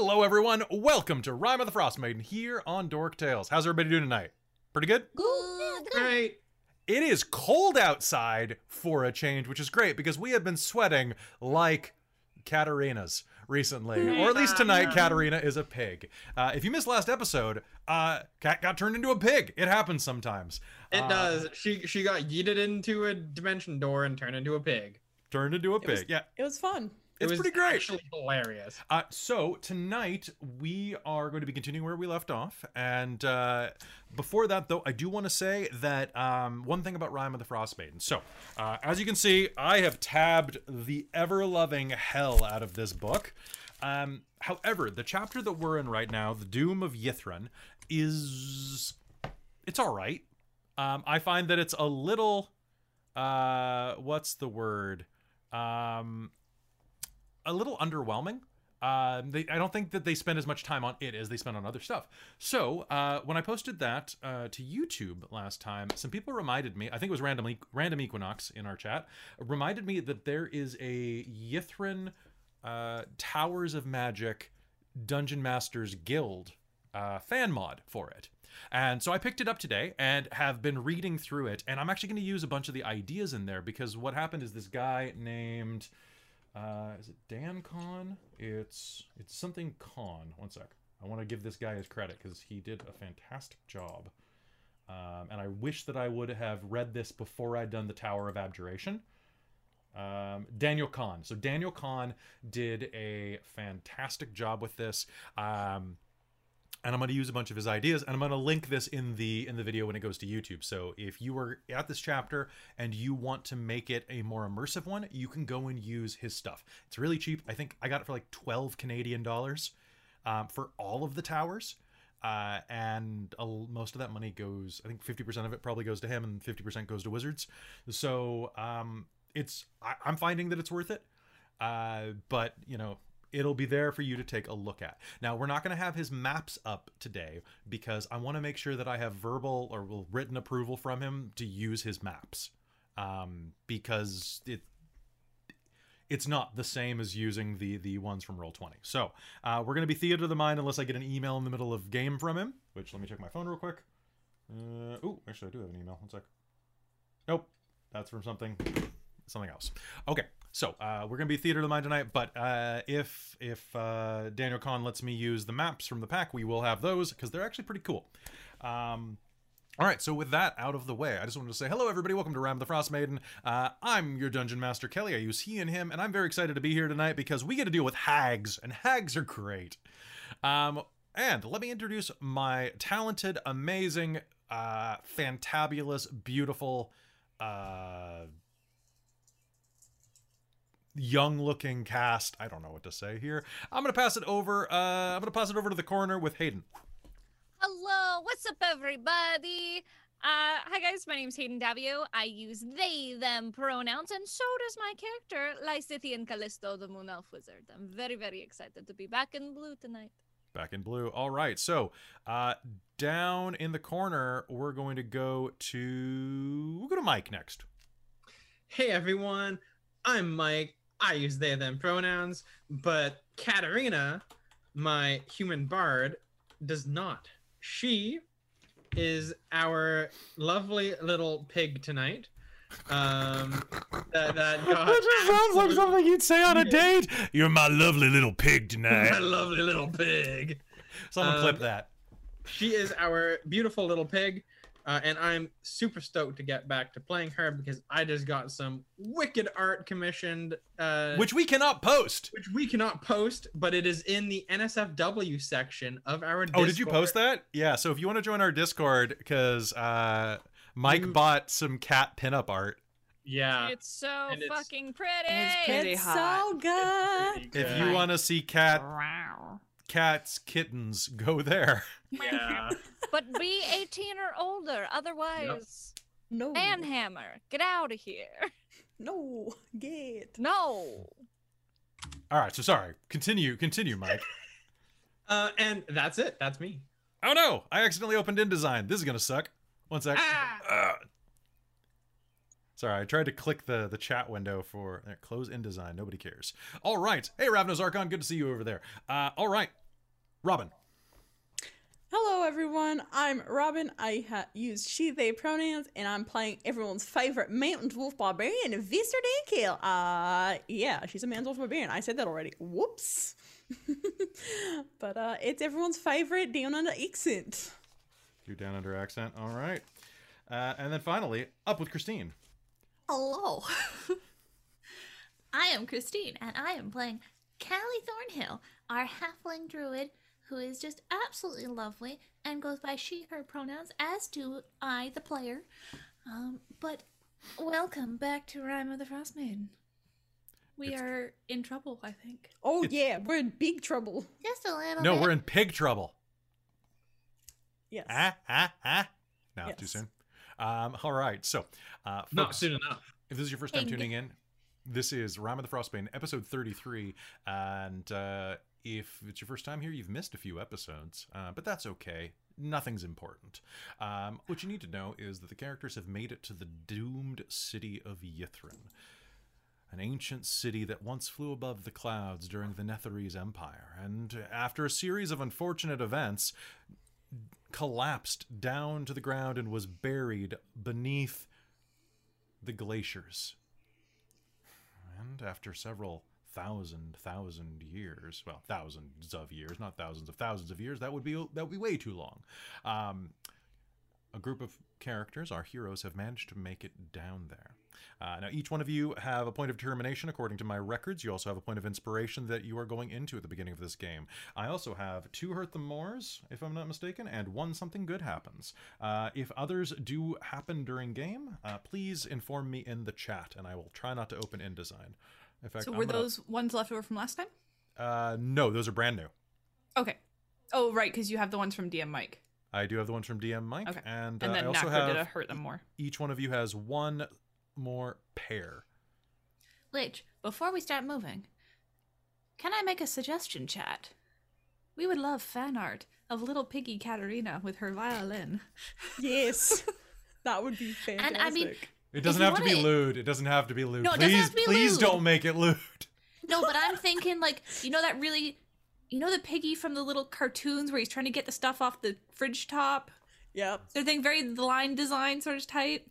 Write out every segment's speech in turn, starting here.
Hello, everyone. Welcome to Rime of the Frost Maiden here on Dork Tales. How's everybody doing tonight? Pretty good? Good. Right. It is cold outside for a change, which is great because we have been sweating like Katerina's recently, or at least tonight. Katerina is a pig. Uh, if you missed last episode, uh, Cat got turned into a pig. It happens sometimes. It Uh, does. She she got yeeted into a dimension door and turned into a pig. Turned into a pig. was- yeah, It was fun. It it's was pretty great. Actually hilarious. Uh, so tonight we are going to be continuing where we left off, and uh, before that, though, I do want to say that um, one thing about Rime of the Frost Maiden. So, uh, as you can see, I have tabbed the ever-loving hell out of this book. Um, however, the chapter that we're in right now, the Doom of Ythryn, is it's all right. Um, I find that it's a little, uh, what's the word? Um, a little underwhelming. Um, they, I don't think that they spend as much time on it as they spend on other stuff. So uh, when I posted that uh, to YouTube last time, some people reminded me. I think it was random random Equinox in our chat reminded me that there is a Ythryn uh, Towers of Magic Dungeon Masters Guild uh, fan mod for it. And so I picked it up today and have been reading through it. And I'm actually going to use a bunch of the ideas in there because what happened is this guy named uh, is it Dan Con? It's it's something Con. One sec. I want to give this guy his credit because he did a fantastic job. Um, and I wish that I would have read this before I'd done the Tower of Abjuration. Um, Daniel Kahn. So Daniel Kahn did a fantastic job with this. Um, and I'm going to use a bunch of his ideas, and I'm going to link this in the in the video when it goes to YouTube. So if you are at this chapter and you want to make it a more immersive one, you can go and use his stuff. It's really cheap. I think I got it for like 12 Canadian dollars um, for all of the towers. Uh, and a, most of that money goes, I think 50% of it probably goes to him, and 50% goes to Wizards. So um, it's I, I'm finding that it's worth it. Uh, but you know, it'll be there for you to take a look at. Now, we're not going to have his maps up today because I want to make sure that I have verbal or written approval from him to use his maps. Um, because it it's not the same as using the the ones from roll 20 so uh, we're going to be theater of the mind unless i get an email in the middle of game from him which let me check my phone real quick uh, oh actually i do have an email one sec nope that's from something something else okay so uh, we're gonna be theater of the mind tonight but uh, if if uh, daniel Kahn lets me use the maps from the pack we will have those because they're actually pretty cool um, all right, so with that out of the way, I just wanted to say hello, everybody. Welcome to Ram the Frost Maiden. Uh, I'm your dungeon master, Kelly. I use he and him, and I'm very excited to be here tonight because we get to deal with hags, and hags are great. Um, and let me introduce my talented, amazing, uh, fantabulous, beautiful, uh, young-looking cast. I don't know what to say here. I'm gonna pass it over. Uh, I'm gonna pass it over to the corner with Hayden. Hello, what's up, everybody? Uh, hi guys, my name's Hayden Daviau. I use they, them pronouns, and so does my character, Lysithian Callisto, the Moon Elf Wizard. I'm very, very excited to be back in blue tonight. Back in blue. All right. So, uh, down in the corner, we're going to go to we'll go to Mike next. Hey everyone, I'm Mike. I use they them pronouns, but Katerina, my human bard, does not. She is our lovely little pig tonight. Um, that, that got something you'd say on a date. You're my lovely little pig tonight. my lovely little pig. Someone Um, clip that. She is our beautiful little pig, uh, and I'm super stoked to get back to playing her because I just got some wicked art commissioned, uh, Which we cannot post. which we cannot post, but it is in the NSFW section of our. Discord. Oh, did you post that? Yeah. So if you want to join our Discord, because uh, Mike You- bought some cat pinup art. Yeah. it's so and it's- fucking pretty. It's pretty it's hot. so good. Pretty If you want to see cat Wow. Cats kittens, go there. yeah. but be 18 or older, otherwise, No. Manhammer, get out of here. No. Get. No. All right. So sorry. Continue. Continue, Mike. Uh, and that's it. That's me. Oh no! I accidentally opened InDesign. This is gonna suck. One sec. Ah! Ugh. Sorry, I tried to click the the chat window for there, close InDesign. Nobody cares. All right. Hey, Ravnos Archon, good to see you over there. Uh, all right. Robin. Hello, everyone. I'm Robin. I ha- use she, they pronouns, and I'm playing everyone's favorite mountain wolf barbarian, Vistra Dankil. Uh, yeah, she's a mountain wolf barbarian. I said that already. Whoops. but uh, it's everyone's favorite down under accent. You're down under accent. All right. Uh, and then finally, up with Christine. Hello. I am Christine, and I am playing Callie Thornhill, our halfling druid, who is just absolutely lovely and goes by she, her pronouns, as do I, the player. Um, but welcome back to Rime of the Frost Maiden. We It's- are in trouble, I think. Oh, yeah, we're in big trouble. Just a little No, bit. we're in pig trouble. Yes. Ah, ah, ah. No, too soon. Um, all right. So, uh, Not folks, soon enough. if this is your first time Pig. tuning in, this is Rime of the Frostbane, episode 33. And uh, if it's your first time here, you've missed a few episodes, uh, but that's okay. Nothing's important. Um, what you need to know is that the characters have made it to the doomed city of Ythryn, an ancient city that once flew above the clouds during the Netherese Empire. And after a series of unfortunate events, collapsed down to the ground and was buried beneath the glaciers. And after several thousand thousand years, well, thousands of years, not thousands of thousands of years, that would be that would be way too long. Um, a group of characters, our heroes, have managed to make it down there. Uh, now, each one of you have a point of determination according to my records. You also have a point of inspiration that you are going into at the beginning of this game. I also have two hurt the mores, if I'm not mistaken, and one something good happens. Uh, if others do happen during game, uh, please inform me in the chat, and I will try not to open InDesign. In fact, So were gonna- those ones left over from last time? Uh, no, those are brand new. Okay. Oh, right, because you have the ones from DM Mike. I do have the ones from DM Mike, Okay. and, And uh, I then also Nacro have did a hurt them more. each one of you has one more pair. Which, before we start moving, can I make a suggestion, chat? We would love fan art of little piggy Katerina with her violin. Yes. that would be fantastic. And I mean, It doesn't have to be it- lewd. It doesn't have to be lewd. No, it doesn't please, have to be please lewd. don't make it lewd. No, but I'm thinking like you know that really, you know the piggy from the little cartoons where he's trying to get the stuff off the fridge top. yep. They're thing very line design sort of tight.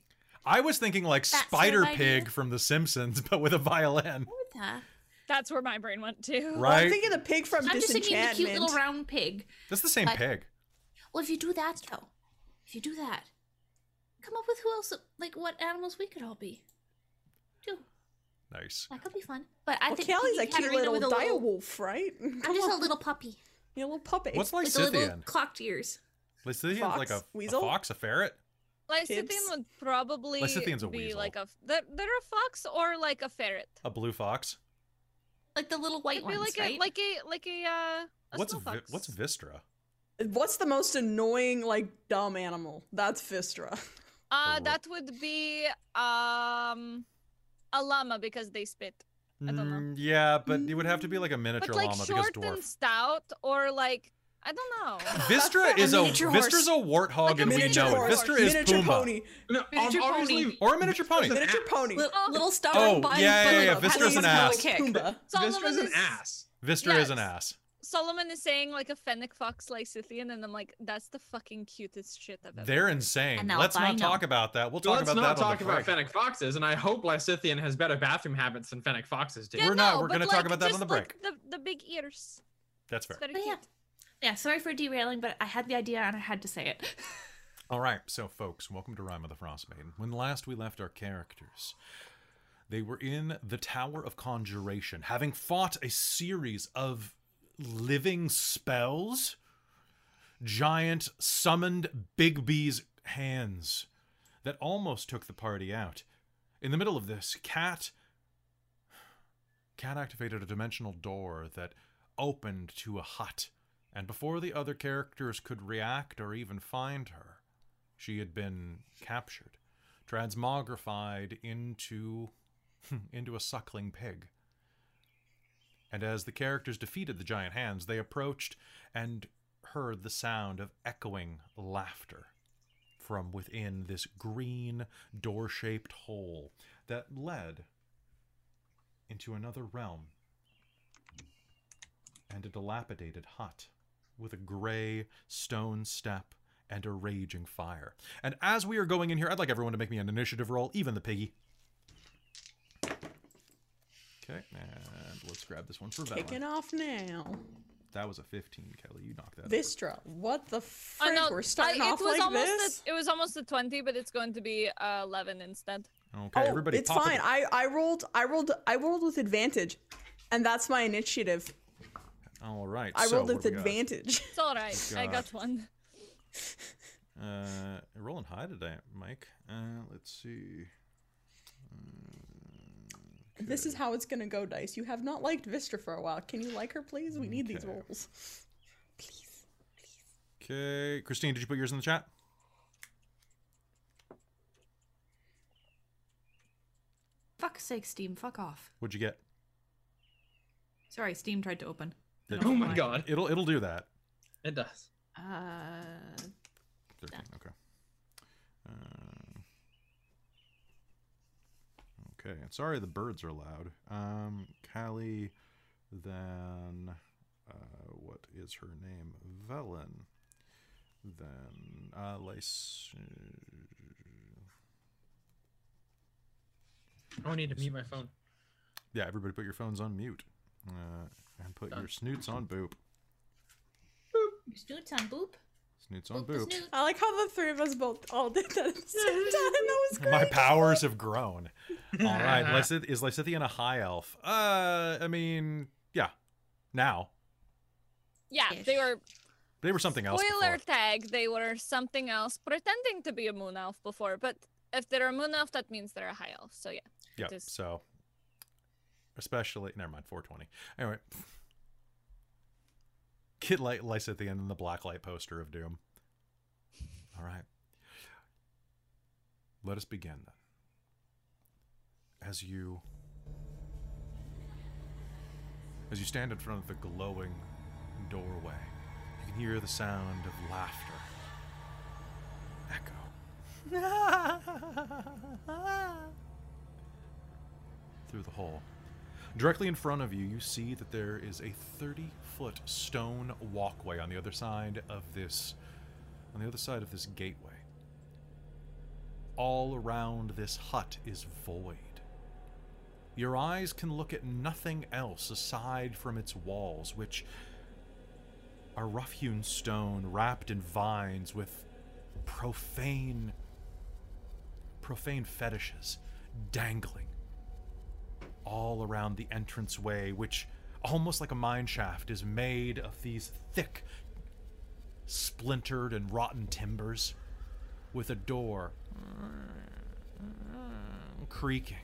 I was thinking like That sort of Spider idea. Pig from The Simpsons, but with a violin. What the? That's where my brain went to. Well, Right? I'm thinking the pig from I'm just thinking the cute little round pig. That's the same But- pig. Well, if you do that though, if you do that, come up with who else, like what animals we could all be. Do Nice. that could be fun. But I well, think Kelly's a Piggy cute Katerina little with a little, direwolf, right? I'm Come just a little puppy Yeah, a little puppy. What's with the little clocked ears. Lysithian's Fox? like a, a Weasel? fox, a ferret. Lysithian Kids. would probably Lysithian's a be weasel. like a they're, they're a fox or like a ferret. A blue fox. Like the little white It'd be ones, like right? a like a like a uh a What's snow vi- fox. what's Vistra? What's the most annoying, like, dumb animal? That's Vistra. uh that would be um a llama because they spit. I don't know. Mm, yeah, but it would have to be like a miniature But like llama short because and dwarf. stout or like I don't know. Vistra is a miniature horse. Vistra's a warthog, Like a and we miniature know it. horse. Vistra is miniature Pumbaa. pony. No, Miniature ob- pony. Or a miniature pony. Vistra's Miniature pony. Little, Uh, little stubborn Oh, body, yeah, but yeah, yeah, like Vistra's an ass. kick. Pumbaa. Solomon Vistra's an is- ass. Vistra is an ass. Solomon is saying like a fennec fox Lysithian, and I'm like, that's the fucking cutest shit I've ever. They're insane. Let's not albino. talk about that. We'll So talk let's about not that on talk the about break. fennec foxes, and I hope Lysithian has better bathroom habits than fennec foxes do. Yeah, We're not- we're but, gonna talk about that on the break. Like, the the big ears. That's fair. It's very But yeah. Yeah, sorry for derailing, but I had the idea and I had to say it. All right, so folks, welcome to Rime of the Frostmaiden. When last we left our characters, they were in the Tower of Conjuration, having fought a series of living spells. Giant summoned Bigby's hands that almost took the party out. In the middle of this, Cat Cat activated a dimensional door that opened to a hut, and before the other characters could react or even find her, she had been captured, transmogrified into into a suckling pig. And as the characters defeated the giant hands, they approached and heard the sound of echoing laughter from within this green door shaped hole that led into another realm and a dilapidated hut. With a gray stone step and a raging fire. And as we are going in here, I'd like everyone to make me an initiative roll, even the piggy. Okay, and let's grab this one for Kicking Velen. off now. That was a 15, Kelly. You knocked that. out. Vistra, what the Oh frick? no, We're starting I- it off was like almost this. A, it was almost a twenty, but it's going to be uh, eleven instead. Okay, oh, everybody it's pop fine. it. I I rolled I rolled I rolled with advantage, and that's my initiative. All right. I so rolled what with do we got? advantage. It's all right. I got one. Uh, rolling high today, Mike. Uh, let's see. This is how it's gonna go, Dice. You have not liked Vistra for a while. Can you like her, please? We need these Okay. rolls. Please. Okay, Christine, did you put yours in the chat? Fuck's sake, Steam, fuck off. What'd you get? Sorry, Steam tried to open. I Oh my god. It'll it'll do that. It does. Uh, 13, okay. Uh, okay, and sorry the birds are loud. Um, Callie, then, uh, what is her name? Velen. Then, uh, Lace. Oh, I need to mute my phone. Yeah, everybody put your phones on mute. Uh, and put your snoots on boop. Your snoots on boop. Snoots on Boop boop. snoot. I like how the three of us both all did that at the same time. That was great. My powers have grown. All right, Lysith, is Lysithian a high elf? Uh, I mean, yeah. Now Yeah, Ish. they were they were something else. spoiler before. tag. They were something else, pretending to be a moon elf before. But if they're a moon elf, that means they're a high elf. So yeah. Yep. Just- So, especially never mind. Four twenty. Anyway, Kid Light Lysithian at the end of the black light poster of Doom. All right. Let us begin then. As you as you stand in front of the glowing doorway, you can hear the sound of laughter echo through the hole. Directly in front of you, you see that there is a 30 foot stone walkway on the other side of this on the other side of this gateway. All around this hut is void. Your eyes can look at nothing else aside from its walls, which are rough hewn stone wrapped in vines with profane profane fetishes dangling all around the entranceway, which, almost like a mine shaft, is made of these thick, splintered, and rotten timbers, with a door creaking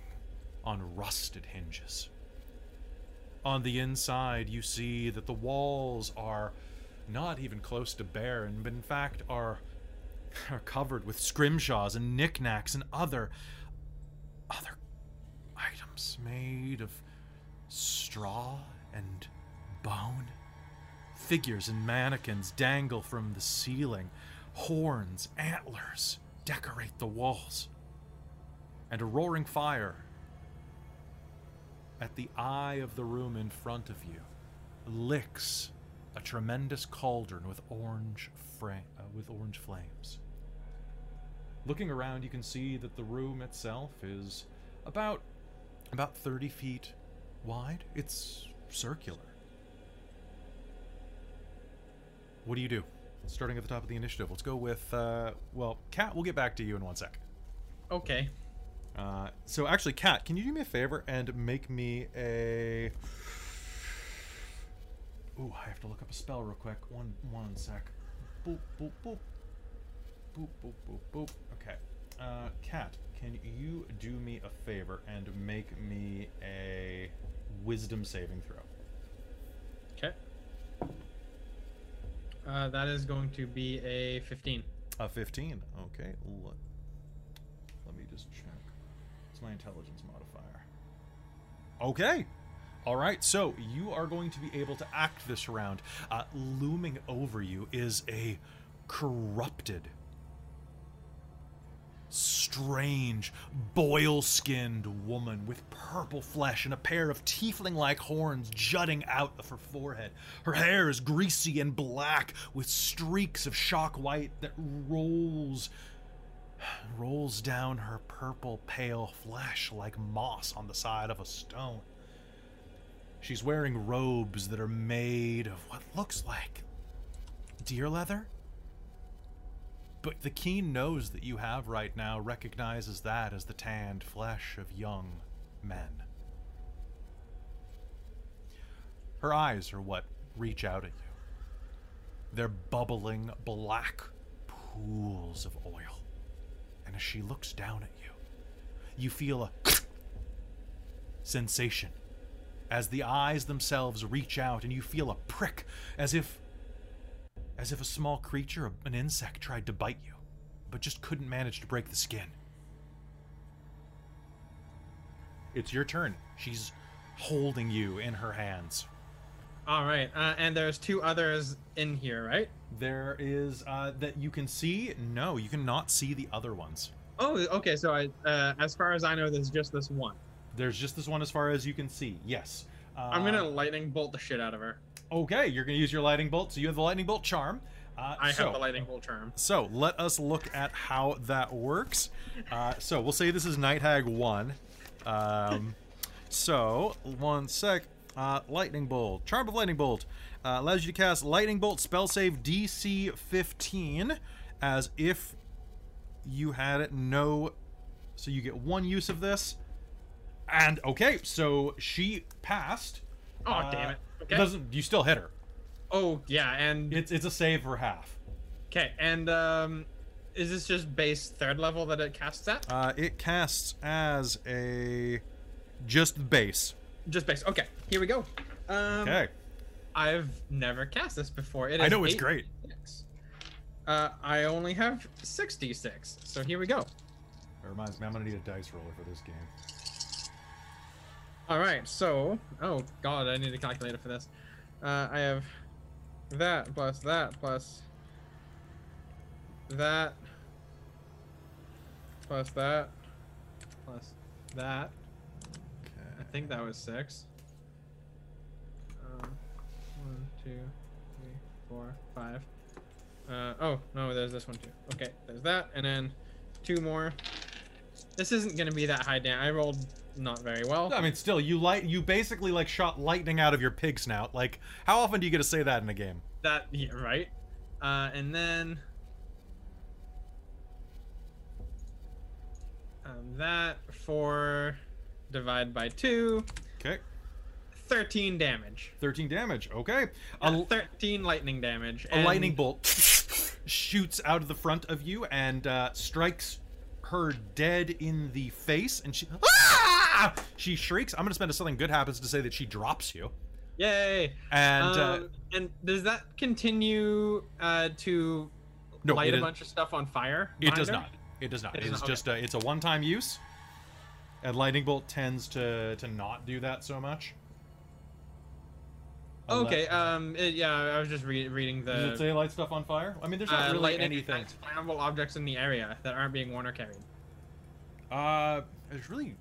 on rusted hinges. On the inside, you see that the walls are not even close to bare, and in fact are, are covered with scrimshaws and knickknacks and other other made of straw and bone. Figures and mannequins dangle from the ceiling. Horns, antlers decorate the walls. And a roaring fire at the eye of the room in front of you licks a tremendous cauldron with orange fra- uh, with orange flames. Looking around, you can see that the room itself is about about 30 feet wide. It's circular. What do you do? Starting at the top of the initiative, let's go with uh, well, Kat. We'll get back to you in one sec. Okay. Uh, so actually, Kat, can you do me a favor and make me a? Ooh, I have to look up a spell real quick. One, one sec. Boop, boop, boop. Boop, boop, boop, boop. Okay. Uh, Kat, can you do me a favor and make me a wisdom saving throw? Okay. Uh, that is going to be a 15. A 15. Okay. Let, let me just check. It's my intelligence modifier. Okay. All right. So you are going to be able to act this round. Uh, looming over you is a corrupted, strange, boil skinned woman with purple flesh and a pair of tiefling like horns jutting out of her forehead. Her hair is greasy and black with streaks of shock white that rolls rolls down her purple pale flesh like moss on the side of a stone. She's wearing robes that are made of what looks like deer leather. But the keen nose that you have right now recognizes that as the tanned flesh of young men. Her eyes are what reach out at you. They're bubbling black pools of oil. And as she looks down at you, you feel a sensation as the eyes themselves reach out and you feel a prick as if as if a small creature, an insect, tried to bite you, but just couldn't manage to break the skin. It's your turn. She's holding you in her hands. All right, uh, and there's two others in here, right? There is uh, that you can see. No, you cannot see the other ones. Oh, okay. So I, uh, as far as I know, there's just this one. There's just this one as far as you can see. Yes. Uh, I'm gonna lightning bolt the shit out of her. Okay, you're gonna use your lightning bolt. So you have the lightning bolt charm. Uh, I so, have the lightning bolt charm. So let us look at how that works. Uh, so we'll say this is Night Hag one. Um, so one sec. Uh, lightning bolt, charm of lightning bolt, uh, allows you to cast lightning bolt spell save DC 15 as if you had no. So you get one use of this. And okay, so she passed. Oh Uh, damn it. Okay. Doesn't you still hit her? Oh yeah, and It's it's a save for half. okay, and um, is this just base third level that it casts at? Uh, it casts as a just base. Just base. Okay, here we go. Um, Okay. I've never cast this before. It I know it's 8d6. great. Uh, I only have 66, so here we go. It reminds me, I'm gonna need a dice roller for this game. All right, so oh god, I need a calculator for this. Uh, I have that plus that plus that plus that plus that. I think that was six. Um, one, two, three, four, five. Uh, oh no, there's this one too. Okay, there's that, and then two more. This isn't gonna be that high down. I rolled not very well. I mean, still, you light, you basically like shot lightning out of your pig snout. Like, how often do you get to say that in a game? That yeah, right. Uh, and then um, that for divide by two, Okay, 13 damage. 13 damage. Okay, a, Uh, 13 lightning damage. a lightning bolt shoots out of the front of you and uh, strikes her dead in the face, and she ah! She shrieks. I'm gonna spend a something good happens to say that she drops you, Yay! and uh, Um, and does that continue uh, to No, light a is- bunch of stuff on fire? It does her? not. It does not. It It is not, just a, it's a one-time use, and lightning bolt tends to to not do that so much. Unless- Okay. Um. it- yeah, I was just re- reading the. Does it say light stuff on fire? I mean, there's not uh, really anything. flammable objects in the area that aren't being worn or carried. Uh, there's really.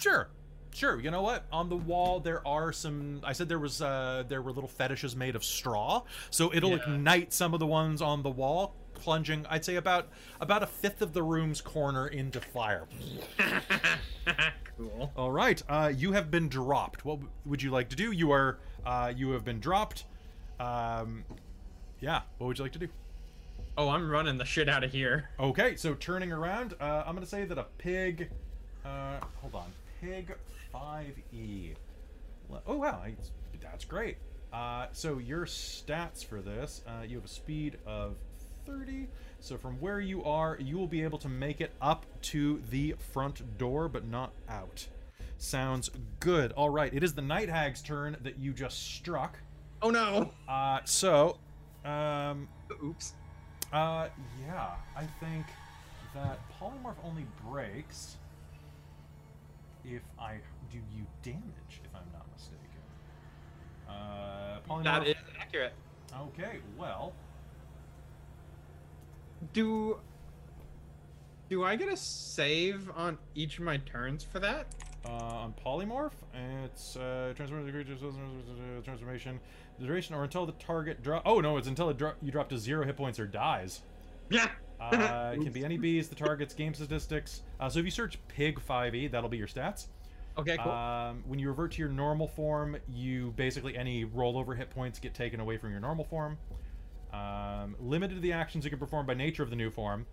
Sure, sure. You know what? On the wall there are some. I said there was. Uh, there were little fetishes made of straw, so it'll Yeah. ignite some of the ones on the wall, plunging. I'd say about about a fifth of the room's corner into fire. cool. All right. Uh, you have been dropped. What w- would you like to do? You are. Uh, you have been dropped. Um, yeah. What would you like to do? Oh, I'm running the shit out of here. Okay, so turning around, uh, I'm gonna say that a pig. Uh, hold on, pig five E. Oh wow, I, that's great. Uh, so your stats for this, uh, you have a speed of 30. So from where you are, you will be able to make it up to the front door, but not out. Sounds good. All right, it is the night hag's turn that you just struck. Oh no. Uh, so, um, Oops. uh, yeah, I think that polymorph only breaks if I do you damage, if I'm not mistaken. Uh, polymorph. That is accurate. Okay, well, Do Do I get a save on each of my turns for that? Uh, on polymorph, it's uh, transformation, transformation, the duration, or until the target drop. Oh no, it's until it dro- you drop to zero hit points or dies. Yeah. Uh, it can be any bees, the target's game statistics. Uh, so if you search pig 5e, that'll be your stats. Okay, cool. Um, when you revert to your normal form, you basically any rollover hit points get taken away from your normal form. Um, limited to the actions you can perform by nature of the new form.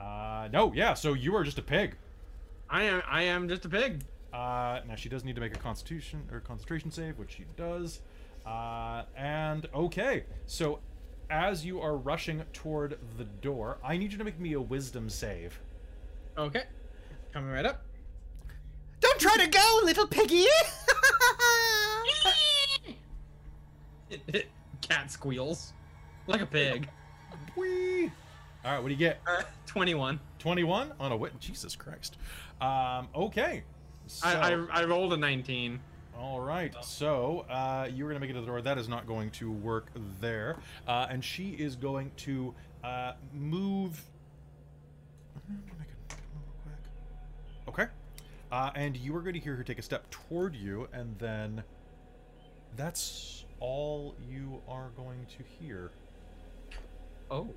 Uh, no, yeah, so you are just a pig. I am I am just a pig. Uh, now she does need to make a constitution or concentration save, which she does. Uh, and okay, so as you are rushing toward the door, I need you to make me a wisdom save. Okay. Coming right up. Don't try to go, little piggy! Cat squeals. Like a pig. Whee! All right, what do you get? Uh, 21. 21 on a wit. Jesus Christ. Um, okay. So, I, I I rolled a 19. All right. So uh, you were gonna make it to the door. That is not going to work there. Uh, and she is going to uh, move. Make it real quick. Okay. Uh, and you are going to hear her take a step toward you, and then that's all you are going to hear. Oh.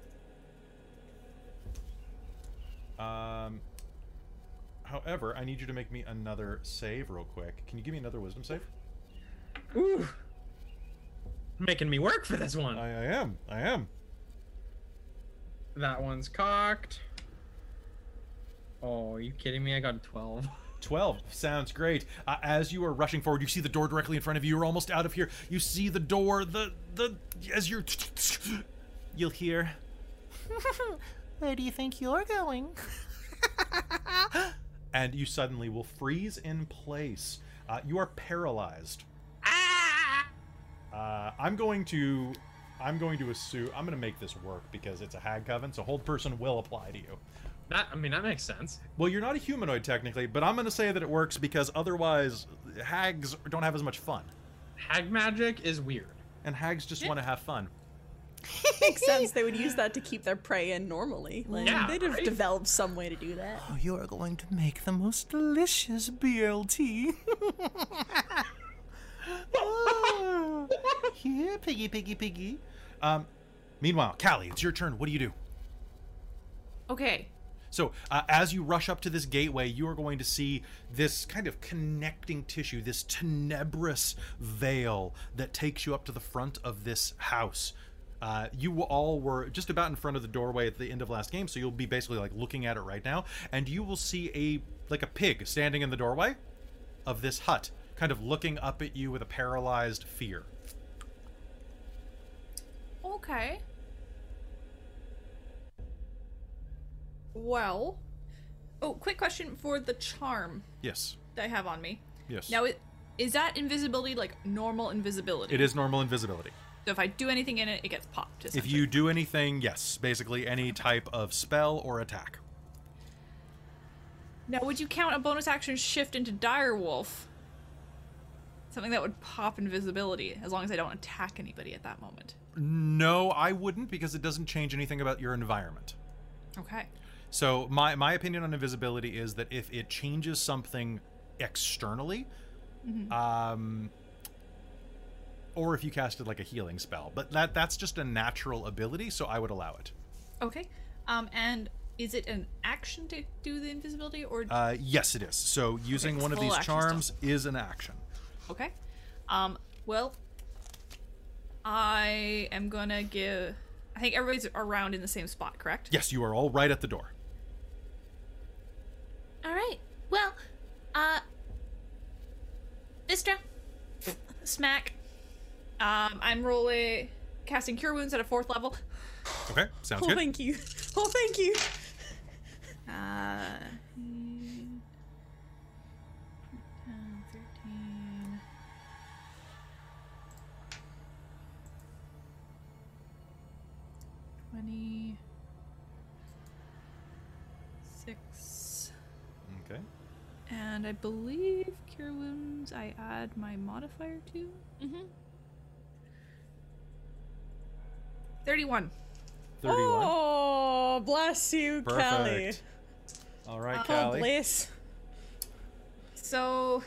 Um, however, I need you to make me another save real quick. Can you give me another wisdom save? Ooh. Making me work for this one. I, I am. I am. That one's cocked. Oh, are you kidding me? I got a 12. 12 sounds great uh, as you are rushing forward you see the door directly in front of you you're almost out of here you see the door the the as you're you'll hear Where do you think you're going? and you suddenly will freeze in place uh, you are paralyzed uh, i'm going to i'm going to assume i'm going to make this work because it's a hag coven so hold person will apply to you That I mean that makes sense. Well, you're not a humanoid technically, but I'm going to say that it works because otherwise hags don't have as much fun. Hag magic is weird. And hags just want to have fun. Makes sense. They would use that to keep their prey in normally. Like, Yeah, they'd have right? developed some way to do that. Oh, you are going to make the most delicious BLT. oh, here, piggy, piggy, piggy. Um, meanwhile, Callie, it's your turn. What do you do? Okay. So, uh, as you rush up to this gateway, you are going to see this kind of connecting tissue, this tenebrous veil that takes you up to the front of this house. Uh, you all were just about in front of the doorway at the end of last game, so you'll be basically like looking at it right now, and you will see a like a pig standing in the doorway of this hut, kind of looking up at you with a paralyzed fear. Okay. Well. Oh, quick question for the charm Yes, that I have on me. yes. Now, is that invisibility like normal invisibility? it is normal invisibility. So if I do anything in it, it gets popped. If you do anything, yes, basically any type of spell or attack. Now, would you count a bonus action shift into dire wolf? Something that would pop invisibility, as long as I don't attack anybody at that moment. No, I wouldn't because it doesn't change anything about your environment. Okay. So my my opinion on invisibility is that if it changes something externally, um, or if you casted like a healing spell, but that that's just a natural ability, so I would allow it. Okay. Um, and is it an action to do the invisibility, or Uh, yes, it is. So using it's one of these action still. charms is an action. Okay. Um, well, I am gonna give. I think everybody's around in the same spot, correct? Yes, you are all right at the door. All right. Well, uh, Vistra. Smack. Um, I'm rolling casting Cure Wounds at a fourth level. Okay, sounds oh, good. Thank you. Oh, thank you. Uh, 13, Twenty six. Okay. And I believe cure wounds. I add my modifier to. Mm-hmm. 31. 31. Oh, bless you, Kelly. All right, oh, Callie. Bless. So,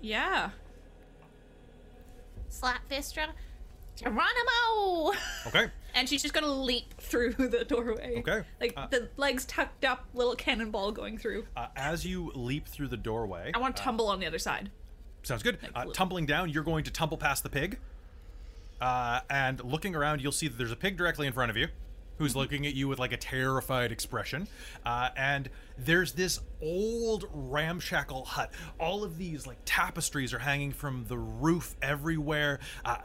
yeah. Slap Vistra. Geronimo! Okay. and she's just gonna leap through the doorway. Okay. Like uh, the legs tucked up, little cannonball going through. Uh, as you leap through the doorway, I want to uh, tumble uh, on the other side. Sounds good. Like uh, tumbling down, you're going to tumble past the pig. Uh, and looking around, you'll see that there's a pig directly in front of you, who's looking at you with like a terrified expression. Uh, and there's this old ramshackle hut. All of these like tapestries are hanging from the roof everywhere. Uh,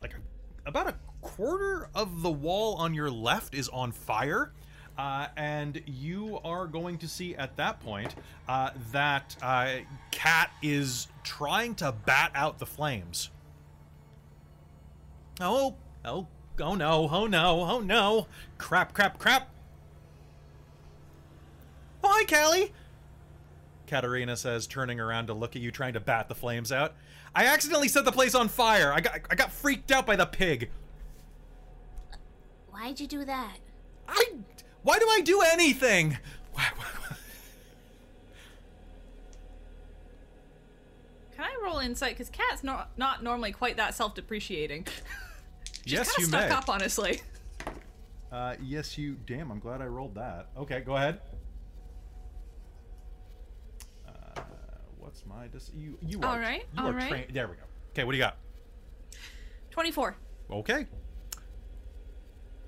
like a, about a quarter of the wall on your left is on fire. Uh, and you are going to see at that point uh, that uh, Cat is trying to bat out the flames. Oh, oh, oh no, oh no, oh no. Crap, crap, crap. Oh, hi, Callie. Katerina says, turning around to look at you, trying to bat the flames out. I accidentally set the place on fire. I got, I got freaked out by the pig. Why'd you do that? I. Why do I do anything? Can I roll insight? Because Cat's not not normally quite that self-depreciating. yes, Kinda you stuck may. up, honestly. Uh, yes, you. Damn, I'm glad I rolled that. Okay, go ahead. Uh, what's my dis? You you are. All right, You all are right. trained. There we go. Okay, what do you got? Twenty-four. Okay.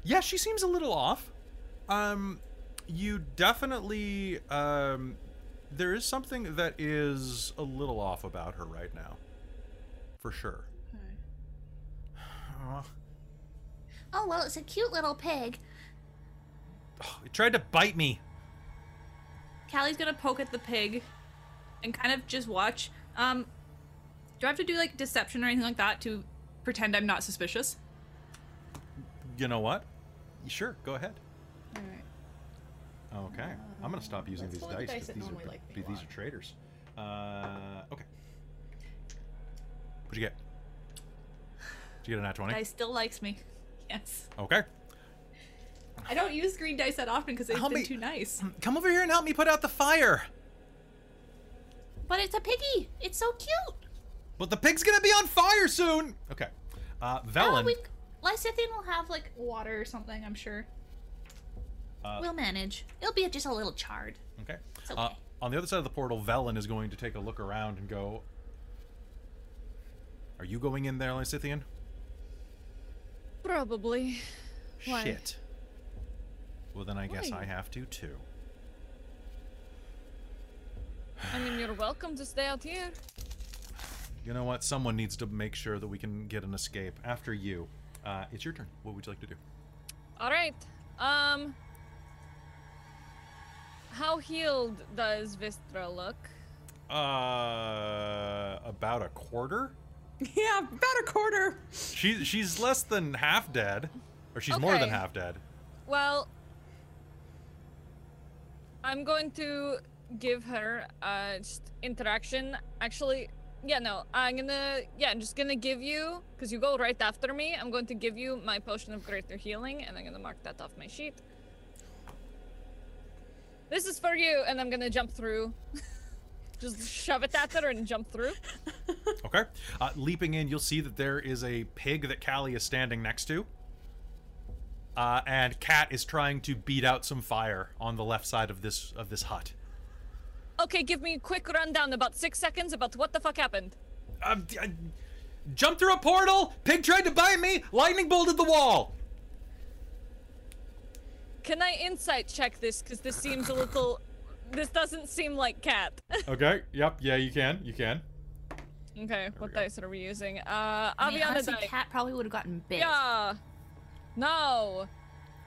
Yeah, she seems a little off. Um, you definitely um, there is something that is a little off about her right now, for sure. Uh, Oh, well, it's a cute little pig. Oh, it tried to bite me. Callie's gonna poke at the pig, and kind of just watch. Um, do I have to do like deception or anything like that to pretend I'm not suspicious? You know what? Sure, go ahead. All right. Okay, I'm gonna stop using let's these roll the dice dice because that these are normally like me be- a these lot. are traitors. Uh, okay. What'd you get? Did you get a nat twenty? Dice still likes me. Yes. Okay. I don't use green dice that often because they've Help been me- too nice. Come over here and help me put out the fire. But it's a piggy. It's so cute. But the pig's gonna be on fire soon. Okay. Uh, Oh, Velen. we, Lysithian will have, like, Water or something, I'm sure. Uh, we'll manage. It'll be just a little charred. okay. It's Uh, on the other side of the portal, Velen is going to take a look around and go. Are you going in there, Lysithian? Probably. Why? Shit. Well, then I guess I have to too. I mean, you're welcome to stay out here. You know what? Someone needs to make sure that we can get an escape. After you. Uh, it's your turn. What would you like to do? All right. Um. How healed does Vistra look? Uh, about a quarter. Yeah, about a quarter. She she's less than half dead, or she's more than half dead. Well, I'm going to give her uh just interaction. Actually, yeah, no, I'm gonna yeah, I'm just gonna give you because you go right after me. I'm going to give you my potion of greater healing, and I'm gonna mark that off my sheet. This is for you, and I'm gonna jump through. just shove it at her and jump through. Okay. Uh, leaping in, you'll see that there is a pig that Callie is standing next to. Uh, and Cat is trying to beat out some fire on the left side of this of this hut. Okay, give me a quick rundown, about six seconds, about what the fuck happened. Um, I jumped through a portal. Pig tried to bite me. Lightning bolted the wall. Can I insight check this? Because this seems a little. This doesn't seem like cat. Okay. Yep. Yeah, you can. You can. okay, what go. dice are we using? Uh, I mean, Aviana honestly, die. Cat probably would have gotten bit. Yeah. No.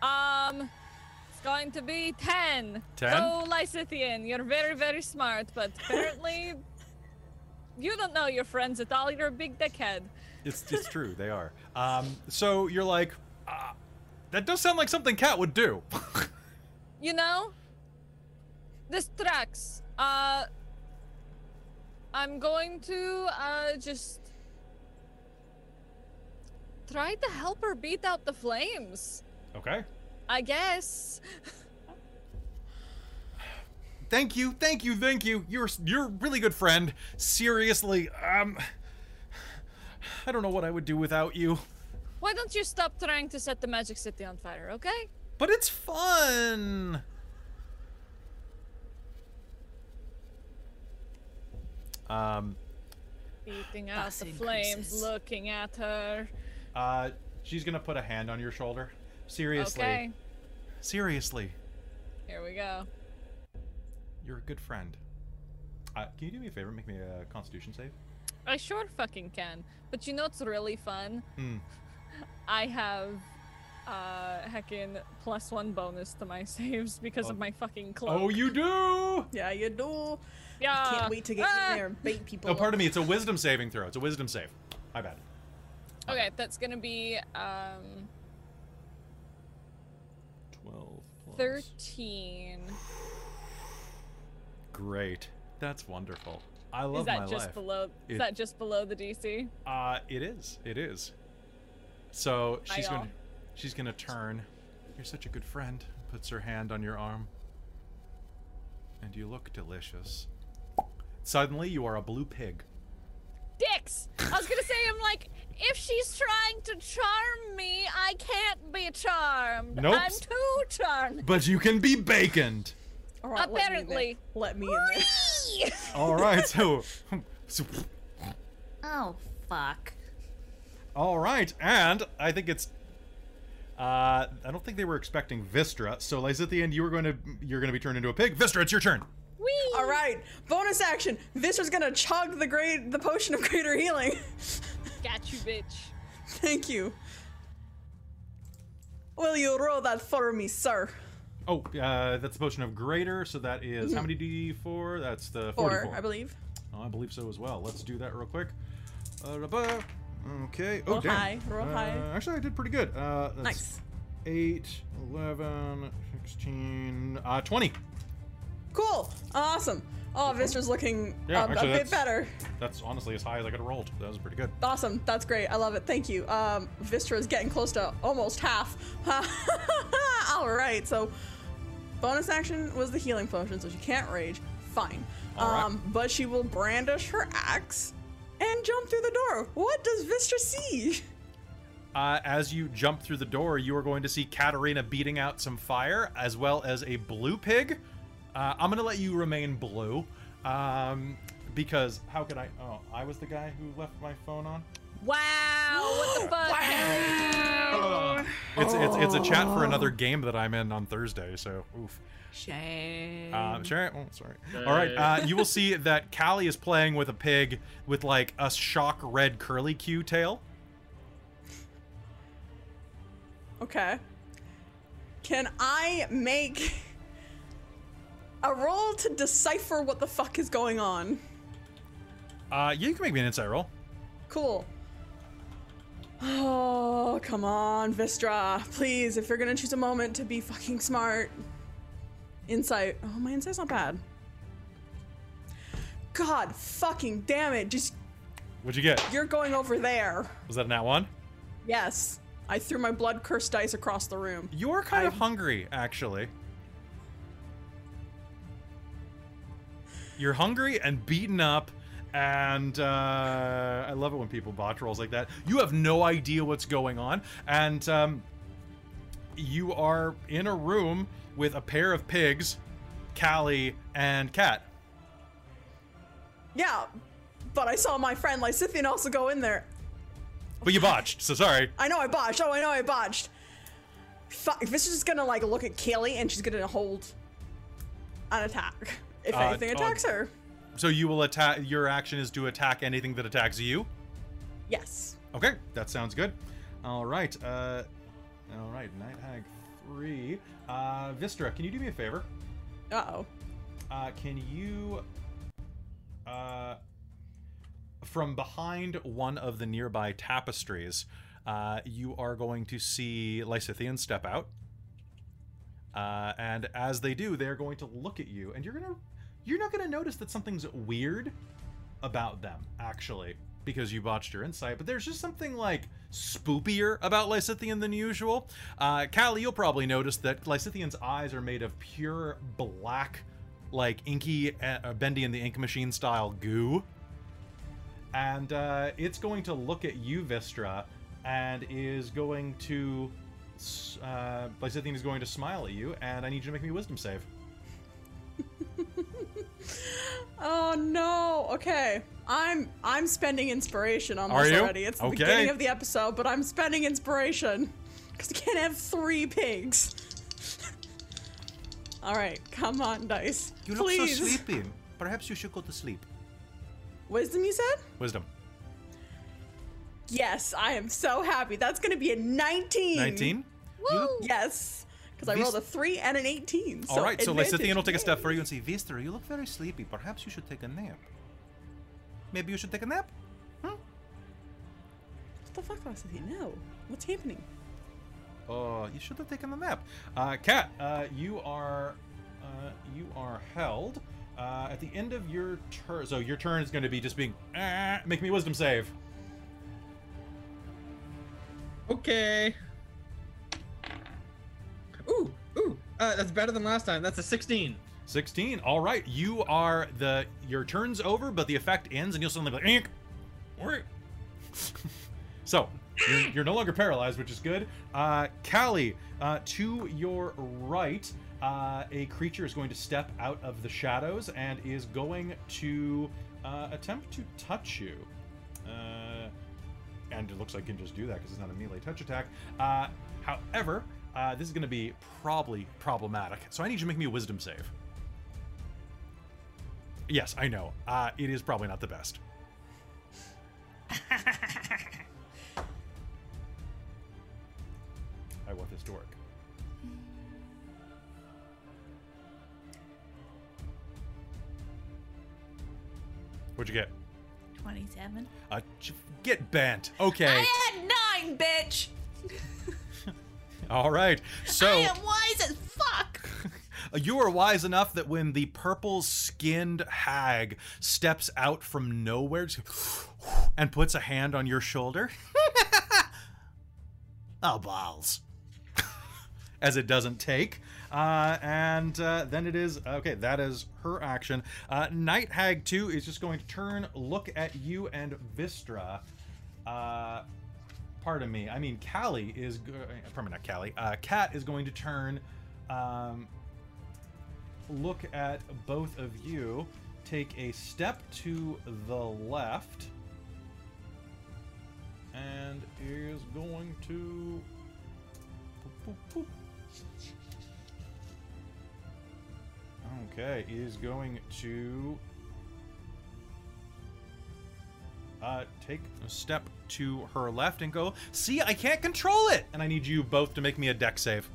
Um. It's going to be 10. 10? Oh, Lysithian, you're very, very smart, but apparently. you don't know your friends at all. You're a big dickhead. It's it's true. They are. Um. So you're like, uh, that does sound like something Cat would do. You know? This tracks. Uh. I'm going to, uh, just. Try to help her beat out the flames. okay. I guess. thank you, thank you, thank you. You're you're a really good friend. Seriously, um, I don't know what I would do without you. Why don't you stop trying to set the Magic City on fire, okay? But it's fun. Um, Beating out the flames, increases. looking at her. uh, she's gonna put a hand on your shoulder. Seriously, Okay, seriously, here we go. you're a good friend. Uh, can you do me a favor? And make me a Constitution save. I sure fucking can. But you know what's really fun? Hmm. I have uh heckin' plus one bonus to my saves because Oh. of my fucking cloak. Oh, you do. Yeah, you do. yeah. I Can't wait to get Ah! in there and bait people. Oh, pardon me. It's a Wisdom saving throw. It's a Wisdom save. My bad. Okay, that's gonna be um Twelve. plus- thirteen. Great. That's wonderful. I love Is that my just life. below? It- Is that just below the DC? Uh, it is. It is. So she's gonna, she's gonna turn. You're such a good friend. Puts her hand on your arm. And you look delicious. Suddenly, you are a blue pig. Dicks! I was gonna say, I'm like, if she's trying to charm me, I can't be charmed. Nope. I'm too charmed. But you can be baconed. All right, let me in there. Apparently. Let me in there. All right. So, so, Oh, fuck. All right, and I think it's. Uh, I don't think they were expecting Vistra. So, Lysithian, you were going to you're going to be turned into a pig. Vistra, it's your turn. Whee! All right, bonus action. Vistra's gonna chug the great, the potion of greater healing. Got you, bitch. Thank you. Will you roll that for me, sir? Oh, uh, that's the potion of greater. So that is how many D4? That's the 44. Four, I believe. Oh, I believe so as well. Let's do that real quick. Uh, da-ba. Okay. Oh, Roll damn. high, roll Uh, high. Actually, I did pretty good. Uh, that's Nice. 8, 11, 16, uh, 20. Cool. Awesome. Oh, Vistra's looking Yeah, um, actually, a bit better. That's honestly as high as I could have rolled. That was pretty good. Awesome. That's great. I love it. Thank you. Um, Vistra is getting close to almost half. All right. So, bonus action was the healing potion, so she can't rage. Fine. All right. Um, but she will brandish her axe and jump through the door. What does Vistra see? Uh, as you jump through the door, you are going to see Katerina beating out some fire, as well as a blue pig. Uh, I'm going to let you remain blue. Um, because how could I? Oh, I was the guy who left my phone on. Wow, what the fuck? Oh, It's it's it's a chat for another game that I'm in on Thursday. So oof. Shame. Um, sure. Oh, sorry. All right. Uh, you will see that Callie is playing with a pig with like a shock red curly Q tail. Okay. Can I make a roll to decipher what the fuck is going on? Uh, yeah, you can make me an insight roll. Cool. Oh, come on, Vistra. Please, if you're gonna choose a moment to be fucking smart. Insight. Oh, my insight's not bad. God fucking damn it. Just, What'd you get? you're going over there. Was that a nat one? Yes. I threw my blood cursed dice across the room. You're kind of hungry, actually. You're hungry and beaten up, and uh, I love it when people botch rolls like that. You have no idea what's going on, and um, you are in a room with a pair of pigs, Callie and Cat. Yeah, but I saw my friend Lysithian also go in there. But you botched, so sorry. I know I botched. Oh, I know I botched. Fuck. This is just gonna like look at Kaylee and she's gonna hold an attack. If Uh, anything oh. attacks her. So you will attack. Your action is to attack anything that attacks you. Yes. Okay, that sounds good. All right. Uh, all right. Night Hag three. Uh, Vistra, can you do me a favor? Uh oh. Uh, can you, uh, from behind one of the nearby tapestries, uh, you are going to see Lysithian step out. Uh, and as they do, they're going to look at you, and you're gonna, you're not gonna notice that something's weird about them, actually, because you botched your insight. But there's just something like spoopier about Lysithian than usual. Uh, Callie, you'll probably notice that Lysithian's eyes are made of pure black like inky, uh, Bendy and the Ink Machine style goo. And uh, it's going to look at you, Vistra, and is going to. Uh, Lysithian is going to smile at you, and I need you to make me a wisdom save. Oh no. Okay. I'm I'm spending inspiration on Are this you? already. It's the Okay. beginning of the episode, but I'm spending inspiration because I can't have three pigs. All right, come on, dice. You look so sleepy. Perhaps you should go to sleep. Wisdom, you said? Wisdom. Yes, I am so happy. That's gonna be a 19. 19. Woo! Yes, because I This- rolled a three and an 18. So All right, so advantage. Lysithian will take a step for you Yay. and say, Vistra, you look very sleepy. Perhaps you should take a nap. Maybe you should take a nap? What the fuck, Lysithian? No. What's happening? Oh, you should have taken a nap. Uh, Kat, uh, you are uh, you are held. Uh, at the end of your turn, so your turn is going to be just being. "Ah," make me wisdom save. Okay. Ooh, ooh. Uh, that's better than last time. That's a 16. 16. All right, you are the your turn's over, but the effect ends, and you'll suddenly be like, "Ink." So you're, you're no longer paralyzed, which is good. Uh, Callie, uh, to your right, uh, a creature is going to step out of the shadows and is going to uh, attempt to touch you. Uh, and it looks like it can just do that because it's not a melee touch attack. Uh, however, uh, this is going to be probably problematic. So I need you to make me a wisdom save. Yes, I know. Uh, it is probably not the best. I want this to work. What'd you get? 27. Uh, get bent. Okay. I had nine, bitch! All right. So. I am wise as fuck! You are wise enough that when the purple skinned hag steps out from nowhere and puts a hand on your shoulder, oh, balls. As it doesn't take. Uh, and uh, then it is okay, that is her action. Uh, Night Hag 2 is just going to turn, look at you and Vistra. Uh, pardon me. I mean, Callie is. Me, not Callie. Uh, is going to turn. Um, look at both of you, take a step to the left, and is going to. boop, boop, boop. Okay, is going to uh, take a step to her left and go. See, I can't control it, and I need you both to make me a dex save.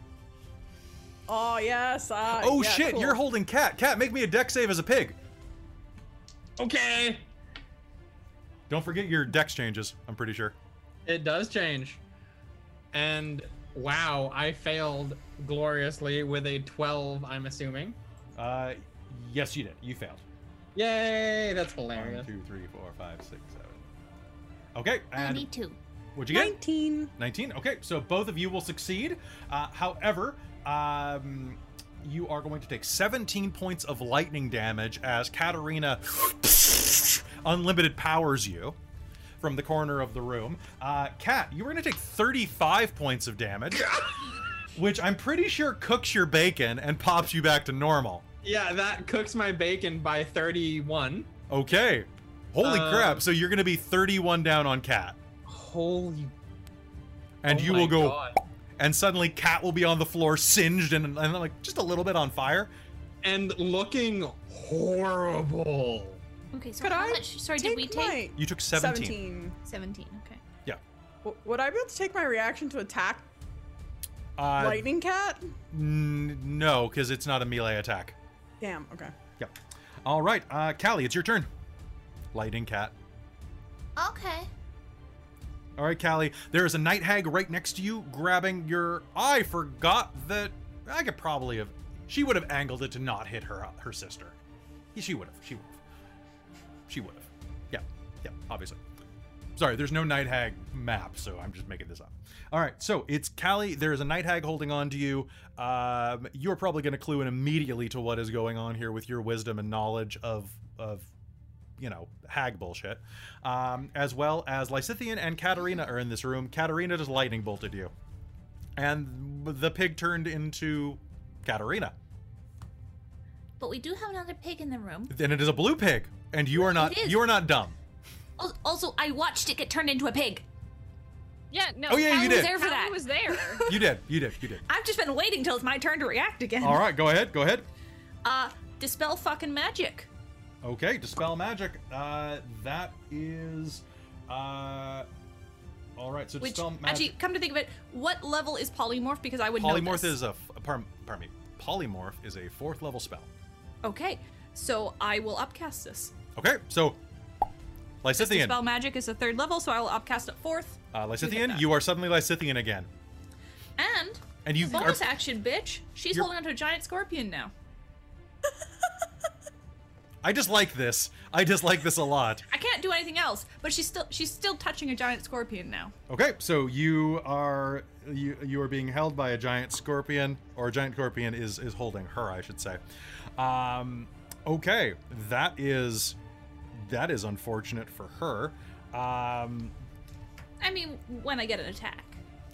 Oh yes. Uh, Oh yeah, shit, cool. you're holding cat. Cat, make me a dex save as a pig. Okay. Don't forget your dex changes, I'm pretty sure. It does change. And wow, I failed gloriously with a 12, I'm assuming. Uh, yes, you did. You failed. Yay, that's hilarious. two, three, four, five, six, seven. Okay, and 92. what'd you get? 19. 19. Okay, so both of you will succeed. Uh, however, um, you are going to take 17 points of lightning damage as Katerina unlimited powers you from the corner of the room. Uh, Kat, you are going to take 35 points of damage, which I'm pretty sure cooks your bacon and pops you back to normal. Yeah, that cooks my bacon by 31. Okay. Holy Uh, crap. So you're going to be 31 down on cat. Holy. And oh you will go God. and suddenly Cat will be on the floor, singed and, and like just a little bit on fire. And looking horrible. Okay, so Could how I much? Sorry, did we take my You took 17. 17. 17? Okay. Yeah. W- would I be able to take my reaction to attack Uh, lightning cat? n- no, because it's not a melee attack. Damn. Okay. Yep. All right, uh, Callie, it's your turn. Lightning cat. Okay. All right, Callie. There is a night hag right next to you, grabbing your. I forgot that. I could probably have. She would have angled it to not hit her her sister. She would have. She would have. She would have. Yeah. Yeah. Obviously. Sorry, there's no night hag map, so I'm just making this up. All right, so it's Callie. There is a night hag holding on to you. Um, you're probably going to clue in immediately to what is going on here with your wisdom and knowledge of of you know hag bullshit. Um, as well as Lysithian and Katerina are in this room. Katerina just lightning bolted you, and the pig turned into Katerina. But we do have another pig in the room. Then it is a blue pig, and you are not you are not dumb. Also, I watched it get turned into a pig. Yeah, no. Oh, yeah, you Callie did. was there for Callie that. was there. You did, you did, you did. I've just been waiting till it's my turn to react again. All right, go ahead, go ahead. Uh, dispel fucking magic. Okay, dispel magic. Uh, that is, uh, all right. So Which dispel magic. actually, come to think of it, what level is polymorph? Because I would know polymorph is a... pardon, pardon me. Polymorph is a fourth level spell. okay. So I will upcast this. Okay, so Lysithian, Dispel magic is a third level, so I will upcast it fourth. uh, Lysithian, you are suddenly Lysithian again, And and you are. bonus action, bitch. She's holding onto a giant scorpion now. I just like this. I just like this a lot. I can't do anything else, but she's still she's still touching a giant scorpion now. Okay, so you are you you are being held by a giant scorpion, or a giant scorpion is is holding her, I should say. Um, okay, that is that is unfortunate for her. Um, I mean, when I get an attack.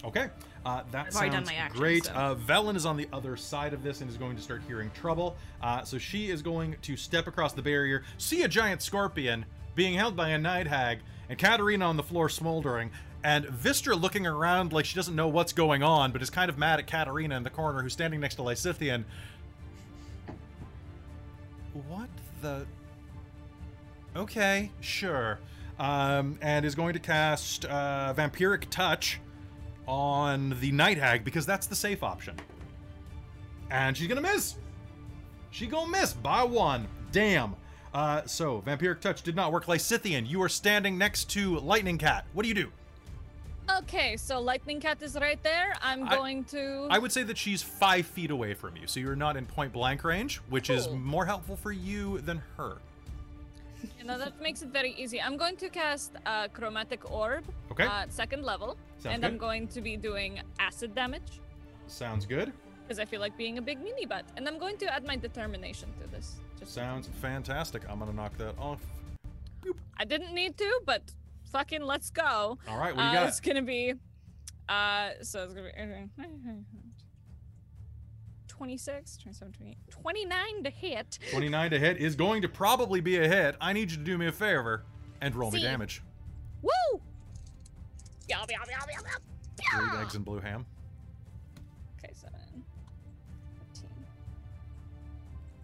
okay, uh, that I've sounds my action, great. so- Uh, Velen is on the other side of this and is going to start hearing trouble. Uh, so she is going to step across the barrier, see a giant scorpion being held by a night hag, and Katerina on the floor smoldering, and Vistra looking around like she doesn't know what's going on, but is kind of mad at Katerina in the corner, who's standing next to Lysithian. What the? Okay, sure. Um, and is going to cast uh, Vampiric Touch on the Night Hag because that's the safe option. And she's gonna miss. She gonna miss by one. Damn. Uh, so Vampiric Touch did not work. Lysithian, you are standing next to Lightning Cat. What do you do? okay, so Lightning Cat is right there. I'm I- going to. I would say that she's five feet away from you, so you're not in point blank range, which is more helpful for you than her. You know, that makes it very easy. I'm going to cast uh, Chromatic Orb. Okay. Uh, second level. Sounds and good. I'm going to be doing acid damage Sounds good. because I feel like being a big mini butt. And I'm going to add my determination to this. Just Sounds fantastic. I'm gonna knock that off. I didn't need to, but fucking let's go. All right, what you uh, got? It's gonna be, uh, so it's gonna be 26, 27, 28, 29 to hit. 29 to hit is going to probably be a hit. I need you to do me a favor and roll me damage. Woo! Yum, yum, yum, yum, yum. Green eggs and blue ham. Okay, seven. 15.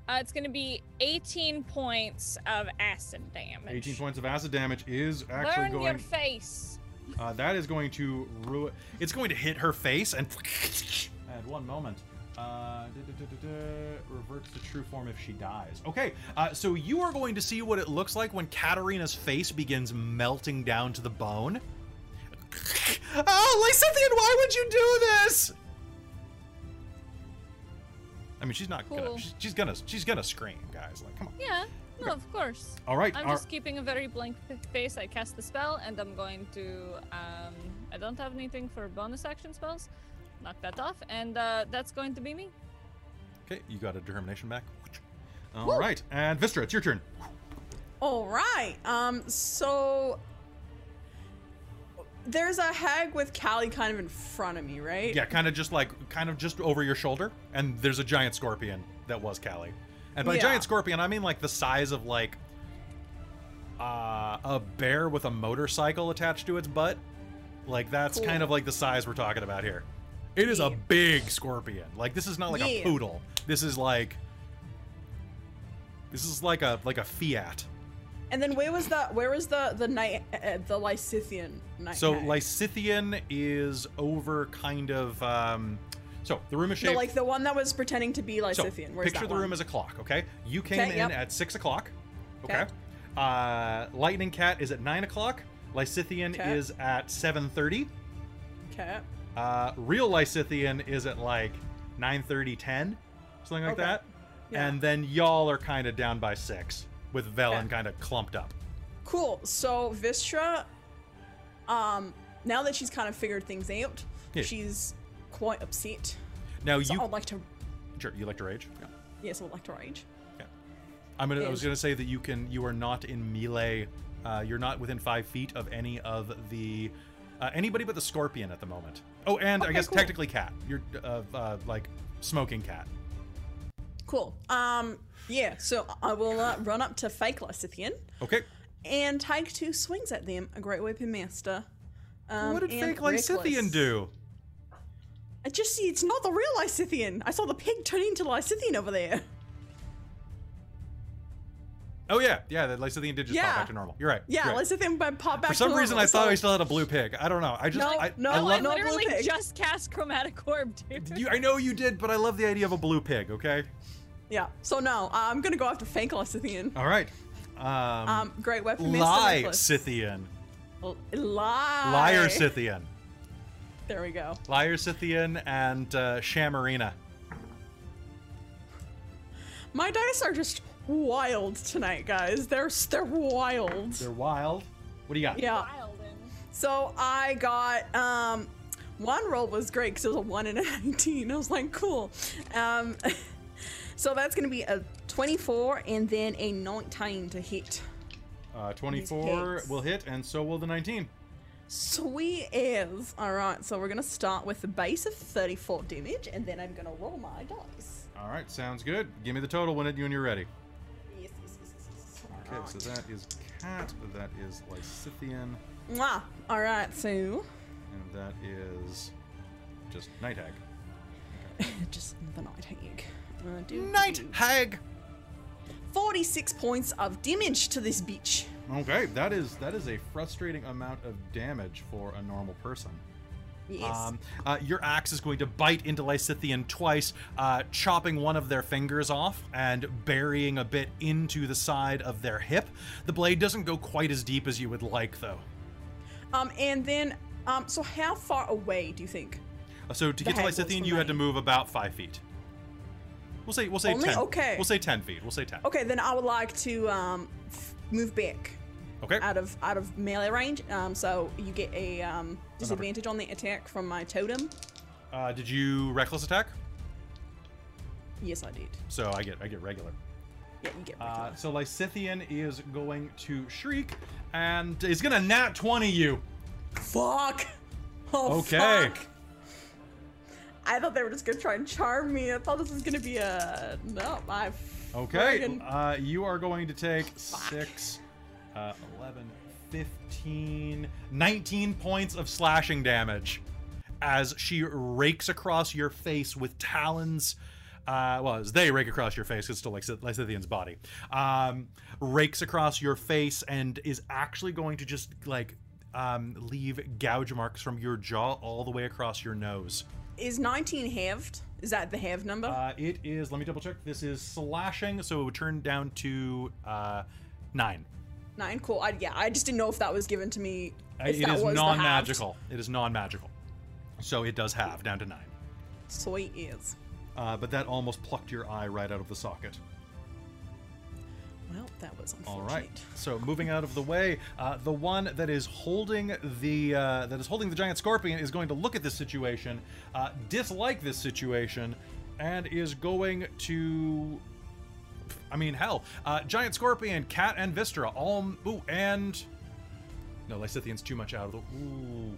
Uh, it's gonna be 18 points of acid damage. 18 points of acid damage is actually your going. face. Uh, that is going to ruin. It's going to hit her face and. At one moment. Uh, da, da, da, da, da, reverts to true form if she dies. Okay, uh, so you are going to see what it looks like when Katerina's face begins melting down to the bone. oh, Lysithian, why would you do this? I mean, she's not gonna. She's, she's gonna. She's gonna scream, guys. Like, come on. Yeah, no, of course. All right. I'm our- just keeping a very blank face. I cast the spell, and I'm going to. Um, I don't have anything for bonus action spells. Knock that off, and uh, that's going to be me. Okay, you got a determination back. All right, and Vistra, it's your turn. All right. Um. So there's a hag with Callie kind of in front of me, right? Yeah, kind of just like, kind of just over your shoulder, and there's a giant scorpion that was Callie. And by Yeah. giant scorpion, I mean like the size of like uh, a bear with a motorcycle attached to its butt. Like that's Cool. kind of like the size we're talking about here. It is a big scorpion. Like this is not like a poodle. This is like this is like a like a Fiat. And then where was the where was the the night uh, the Lysithian night? So hag? Lysithian is over kind of um so the room is no, like the one that was pretending to be so Lysithian. Where's picture that the one? room as a clock, okay? You came Okay, in yep. at six o'clock. Okay. Okay. Uh Lightning Cat is at nine o'clock. Lysithian Okay. is at seven thirty. Okay. Uh real Lysithian is at like 9:30, 10, something like Okay. that. Yeah. And then y'all are kind of down by six, with Velen Okay. kind of clumped up. Cool. So Vistra um, now that she's kind of figured things out, Yeah. she's quite upset. Now So you I'd like to, sure you like to rage. Yeah. yes, I'd like to rage. Yeah. I'm gonna. I was gonna say that you can. You are not in melee. Uh, you're not within five feet of any of the uh, anybody but the scorpion at the moment. Oh, and I guess cool. technically cat. You're uh, uh, like smoking cat. Cool. Um, yeah. So I will uh, run up to fake Lysithian Okay. and take two swings at them. A great weapon master. Um, what did fake Lysithian do? I just see it's not the real Lysithian. I saw the pig turn into Lysithian over there. Oh yeah, yeah. The Lysithian did just pop back to normal. You're right. Yeah, you're right. Lysithian by pop back. To. For some reason, normal, I thought so- I still had a blue pig. I don't know. I just. No, I, no, I I love. no. literally blue pig. just cast Chromatic Orb, dude. You, I know you did, but I love the idea of a blue pig. Okay. Yeah. So no, I'm gonna go after fake Lysithian. All right. Um. Um, great weapon master. lie Scythian. L- Lie. Liar Scythian. There we go. Liar Scythian and uh, Shamarina. My dice are just wild tonight, guys. They're they're wild. They're wild. What do you got? Yeah. So I got um one roll was great because it was a one and a nineteen. I was like, cool. Um, so that's gonna be a twenty-four and then a nineteen to hit. Uh, 24 will hit, and so will the 19. Sweet as. All right, so we're gonna start with the base of thirty-four damage, and then I'm gonna roll my dice. All right, sounds good. Give me the total when, it, when you're ready. Okay, so that is cat, that is Lysithian. Mwah. All right, so and that is just Night Hag. just the night hag. Uh, do- Night do. Hag! 46 points of damage to this bitch. Okay, that is that is a frustrating amount of damage for a normal person. Yes. Um, uh, your axe is going to bite into Lysithian twice, uh, chopping one of their fingers off and burying a bit into the side of their hip. The blade doesn't go quite as deep as you would like, though. Um, and then, um, so how far away do you think? Uh, So to get to Lysithian, you had to move about five feet. We'll say we'll say Only? ten. Okay. We'll say ten feet. We'll say ten. Okay, then I would like to um, f- move back Okay. out of out of melee range. Um, so you get a um, disadvantage on the attack from my totem. Uh, did you reckless attack? Yes, I did. So I get I get regular. Yeah, you get. Uh, so Lysithian is going to shriek and he's gonna nat twenty you. fuck. Oh, Okay. fuck. I thought they were just gonna try and charm me. I thought this was gonna be a no. I. Okay, friggin- uh, you are going to take 6, uh, 11, 15, 19 points of slashing damage as she rakes across your face with talons. Uh, well, as they rake across your face, it's still like Lysi- Lysithian's body. Um, rakes across your face and is actually going to just like um, leave gouge marks from your jaw all the way across your nose. Is 19 halved? Is that the halved number? Uh, it is. Let me double check. This is slashing, so it would turn down to uh, nine. Nine. Cool. I, yeah, I just didn't know if that was given to me. If It that is non-magical. It is non-magical, so it does have down to nine. Sweet is. Uh, but that almost plucked your eye right out of the socket. Well, that was All unfortunate. right. So moving out of the way, uh, the one that is holding the uh, that is holding the giant scorpion is going to look at this situation, uh, dislike this situation, and is going to. I mean, hell, uh, giant scorpion, cat, and Vistra all. Ooh, and no, Lysithian's too much out of the. Ooh.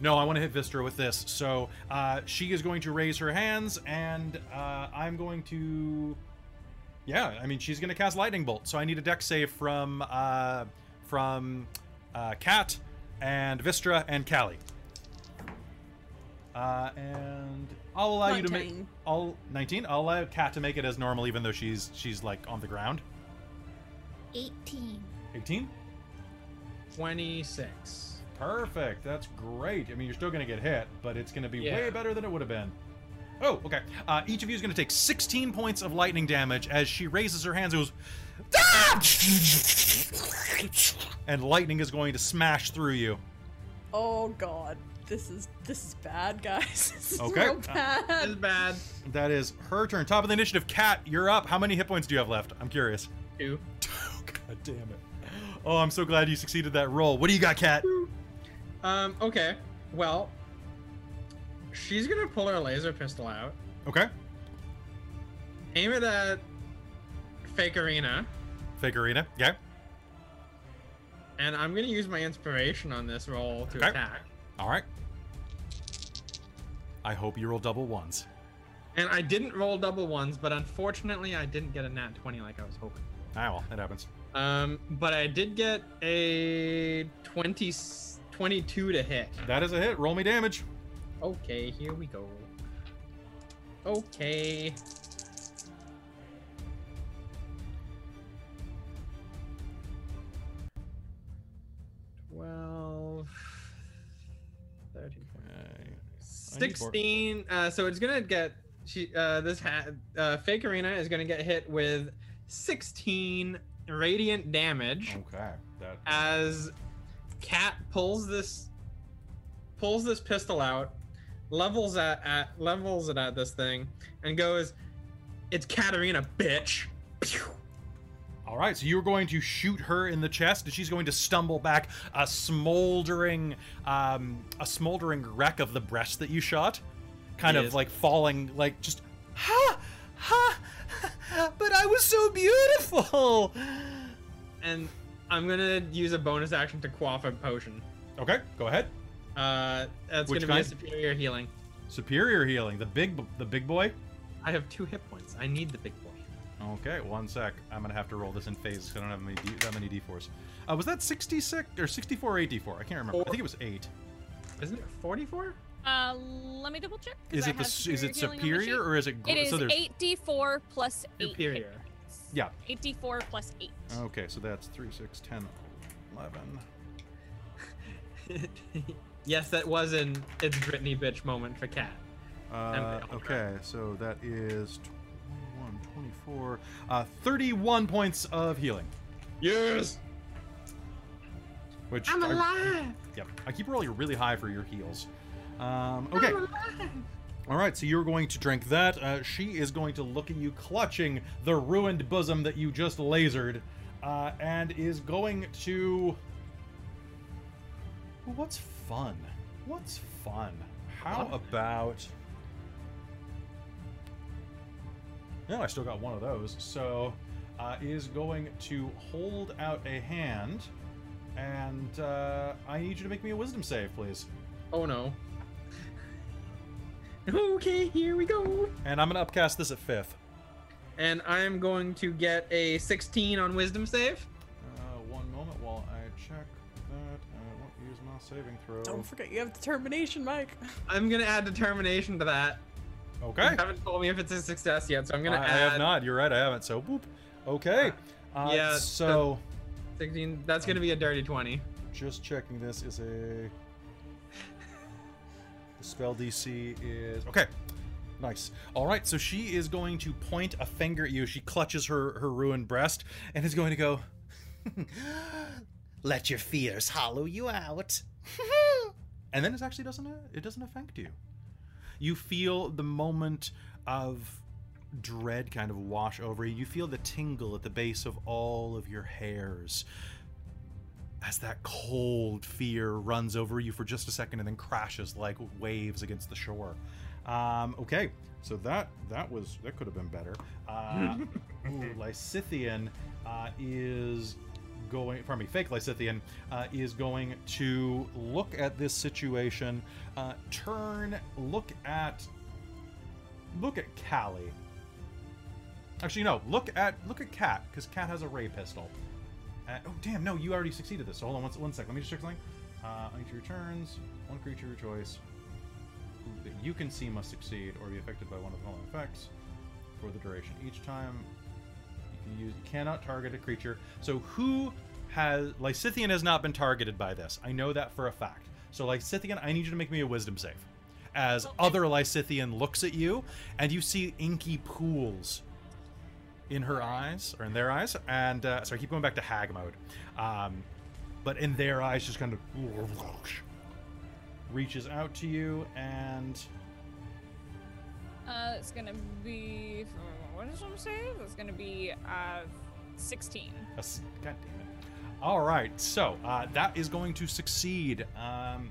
No, I want to hit Vistra with this. So uh, she is going to raise her hands, and uh, I'm going to. Yeah, I mean she's gonna cast lightning bolt, so I need a dex save from uh, from uh, Kat and Vistra and Callie. Uh, and I'll allow you to make 19. all 19. I'll allow Cat to make it as normal, even though she's she's like on the ground. 18. 18. 26. Perfect. That's great. I mean, you're still going to get hit, but it's going to be Yeah. way better than it would have been. Oh, okay. Uh, each of you is going to take 16 points of lightning damage as she raises her hands and goes. "Ah!" And lightning is going to smash through you. Oh god, this is this is bad, guys. This is Okay. real It's bad. bad. That is her turn. Top of the initiative. Cat, you're up. How many hit points do you have left? I'm curious. Two. God damn it. Oh, I'm so glad you succeeded that roll. What do you got, Cat? Um, okay. Well, she's gonna pull her laser pistol out, Okay. aim it at Fake Arena, Fake arena. Yeah. and I'm gonna use my inspiration on this roll to Okay. attack. All right. I hope you roll double ones. And I didn't roll double ones, but unfortunately, I didn't get a nat 20 like I was hoping. Ah, well, it happens. Um, but I did get a 20, 22 to hit. That is a hit. Roll me damage. Okay, here we go. Okay. 16 uh so it's gonna get she uh this ha- uh fake arena is gonna get hit with 16 radiant damage Okay. That. as cat pulls this pulls this pistol out levels at, at levels it at this thing and goes it's Katerina bitch Pew! All right, so you're going to shoot her in the chest, and she's going to stumble back, a smoldering, um, a smoldering wreck of the breast that you shot, kind of like falling, like just ha ha. But I was so beautiful. and i'm gonna use a bonus action to quaff a potion Okay, go ahead. uh that's Which gonna be a superior healing Superior healing, the big, the big boy. i have two hit points i need the big boy Okay, one sec. I'm gonna have to roll this in phases. 'cause I don't have many D, that many d4s. Uh, was that 66 or 64 or 8 d4? I can't remember. I think it was eight. isn't it 44 Uh, let me double check. Is I it the is it healing on my superior or is it? gr- It is so there's 8d4 plus 8. superior yeah. 8d4 plus 8. Okay, so that's 3, 6, 10, 11. yes, that was an it's Britney bitch moment for Cat. Uh, okay, so that is 21, 24, uh, 31 points of healing. Yes, Which I'm are- alive. Yep, I keep rolling really high for your heals. Um, okay, all right. So you're going to drink that. Uh, she is going to look at you, clutching the ruined bosom that you just lasered, uh, and is going to. What's fun? What's fun? How about? No, I still got one of those. So, uh, is going to hold out a hand, and uh, I need you to make me a wisdom save, please. Oh no. Okay, here we go. And I'm gonna upcast this at fifth. And I'm going to get a 16 on Wisdom save. Uh, one moment while I check that. I won't use my saving throw. Don't forget you have determination, Mike. I'm gonna add determination to that. Okay. You haven't told me if it's a success yet, so I'm gonna I, I have not. You're right. I haven't. So, boop. Okay. Uh, Yeah, So, 16. That's gonna be a dirty 20. just checking. This is a. The spell DC is okay. Nice. All right. So she is going to point a finger at you. She clutches her her ruined breast and is going to go. Let your fears hollow you out. and then it actually doesn't it doesn't affect you. You feel the moment of dread kind of wash over you. You feel the tingle at the base of all of your hairs as that cold fear runs over you for just a second and then crashes like waves against the shore. Um, okay, so that that was that could have been better. Uh, ooh, Lysithian uh, is going. Pardon me, fake Lysithian uh, is going to look at this situation. Uh, turn, look at look at Callie. Actually, no. Look at look at Cat because Cat has a ray pistol. Uh, oh damn! No, you already succeeded this. So hold on one, one sec. Let me just check something. Uh, each returns, one creature of your choice that you can see must succeed or be affected by one of the following effects for the duration. Each time you can use you cannot target a creature. So who has Lysithian has not been targeted by this? I know that for a fact. So Lysithian, I need you to make me a Wisdom save. As other Lysithian looks at you, and you see inky pools in her eyes or in their eyes and uh, sorry keep going back to hag mode um, but in their eyes just kind of reaches out to you and Uh, it's gonna be. What is what save? It's gonna be uh, 16. a s- god damn it All right, so uh, that is going to succeed. Um,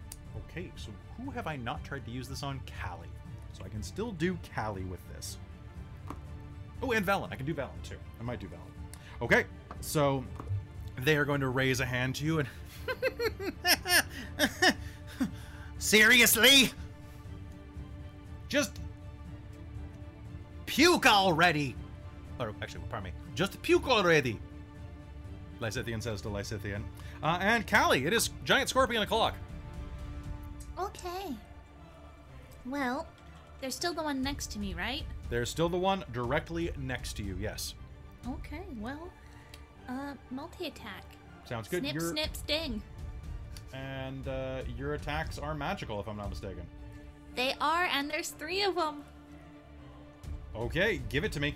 okay, so who have I not tried to use this on? Callie. So I can still do Callie with this. Oh, and Velen. I can do Velen too. I might do Velen. Okay, so they are going to raise a hand to you and. Seriously? Just puke already. Or actually, pardon me. Just puke already. Lysithian says to Lysithian. Uh, and Callie, it is giant scorpion o'clock. Okay. Well, there's still the one next to me, right? There's still the one directly next to you. Yes, Okay, well, uh, multi attack. sounds good. Snip, your, snip, sting. And uh, your attacks are magical, if I'm not mistaken. They are, and there's three of them. Okay, give it to me.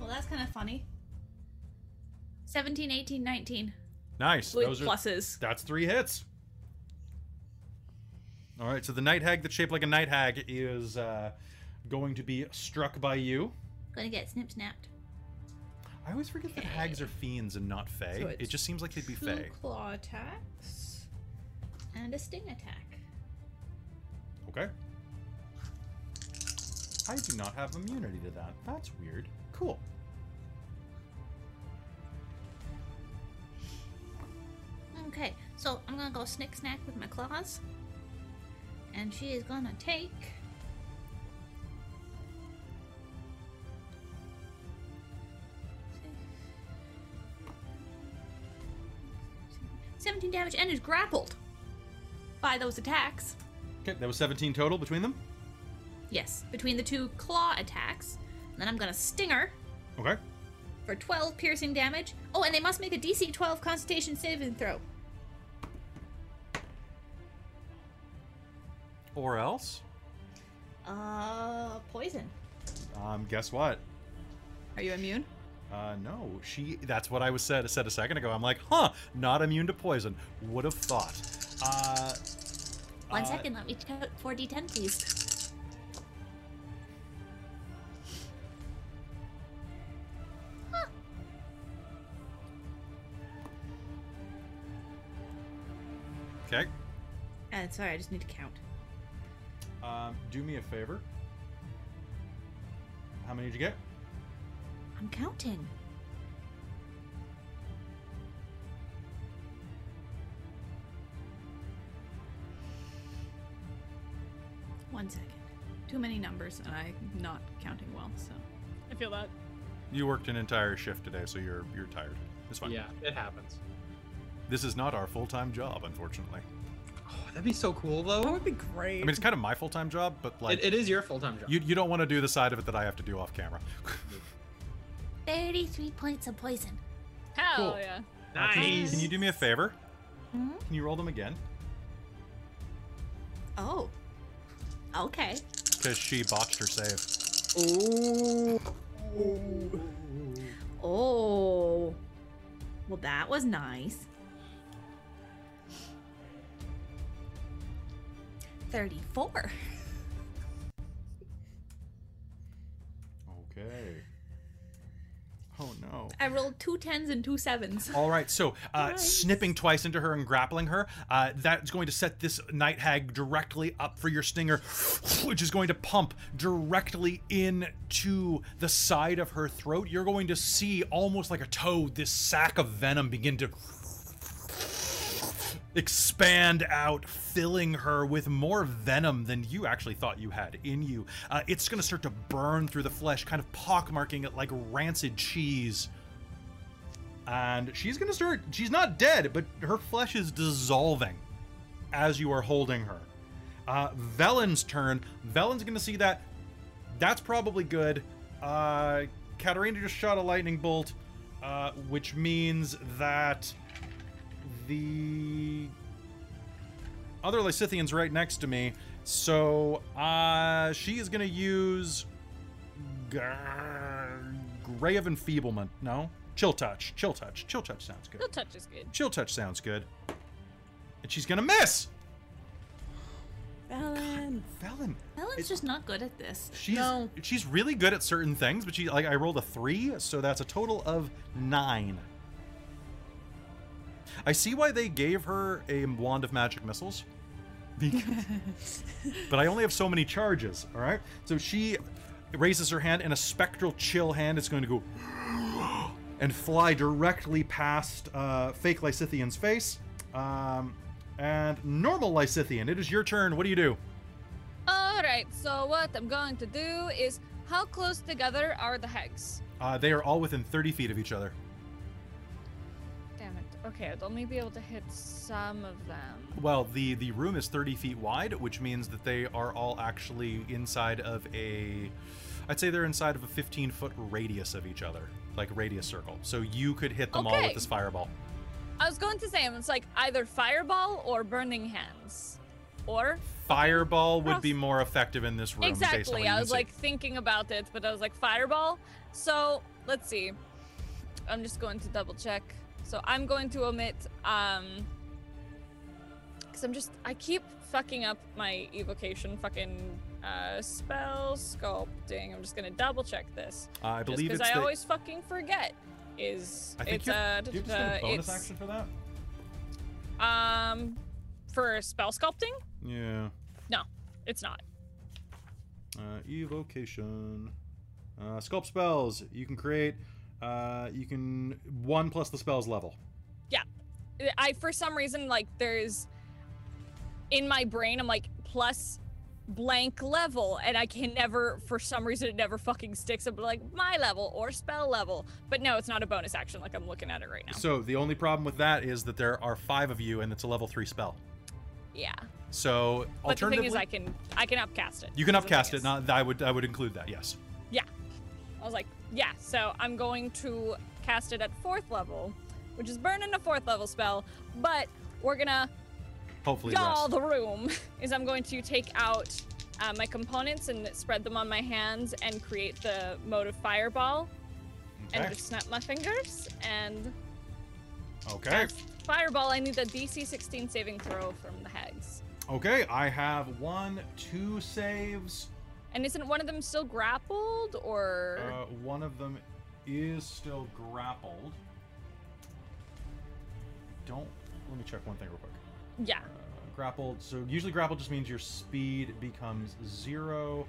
Well, that's kind of funny. 17, 18, 19. Nice. With Those are pluses. That's three hits. All right, so the night hag that's shaped like a night hag is uh, going to be struck by you. Gonna get snip snapped. I always forget that hags are fiends and not fae. So it just seems like they'd be Two fae. claw attacks. And a sting attack. Okay. I do not have immunity to that. That's weird. Cool. Okay, so I'm gonna go snick snack with my claws. And she is gonna take. Seventeen damage and is grappled by those attacks. Okay, that was 17 total between them. Yes, between the two claw attacks. And then I'm gonna sting her Okay. for 12 piercing damage. Oh, and they must make a DC 12 Constitution saving throw. Or else, Uh, poison. um, guess what? Are you immune? Uh, no, she. That's what I was said said a second ago. I'm like, huh, not immune to poison. Would have thought. Uh, One uh, second, let me count 4d10, please. Huh. Okay. Uh, sorry, I just need to count. Um, do me a favor. How many did you get? I'm counting. One second. Too many numbers, and I'm not counting well, so. I feel that. You worked an entire shift today, so you're you're tired. It's fine. Yeah, it happens. This is not our full time job, unfortunately. Oh, that'd be so cool though. That would be great. I mean, it's kind of my full time job, but like, it, it is your full time job. you you don't want to do the side of it that I have to do off camera. 33 points of poison. Hell Cool. yeah. Uh, can, you, nice. can you do me a favor? Mhm. Can you roll them again? Oh. Okay. Because she botched her save. Oh. Well, that was nice. 34. Okay. Oh no. I rolled two tens and two sevens. All right, so uh, snipping twice into her and grappling her, uh, that's going to set this night hag directly up for your stinger, which is going to pump directly into the side of her throat. You're going to see almost like a toad, this sack of venom begin to expand out, filling her with more venom than you actually thought you had in you. Uh, it's going to start to burn through the flesh, kind of pockmarking it like rancid cheese. And she's going to start, she's not dead, but her flesh is dissolving as you are holding her. Uh, Velen's turn. Velen's going to see that. That's probably good. Uh, Katerina just shot a lightning bolt, uh, which means that the other Lysithian's right next to me. So uh, she is going to use G- Ray of Enfeeblement. No? Chill Touch. Chill Touch. Chill Touch sounds good. Chill touch is good. Chill Touch sounds good. And she's going to miss! Ellen. Felon. Ellen's It- just not good at this. She's No. she's really good at certain things, but she like I rolled a three, so that's a total of nine. I see why they gave her a wand of magic missiles. Because- but I only have so many charges, all right? So she raises her hand, and a spectral chill hand is going to go and fly directly past uh, fake Lysithian's face. Um, and normal Lysithian, it is your turn. What do you do? All right. So what I'm going to do is, how close together are the hags? Uh, they are all within 30 feet of each other. Okay, I'd only be able to hit some of them. Well, the the room is 30 feet wide, which means that they are all actually inside of a I'd say they're inside of a 15 foot radius of each other, like radius circle. So you could hit them all with this fireball. I was going to say it's like either fireball or burning hands, or Fireball would be more effective in this room. based on what exactly. I was see. like thinking about it, but I was like fireball. So let's see. I'm just going to double check. So I'm going to omit um because I'm just I keep fucking up my evocation fucking uh spell sculpting. I'm just gonna double check this. Uh, I believe because I the, always fucking forget. Is I think it's uh do you have a bonus it's, action for that. um for spell sculpting? Yeah. No, it's not. Uh, evocation. Uh, sculpt spells. You can create. Uh, you can one plus the spell's level. Yeah, I for some reason like there's in my brain I'm like plus blank level and I can never for some reason it never fucking sticks up like my level or spell level. But no, it's not a bonus action like I'm looking at it right now. So the only problem with that is that there are five of you, and it's a level three spell. yeah. So But the thing is I can I can upcast it. you can is the thing upcast it. Not I would I would include that. Yes. Yeah. I was like, yeah, so I'm going to cast it at fourth level, which is burning a fourth level spell, but we're gonna Hopefully rest. the room is I'm going to take out uh, my components and spread them on my hands and create the mode of fireball and just snap my fingers and Okay. fireball. I need a DC 16 saving throw from the hags. Okay. I have one, two saves. And isn't one of them still grappled or? Uh, one of them is still grappled. Don't. Let me check one thing real quick. yeah. Uh, grappled. So usually grappled just means your speed becomes zero.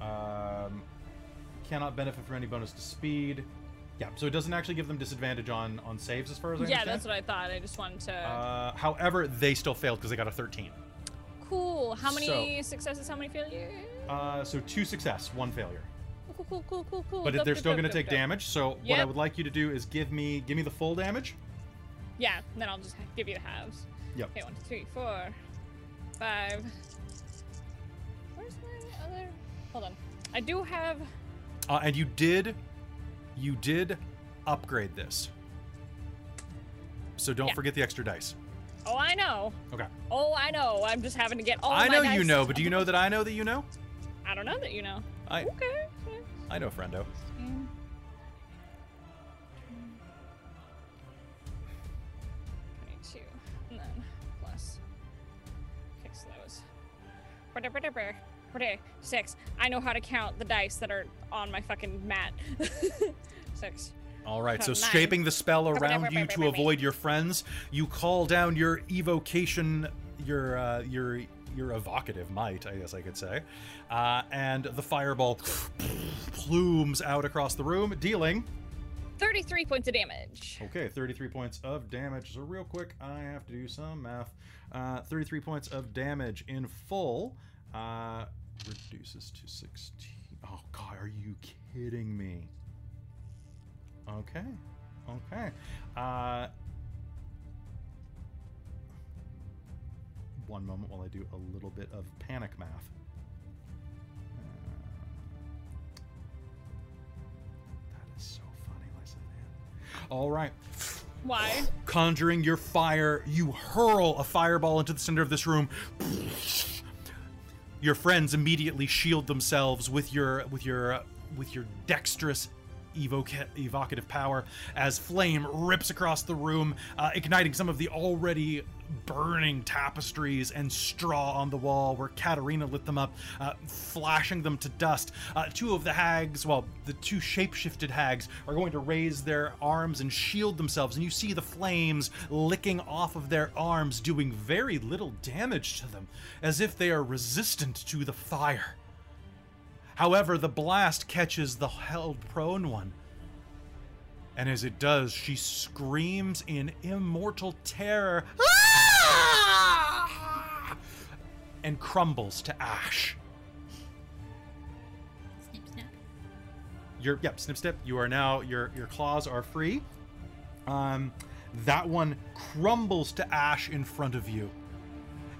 Um, cannot benefit from any bonus to speed. Yeah, so it doesn't actually give them disadvantage on on saves as far as I Yeah, understand. Yeah, that's what I thought. I just wanted to. Uh, however, they still failed because they got a 13. cool. How many so- successes? How many failures? Uh, so two success, one failure. Cool, cool, cool, cool, cool. But Dope, they're dope, still going to take dope. damage. So what I would like you to do is give me give me the full damage. Yeah, then I'll just give you the halves. Yep. Okay, one, two, three, four, five. Where's my other? Hold on. I do have. Uh, and you did, you did upgrade this. So don't Yeah. forget the extra dice. Oh, I know. Okay. Oh, I know. I'm just having to get all. I know you know, but do you know that I know that you know? I don't know that you know. I Okay. I know, friendo. Mm. Twenty-two, and then plus. Okay, so that was. Six. I know how to count the dice that are on my fucking mat. Six. All right, so shaping the spell around you to avoid your friends, you call down your evocation, your uh, your your evocative might, I guess I could say, uh, and the fireball plumes out across the room, dealing 33 points of damage. Okay, 33 points of damage. So, real quick, I have to do some math. Uh, 33 points of damage in full. Uh, reduces to 16. Oh, God, are you kidding me? Okay. Okay. Uh, one moment while I do a little bit of panic math. Uh, that is so funny, Lysander. All right. Why? Conjuring your fire, you hurl a fireball into the center of this room. Your friends immediately shield themselves with your with your with your dexterous evoca- evocative power as flame rips across the room, uh, igniting some of the already burning tapestries and straw on the wall where Katerina lit them up, uh, flashing them to dust. Uh, two of the hags, well, the two shapeshifted hags, are going to raise their arms and shield themselves, and you see the flames licking off of their arms, doing very little damage to them, as if they are resistant to the fire. However, the blast catches the held prone one. And as it does, she screams in immortal terror "Ah!" and crumbles to ash. Snip. Your yep, snip snip. You are now your your claws are free. Um, that one crumbles to ash in front of you.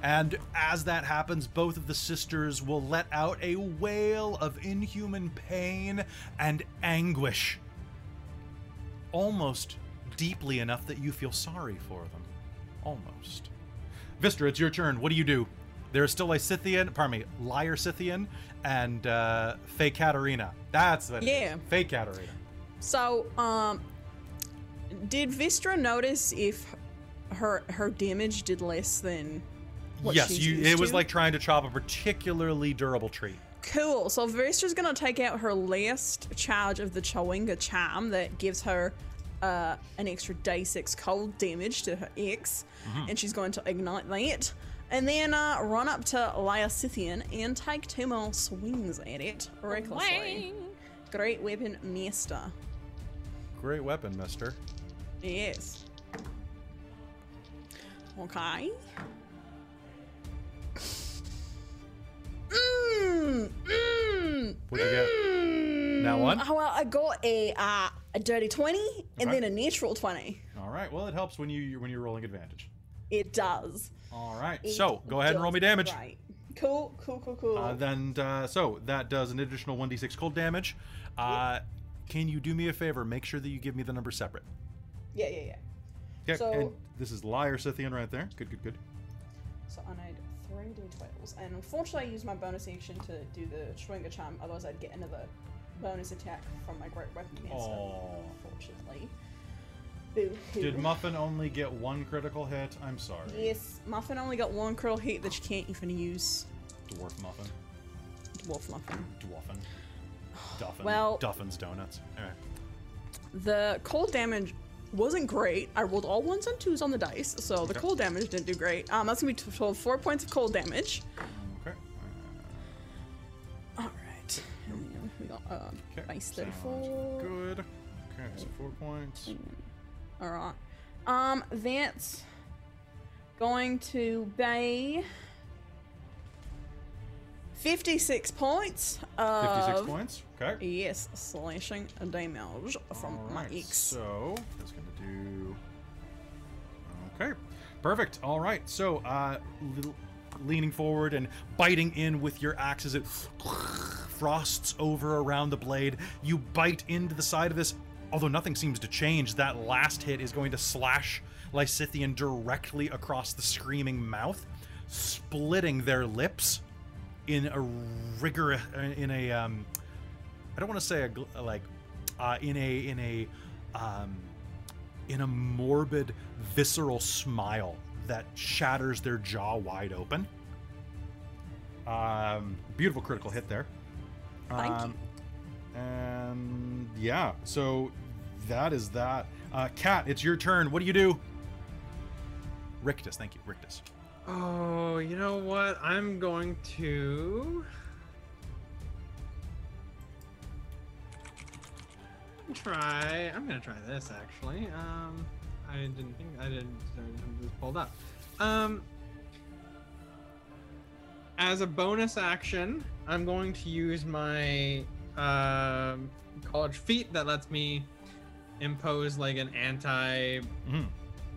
And as that happens, both of the sisters will let out a wail of inhuman pain and anguish. Almost deeply enough that you feel sorry for them. Almost. Vistra, it's your turn. What do you do? There's still a Scythian, pardon me, Liar Scythian and uh, Faye Katerina. That's is. Yeah. Faye Katerina. So, um, did Vistra notice if her her damage did less than what yes, she's you. used It was like trying to chop a particularly durable tree. Cool. So Vistra's gonna take out her last charge of the Chwinga charm that gives her uh, an extra day six cold damage to her X, Mm-hmm. and she's going to ignite that, and then uh, run up to Lyoscythian and take two more swings at it recklessly. Wang. Great weapon, master. Great weapon, Mister. Yes. Okay. Mmm. Mmm. What'd you get? Now one? Oh, well, I got a uh, a dirty twenty and Okay. then a natural twenty. All right. Well, it helps when you when you're rolling advantage. It does. All right. It So go ahead and roll me damage. Right. Cool. Cool. Cool. Cool. Uh, then uh, so that does an additional 1d6 cold damage. Uh, can you do me a favor? Make sure that you give me the number separate. yeah. Yeah. Yeah. Okay. So- and this is Liar Scythian right there. Good. Good. Good. So I need three d12s, and unfortunately, I used my bonus action to do the Chwinga charm. Otherwise, I'd get another bonus attack from my great weapon master. Unfortunately. Boo. Did Muffin only get one critical hit? I'm sorry. Yes, Muffin only got one critical hit that you can't even use. Dwarf Muffin. Dwarf Muffin. Dwarfin. Duffin. Well- Duffin's donuts. All right. The cold damage wasn't great. I rolled all ones and twos on the dice, so the Okay. cold damage didn't do great. Um, that's gonna be total four points of cold damage. Okay. All right. We got uh, Okay. sounds thirty-four. Good. Okay, so four points. All right. Um, that's going to be fifty-six points. Of, 56 points. Okay. Yes, slashing damage from All my right, X. So that's gonna do. Okay, perfect. All right, so uh, little, leaning forward and biting in with your axe as it frosts over around the blade. You bite into the side of this. Although nothing seems to change, that last hit is going to slash Lysithian directly across the screaming mouth, splitting their lips in a rigorous, in a um, I don't want to say a like uh, in a in a um, in a morbid, visceral smile that shatters their jaw wide open. Um, beautiful critical hit there. Thank um, And yeah, so that is that. Uh, Kat, it's your turn. What do you do? Rictus, thank you, Rictus. Oh, you know what? I'm going to try. I'm gonna try this actually. Um, I didn't think I didn't. I just pulled up. Um, as a bonus action, I'm going to use my um college feat that lets me impose like an anti Mhm.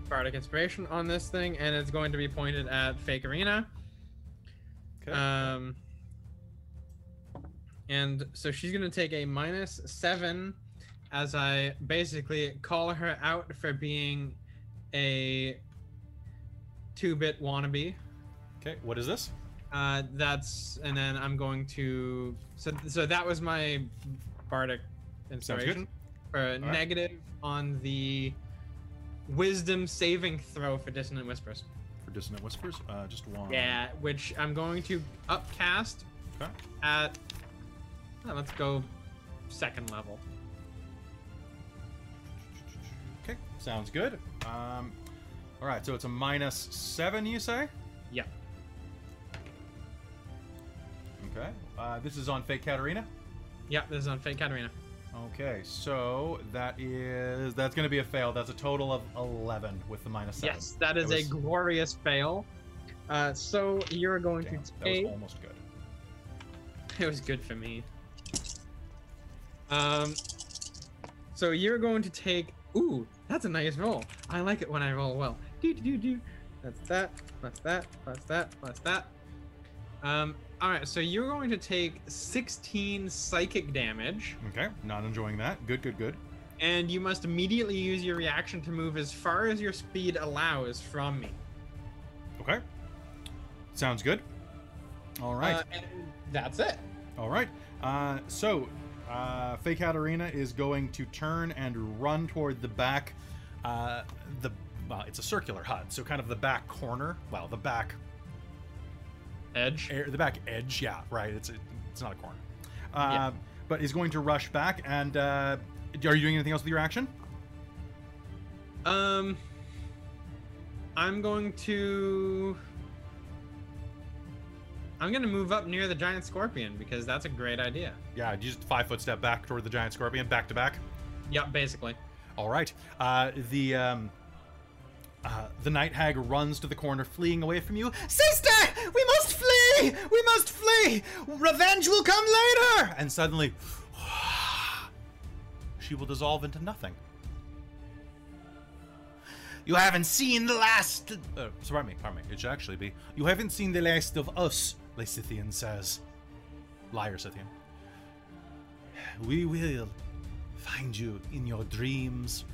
Bardic inspiration on this thing, and it's going to be pointed at Fake Arena. Okay. Um, and so she's gonna take a minus seven as I basically call her out for being a two-bit wannabe. okay, what is this? Uh, that's and then I'm going to so so that was my bardic Sounds inspiration. or negative on the wisdom saving throw for dissonant whispers. For dissonant whispers, uh, just one. Yeah, which I'm going to upcast Okay. at. let's go second level. Okay. Sounds good. Um, all right. So it's a minus seven, you say? Yeah. Okay. Uh, this is on Fake Katerina. Yeah, this is on Fake Katerina. Okay, so that is that's going to be a fail. That's a total of eleven with the minus seven. Yes, that is That a glorious fail. Uh, so you're going Damn, to that take. was almost good. It was good for me. Um, so you're going to take. Ooh, that's a nice roll. I like it when I roll well. Do do do do. That's that. Plus that. Plus that. Plus that. Um. All right. So you're going to take 16 psychic damage, Okay, not enjoying that. Good, good, good. and you must immediately use your reaction to move as far as your speed allows from me. Okay, sounds good. All right, Uh, and that's it. all right. Uh, so, uh, Fake Katerina is going to turn and run toward the back. Uh, the well, it's a circular hut, so kind of the back corner. Well, the back Edge. air, the back edge. Yeah, right. It's a, it's not a corner. Uh, Yeah. But he's going to rush back. And uh, are you doing anything else with your action? Um, I'm going to. I'm gonna move up near the giant scorpion because that's a great idea. Yeah, just five foot step back toward the giant scorpion, back to back. Yep, basically. All right. Uh, the um, uh, the night hag runs to the corner, fleeing away from you. Sister, we must flee! We must flee! Revenge will come later! And suddenly, she will dissolve into nothing. You haven't seen the last. Uh, me, pardon me. It should actually be. You haven't seen the last of us, Lysithian says. Liar, Scythian. We will find you in your dreams.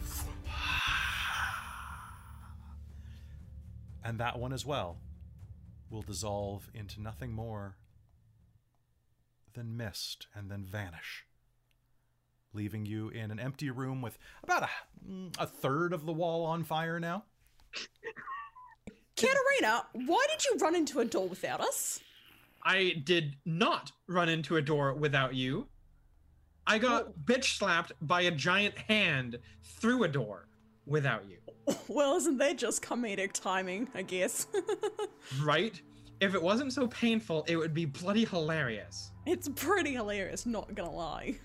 And that one as well will dissolve into nothing more than mist and then vanish, leaving you in an empty room with about a, a third of the wall on fire now. Katerina, why did you run into a door without us? I did not run into a door without you. I got bitch slapped by a giant hand through a door without you. Well, isn't that just comedic timing, I guess? Right? If it wasn't so painful, it would be bloody hilarious. it's pretty hilarious, not gonna lie.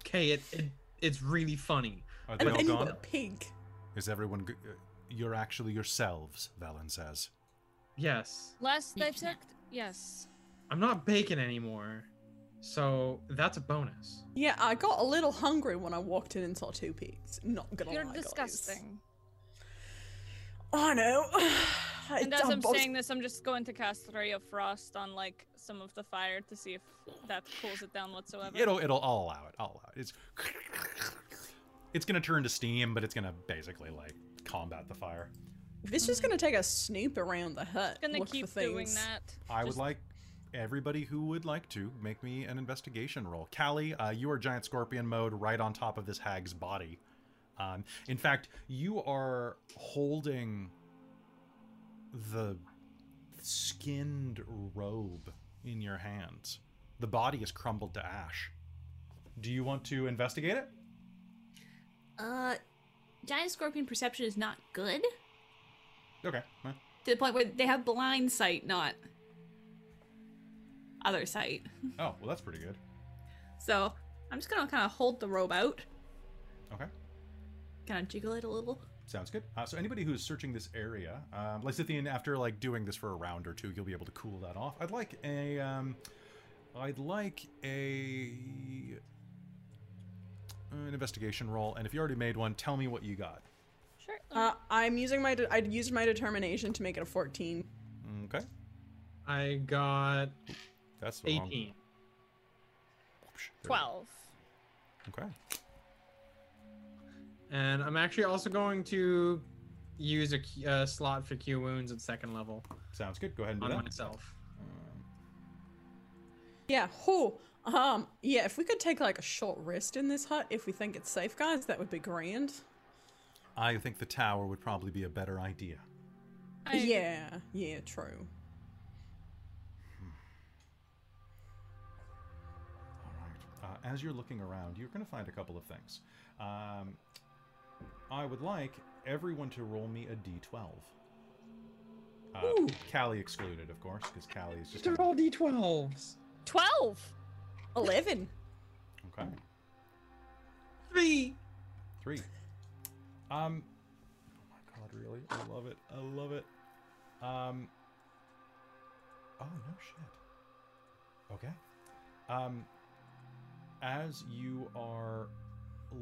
Okay, it, it it's really funny. Are they And, all and you gone? got a. Is everyone. G- uh, you're actually yourselves, Valen says. Yes. Last I checked, yes. I'm not bacon anymore. So that's a bonus. Yeah, I got a little hungry when I walked in and saw two pigs. Not gonna lie. You're lie, guys. disgusting. I know. I, And as I'm I was- saying this, I'm just going to cast Ray of Frost on like some of the fire to see if that cools it down whatsoever. It'll, it'll, I'll allow it. I'll allow it. It's, it's gonna turn to steam, but it's gonna basically like combat the fire. This is gonna take a snoop around the hut. gonna look keep for things. doing that. I would like everybody who would like to make me an investigation roll. Callie, uh, you are giant scorpion mode right on top of this hag's body. Um, in fact, you are holding the skinned robe in your hands. The body is crumbled to ash. Do you want to investigate it? Uh, giant scorpion perception is not good Okay. well, to the point where they have blind sight, not other sight. Oh, well, that's pretty good. So I'm just gonna kind of hold the robe out, Okay. Kind of jiggle it a little. Sounds good. Uh, so anybody who's searching this area, um, Lysithian, after like doing this for a round or two, you'll be able to cool that off. I'd like a, um, I'd like a an investigation roll, and if you already made one, tell me what you got. Sure. Uh, I'm using my. De- I used my determination to make it a 14. Okay, I got that's the wrong. 18. Whoosh, there we go. Twelve. Okay. And I'm actually also going to use a uh, slot for cure wounds at second level Sounds good. Go ahead and do on that. myself. Um, Yeah. Who? Um. Yeah. If we could take like a short rest in this hut, if we think it's safe, guys, that would be grand. I think the tower would probably be a better idea. I agree. Yeah. Yeah. True. All right. Uh, as you're looking around, you're going to find a couple of things. Um, I would like everyone to roll me a d12. Uh, Callie excluded, of course, because Callie is just. They're all d12s. 12. Eleven. Okay. Three. Three. Um. Oh my god, really? I love it. I love it. Um. Oh no shit. Okay. Um. As you are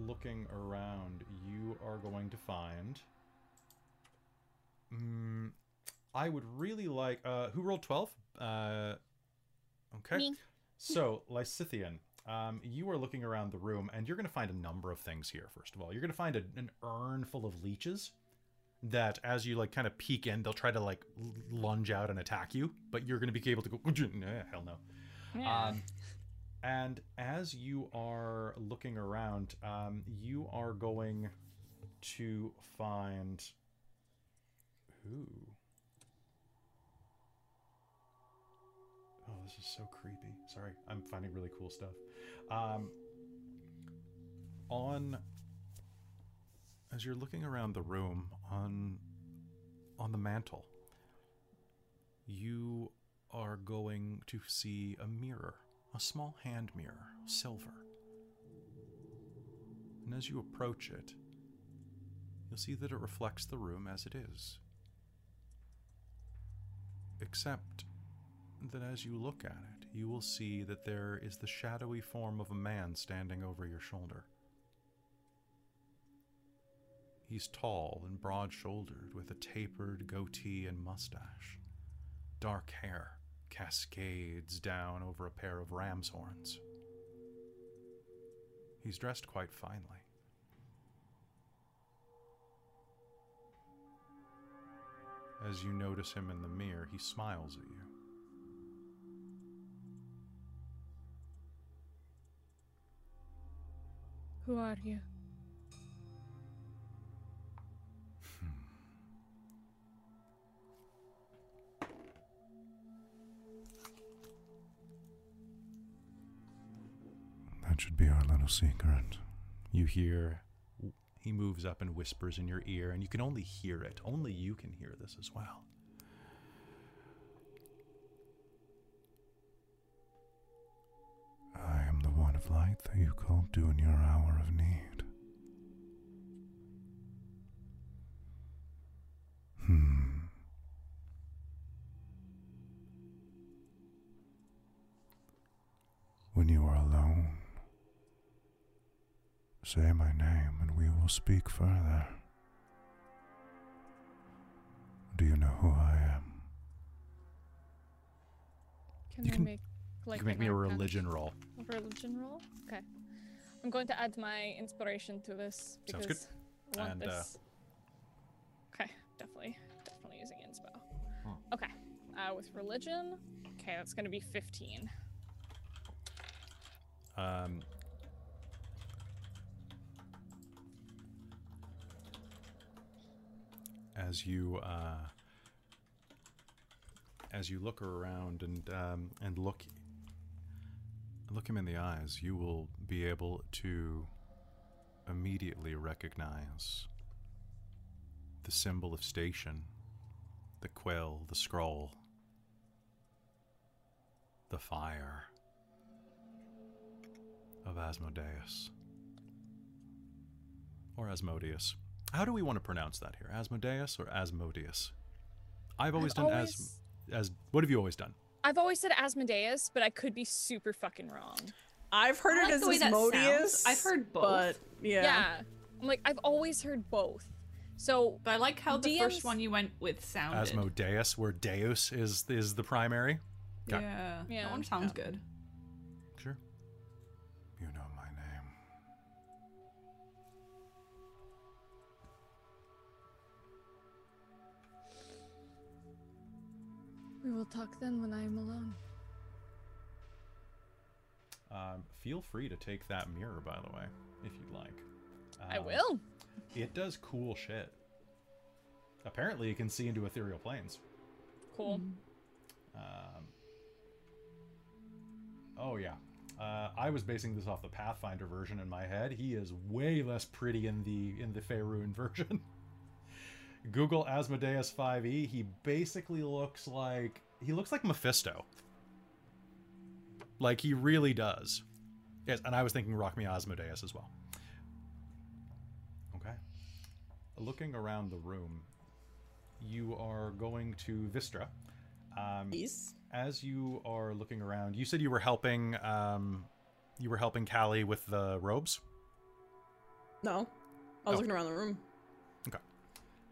looking around, you are going to find. Mm, I would really like. Uh, who rolled twelve? Uh. Okay. Me. So, Lysithian, um, you are looking around the room, and you're going to find a number of things here. First of all, you're going to find a, an urn full of leeches that, as you like, kind of peek in, they'll try to like lunge out and attack you, but you're going to be able to go. Hell no. Yeah. Um, and as you are looking around, um, you are going to find. Ooh. Oh, this is so creepy. Sorry, I'm finding really cool stuff. Um, on as you're looking around the room on on the mantle, you are going to see a mirror, a small hand mirror, silver. And as you approach it, you'll see that it reflects the room as it is. Except that as you look at it, you will see that there is the shadowy form of a man standing over your shoulder. He's tall and broad shouldered, with a tapered goatee and mustache. Dark hair cascades down over a pair of ram's horns. He's dressed quite finely. As you notice him in the mirror, he smiles at you. Who are you? That should be our little secret. You hear he moves up and whispers in your ear, and you can only hear it. Only you can hear this as well. I am the one of light that you called to in your hour of need. Hmm. When you are alone, say my name and we will speak further. Do you know who I am? Can You I can- make like you can make me a arcana- religion roll. A religion roll? Okay. I'm going to add my inspiration to this Sounds because good. I want And, uh, this. Okay, definitely, definitely using inspo. Hmm. Okay, uh, with religion, okay, that's gonna be 15. Um, as you uh, as you look around and um, and look look him in the eyes, you will be able to immediately recognize the symbol of station, the quill, the scroll, the fire of Asmodeus. Or Asmodeus. How do we want to pronounce that here? Asmodeus or Asmodeus? I've always I've done always- as as what have you always done? I've always said Asmodeus, but I could be super fucking wrong. I've heard I it like as the Asmodeus. I've heard both. But yeah. Yeah. I'm like, I've always heard both. So, But I like how the first one you went with sounded. Asmodeus, where Deus is is the primary. Okay. Yeah. Yeah. That one sounds Yeah. good. We will talk then when I am alone. Um, feel free to take that mirror, by the way, if you'd like. I Um, will. It does cool shit. Apparently, it can see into ethereal planes. Cool. Um, oh yeah, uh, I was basing this off the Pathfinder version in my head. He is way less pretty in the in the Faerun version. Google Asmodeus 5e. He basically looks like he looks like Mephisto. Like he really does. Yes, and I was thinking Rock Me Asmodeus as well. Okay. Looking around the room, you are going to Vistra. Um, Please. as you are looking around, you said you were helping. Um, you were helping Callie with the robes. No. I was Oh. looking around the room.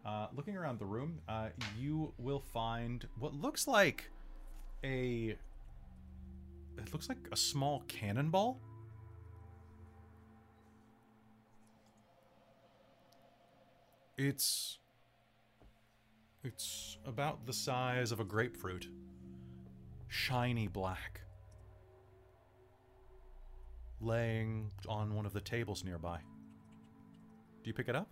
Uh, looking around the room, uh, you will find what looks like a. It looks like a small cannonball. It's. It's about the size of a grapefruit. Shiny black. Laying on one of the tables nearby. Do you pick it up?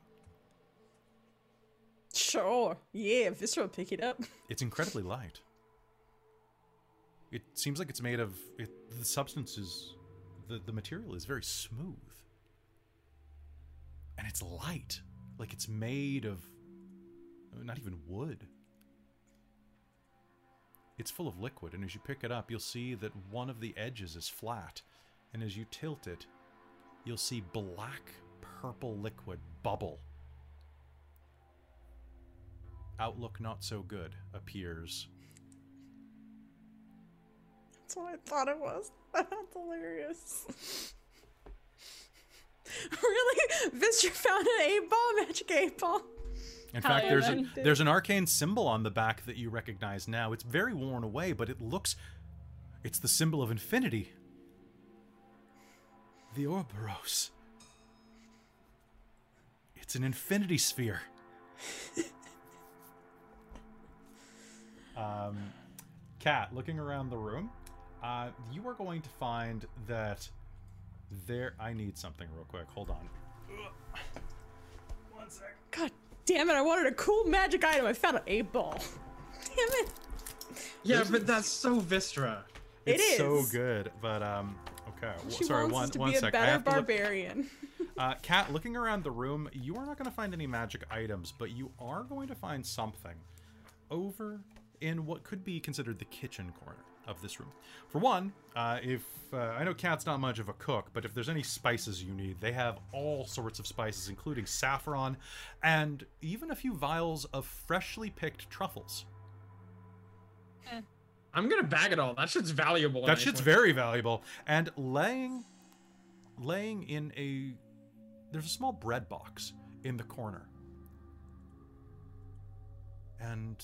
Sure. Yeah, Vistra will pick it up. It's incredibly light. It seems like it's made of it, the substance is the the material is very smooth. And it's light. Like it's made of not even wood. It's full of liquid and as you pick it up you'll see that one of the edges is flat and as you tilt it you'll see black purple liquid bubble. Outlook not so good appears That's what I thought it was. That's hilarious. really? Vistra found an eight ball, magic eight ball. In How fact, I there's a, there's an arcane symbol on the back that you recognize now. It's very worn away, but it looks it's the symbol of infinity. The Ouroboros. It's an infinity sphere. um, Kat, looking around the room, uh, you are going to find that there. I need something real quick. Hold on. One sec. God damn it, I wanted a cool magic item. I found an eight ball. Damn it. Yeah, but that's so Vistra. It It's so good, but um, okay. w- She sorry, wants one to one be a sec. I better have to look- barbarian. Uh, Kat, looking around the room, you are not going to find any magic items, but you are going to find something over in what could be considered the kitchen corner of this room. For one, uh, if uh, I know Kat's not much of a cook, but if there's any spices you need, they have all sorts of spices, including saffron and even a few vials of freshly picked truffles. I'm gonna bag it all. That shit's valuable. That shit's very valuable. And laying laying in a there's a small bread box in the corner. And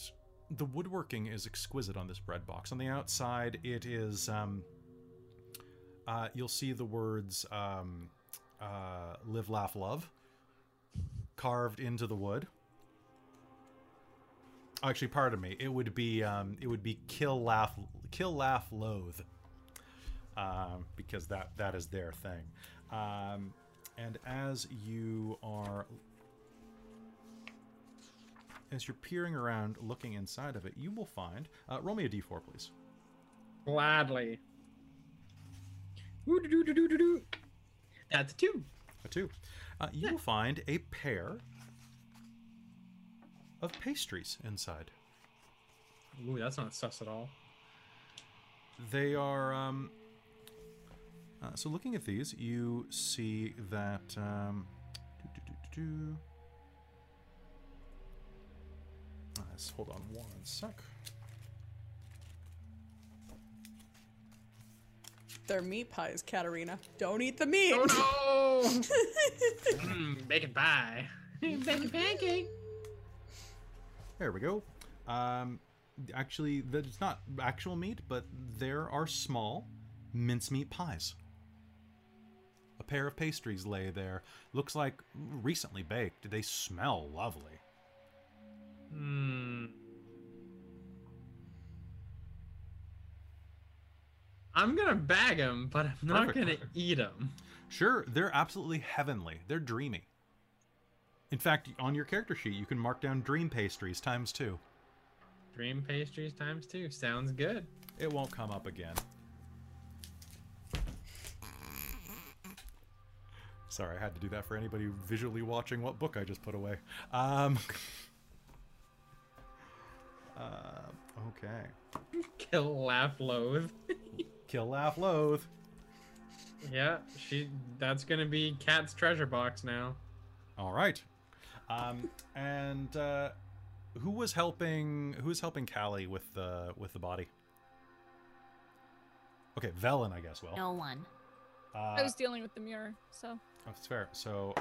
the woodworking is exquisite on this bread box. On the outside, it is um uh, you'll see the words um, uh, "Live, Laugh, Love" carved into the wood. Actually, pardon me. It would be um, it would be "Kill, Laugh, Kill, Laugh, Loathe," um, because that that is their thing. Um, and as you are as you're peering around, looking inside of it, you will find. Uh, roll me a d4, please. Gladly. That's a two. A two. Uh, you will find a pair of pastries inside. Ooh, that's not sus at all. They are. Um, uh, so looking at these, you see that. Um, let's hold on one sec. They're meat pies, Katerina. Don't eat the meat. Oh no! mm, bacon pie. bacon pancake. There we go. Um, actually, that it's not actual meat, but there are small mincemeat pies. A pair of pastries lay there. Looks like recently baked. They smell lovely. Hmm. I'm gonna bag them, but I'm not Perfect. gonna eat them. Sure, they're absolutely heavenly. They're dreamy. In fact, on your character sheet, you can mark down dream pastries times two. Dream pastries times two. Sounds good. It won't come up again. Sorry, I had to do that for anybody visually watching what book I just put away. Um, uh, okay. Kill, laugh, loathe. Kill, laugh, loathe. yeah, she. That's gonna be Kat's treasure box now. All right. Um, and uh, who was helping? Who was helping Callie with the with the body? Okay, Velen, I guess. Well, No one. Uh, I was dealing with the mirror, so That's fair. So,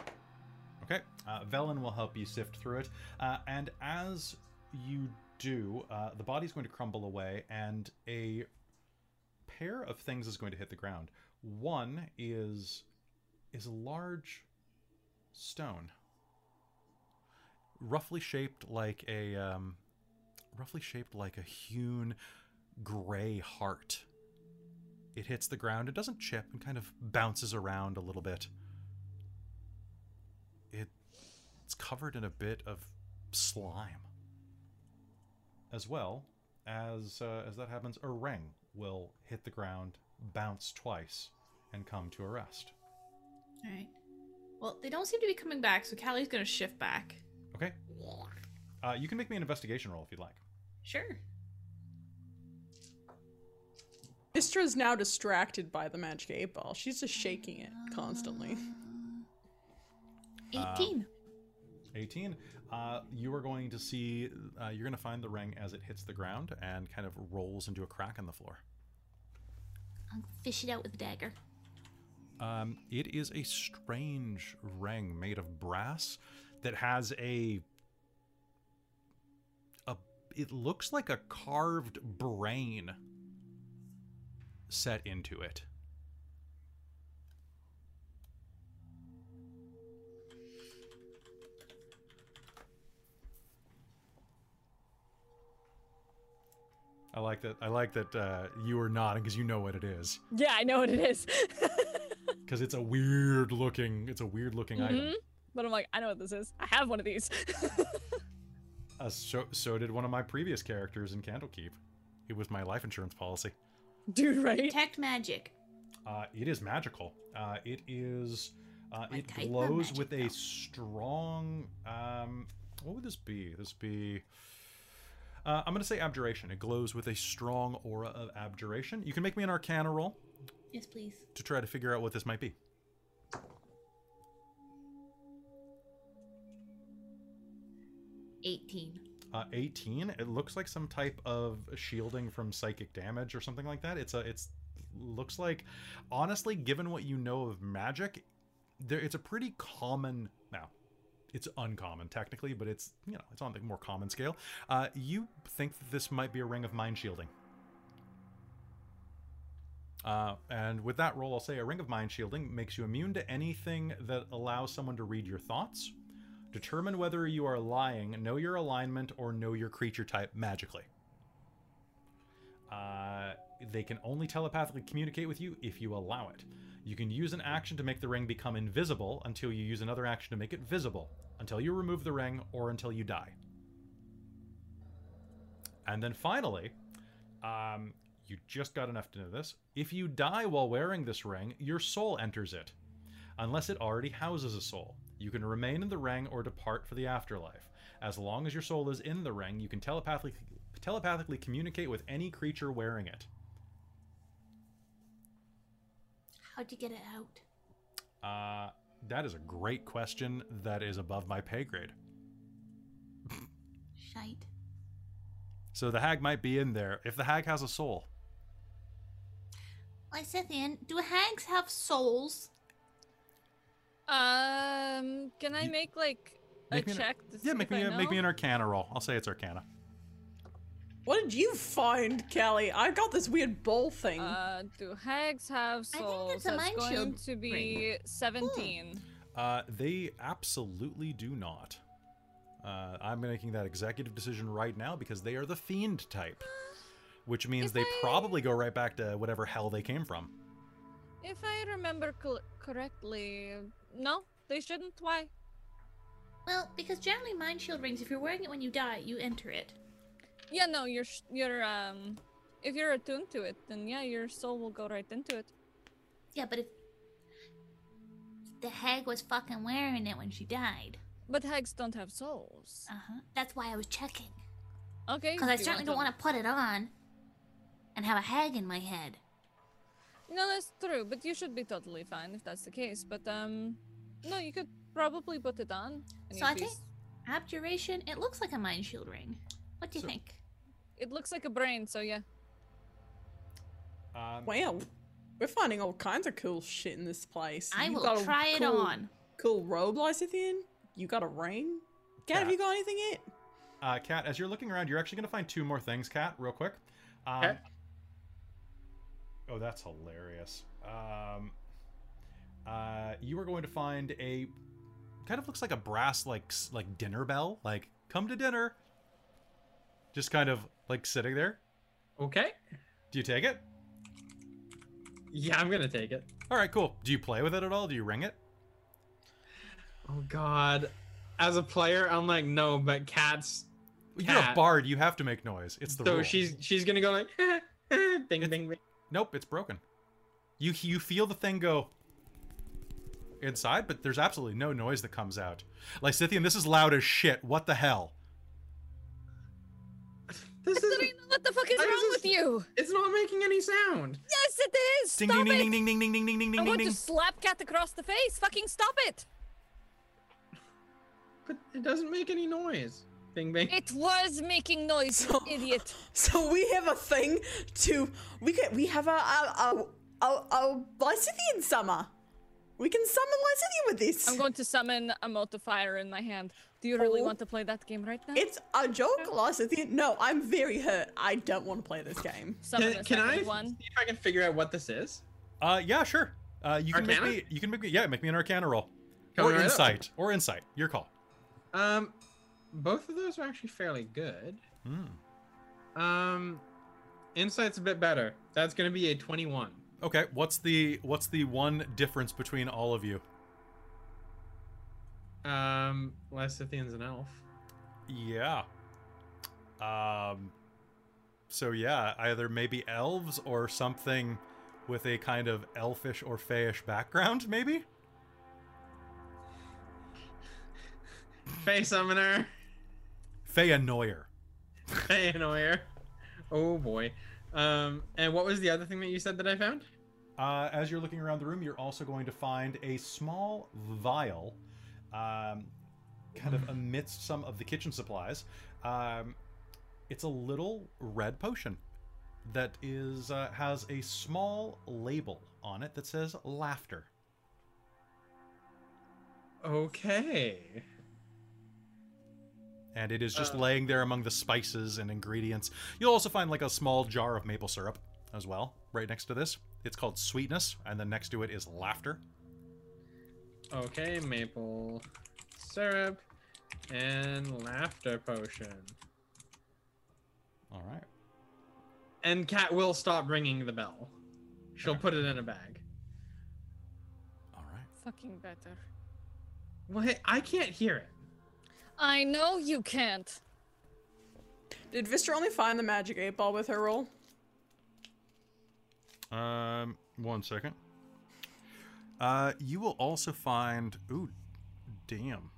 okay, uh, Velen will help you sift through it, uh, and as you do, uh, the body's going to crumble away, and a pair of things is going to hit the ground. One is is a large stone, roughly shaped like a um, roughly shaped like a hewn gray heart. It hits the ground. It doesn't chip and kind of bounces around a little bit. It it's covered in a bit of slime. As well as uh, as that happens, a ring will hit the ground, bounce twice, and come to a rest. All right. Well, they don't seem to be coming back, so Callie's gonna shift back. Okay. Uh, you can make me an investigation roll if you'd like. Sure. Vistra's now distracted by the magic eight ball. She's just shaking it constantly. 18. 18. Uh, you are going to see, uh, you're going to find the ring as it hits the ground and kind of rolls into a crack in the floor. I'll fish it out with a dagger. Um, it is a strange ring made of brass that has a. a it looks like a carved brain set into it. I like that. I like that uh, you are nodding because you know what it is. yeah, I know what it is. Because it's a weird looking. It's a weird looking item. Mhm. but I'm like, I know what this is. I have one of these. Uh, so, so did one of my previous characters in Candlekeep. It was my life insurance policy. Dude, right? Detect magic. Uh, it is magical. Uh, it is. Uh, it type glows magic, with a strong. Um, what would this be? This be. Uh, I'm going to say abjuration. It glows with a strong aura of abjuration. You can make me an Arcana roll Yes, please. to try to figure out what this might be. Eighteen. Uh, 18. It looks like some type of shielding from psychic damage or something like that. It's a. It's looks like, honestly, given what you know of magic, there. It's a pretty common. Now, it's uncommon technically, but it's you know it's on the more common scale. Uh, you think that this might be a ring of mind shielding. Uh, and with that roll, I'll say a ring of mind shielding makes you immune to anything that allows someone to read your thoughts, determine whether you are lying, know your alignment, or know your creature type magically. Uh, they can only telepathically communicate with you if you allow it. You can use an action to make the ring become invisible until you use another action to make it visible, until you remove the ring, or until you die. And then finally, um, you just got enough to know this. If you die while wearing this ring, your soul enters it. Unless it already houses a soul. You can remain in the ring or depart for the afterlife. As long as your soul is in the ring, you can telepathically telepathically communicate with any creature wearing it. How'd you get it out? Uh, that is a great question that is above my pay grade. Shite. So the hag might be in there if the hag has a soul. Lysithian, do hags have souls? Um, can I make like a Make me an- check? to Yeah, see make if me I a, make me an Arcana roll. I'll say it's Arcana. What did you find, Callie? I got this weird bowl thing. Uh, do hags have souls? I think souls? it's a That's mind going shield to be 17. Uh, they absolutely do not. Uh, I'm making that executive decision right now because they are the fiend type. which means If they I- probably go right back to whatever hell they came from. If I remember col- correctly, no, they shouldn't. Why? Well, because generally mind shield rings, if you're wearing it when you die, you enter it. Yeah, no, you're you're um, if you're attuned to it, then yeah, your soul will go right into it. Yeah, but if the hag was fucking wearing it when she died, But hags don't have souls. uh huh. That's why I was checking. Okay. Because I if you certainly don't want to put it on and have a hag in my head. No, that's true, but you should be totally fine if that's the case. But um, no, you could probably put it on. and So I you'd think abjuration. It looks like a mind shield ring. What do you So- think? It looks like a brain, so yeah. Um, Wow, we're finding all kinds of cool shit in this place. I You will got a try it cool- on. Cool robe, Lysithian. You got a ring. Kat, have you got anything yet? Uh, Kat, as you're looking around, you're actually going to find two more things, Kat, real quick. Um, Okay. Oh, that's hilarious. Um, uh, you are going to find a kind of looks like a brass like like dinner bell, like come to dinner. Just kind of like sitting there. Okay. Do you take it? Yeah, I'm gonna take it. All right, cool. Do you play with it at all? Do you ring it? Oh God. As a player, I'm like, no, but cats. You're a bard. You have to make noise. It's the so rule. she's she's gonna go like, bing, bing, bing. Nope, it's broken. You you feel the thing go inside, but there's absolutely no noise that comes out. Lysithian, this is loud as shit. What the hell? This is. Serena, what the fuck is Why wrong this- with you? It's not making any sound. Yes, it is. Ding Stop ding it. ding ding ding ding ding ding ding ding I'm ding going ding. to slap Kat across the face. Fucking stop it. But it doesn't make any noise. Bing, bing. It was making noise, So- idiot. So we have a thing to we can we have a a a, a, a Lysithian summer. We can summon Lysithian with this. I'm going to summon a multiplier in my hand. Do you really Oh. want to play that game right now? It's a joke, Lysithian. No, I'm very hurt. I don't want to play this game. Summon Can, a can I one. see if I can figure out what this is? Uh, yeah, sure. Uh, you can Arcana? make me. You can make me. Yeah, make me an Arcana roll, Coming or right up. insight, or insight. Your call. Um, both of those are actually fairly good. Hmm. Um, insight's a bit better. That's gonna be a 21. Okay, what's the what's the one difference between all of you? Um, Lysithian's an elf. Yeah. Um. So yeah, either maybe elves or something with a kind of elfish or fayish background, maybe. Fey Summoner. Feyanoyer. Fey Annoyer. Oh boy. Um, and what was the other thing that you said that I found? Uh, as you're looking around the room, you're also going to find a small vial, um, kind of amidst some of the kitchen supplies. Um, it's a little red potion that is uh, has a small label on it that says laughter. Okay. and it is just Uh. laying there among the spices and ingredients. You'll also find like a small jar of maple syrup as well, right next to this. It's called sweetness, and then next to it is laughter. Okay, maple syrup and laughter potion. All right. And Kat will stop ringing the bell. She'll put it in a bag. All right. Fucking better. Well, hey, I can't hear it. I know you can't. Did Vistra only find the magic eight ball with her roll? Um, one second. Uh, you will also find. Ooh, damn.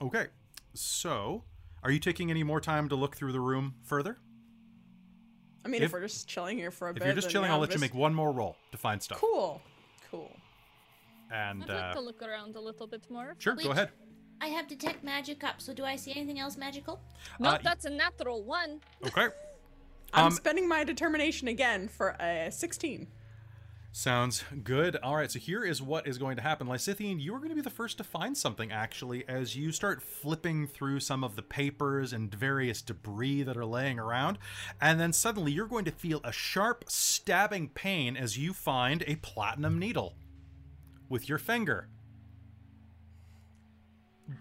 Okay, so are you taking any more time to look through the room further? I mean, if, If- we're just chilling here for a If bit, you're just chilling, yeah, I'll let you make one more roll to find stuff. Cool, cool. And I'd like uh, to look around a little bit more. sure, Which- go ahead. I have detect magic up, so do I see anything else magical? Nope, Uh, that's a natural one. Okay. I'm Um, spending my determination again for a 16. Sounds good. All right, so here is what is going to happen. Lysithian, you are going to be the first to find something, actually, as you start flipping through some of the papers and various debris that are laying around. And then suddenly you're going to feel a sharp, stabbing pain as you find a platinum needle with your finger.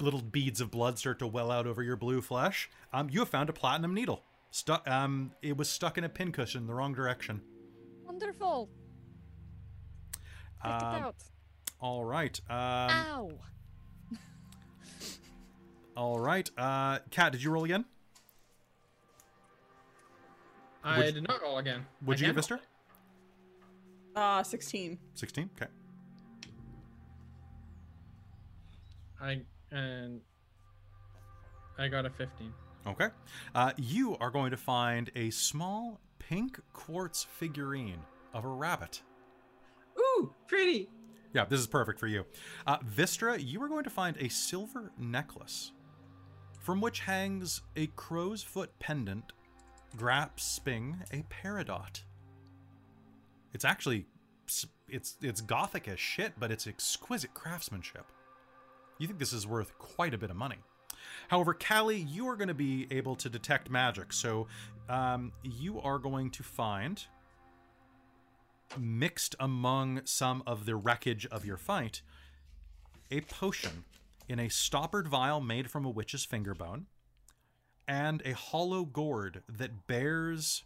Little beads of blood start to well out over your blue flesh. Um, you have found a platinum needle. Stuck. Um, it was stuck in a pincushion in the wrong direction. Wonderful. Take it Um, out. all right. Um, Ow. all right. Uh, Kat, did you roll again? I Would- did not roll again. Would I you get can Vistra? Uh, 16. 16? Okay. I and I got a 15. Okay. Uh, you are going to find a small pink quartz figurine of a rabbit. Ooh, pretty. Yeah, this is perfect for you. Uh, Vistra, you are going to find a silver necklace from which hangs a crow's foot pendant grasping a peridot. It's actually it's it's gothic as shit, but it's exquisite craftsmanship. You think this is worth quite a bit of money. However, Callie, you are going to be able to detect magic, so um, you are going to find mixed among some of the wreckage of your fight a potion in a stoppered vial made from a witch's finger bone and a hollow gourd that bears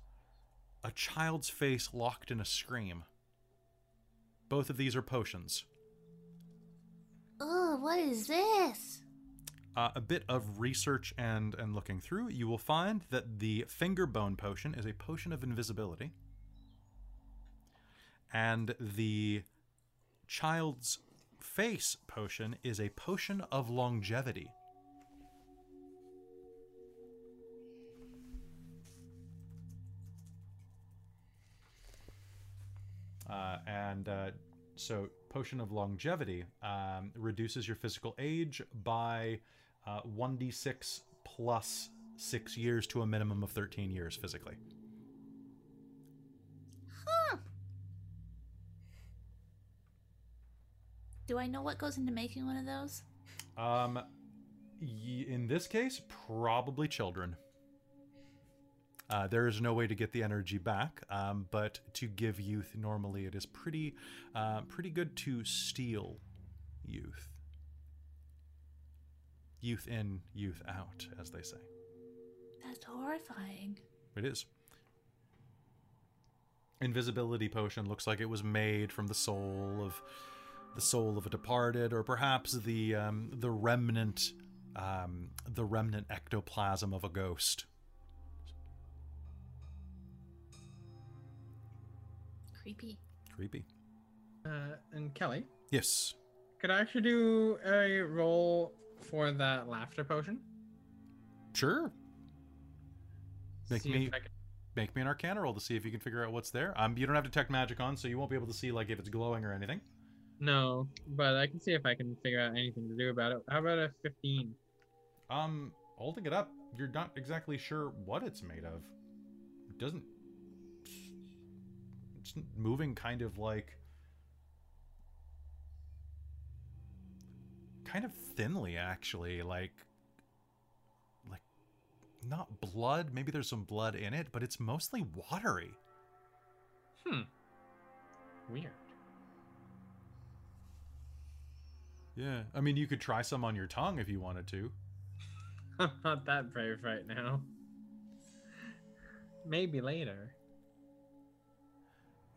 a child's face locked in a scream. Both of these are potions. Oh, what is this? Uh, a bit of research and and looking through, you will find that the finger bone potion is a potion of invisibility, and the child's face potion is a potion of longevity. Uh, and uh, so, potion of longevity um, reduces your physical age by uh, 1d6 plus six years to a minimum of 13 years physically. Huh. Do I know what goes into making one of those? Um, in this case, probably children. Uh, there is no way to get the energy back, um, but to give youth normally it is pretty, uh, pretty good to steal youth. Youth in, youth out, as they say. That's horrifying. It is. Invisibility potion looks like it was made from the soul of the soul of a departed, or perhaps the um, the remnant um, the remnant ectoplasm of a ghost. Creepy. Creepy. Uh, and Kelly, Yes. could I actually do a roll for that laughter potion? Sure. Make See me can- make me an Arcana roll to see if you can figure out what's there. Um, you don't have detect magic on, so you won't be able to see like if it's glowing or anything. No, but I can see if I can figure out anything to do about it. How about a 15? Um, holding it up, you're not exactly sure what it's made of. It doesn't. It's moving kind of like. Kind of thinly, actually. Like. Like. Not blood. Maybe there's some blood in it, but it's mostly watery. Hmm. Weird. Yeah. I mean, you could try some on your tongue if you wanted to. I'm not that brave right now. Maybe later.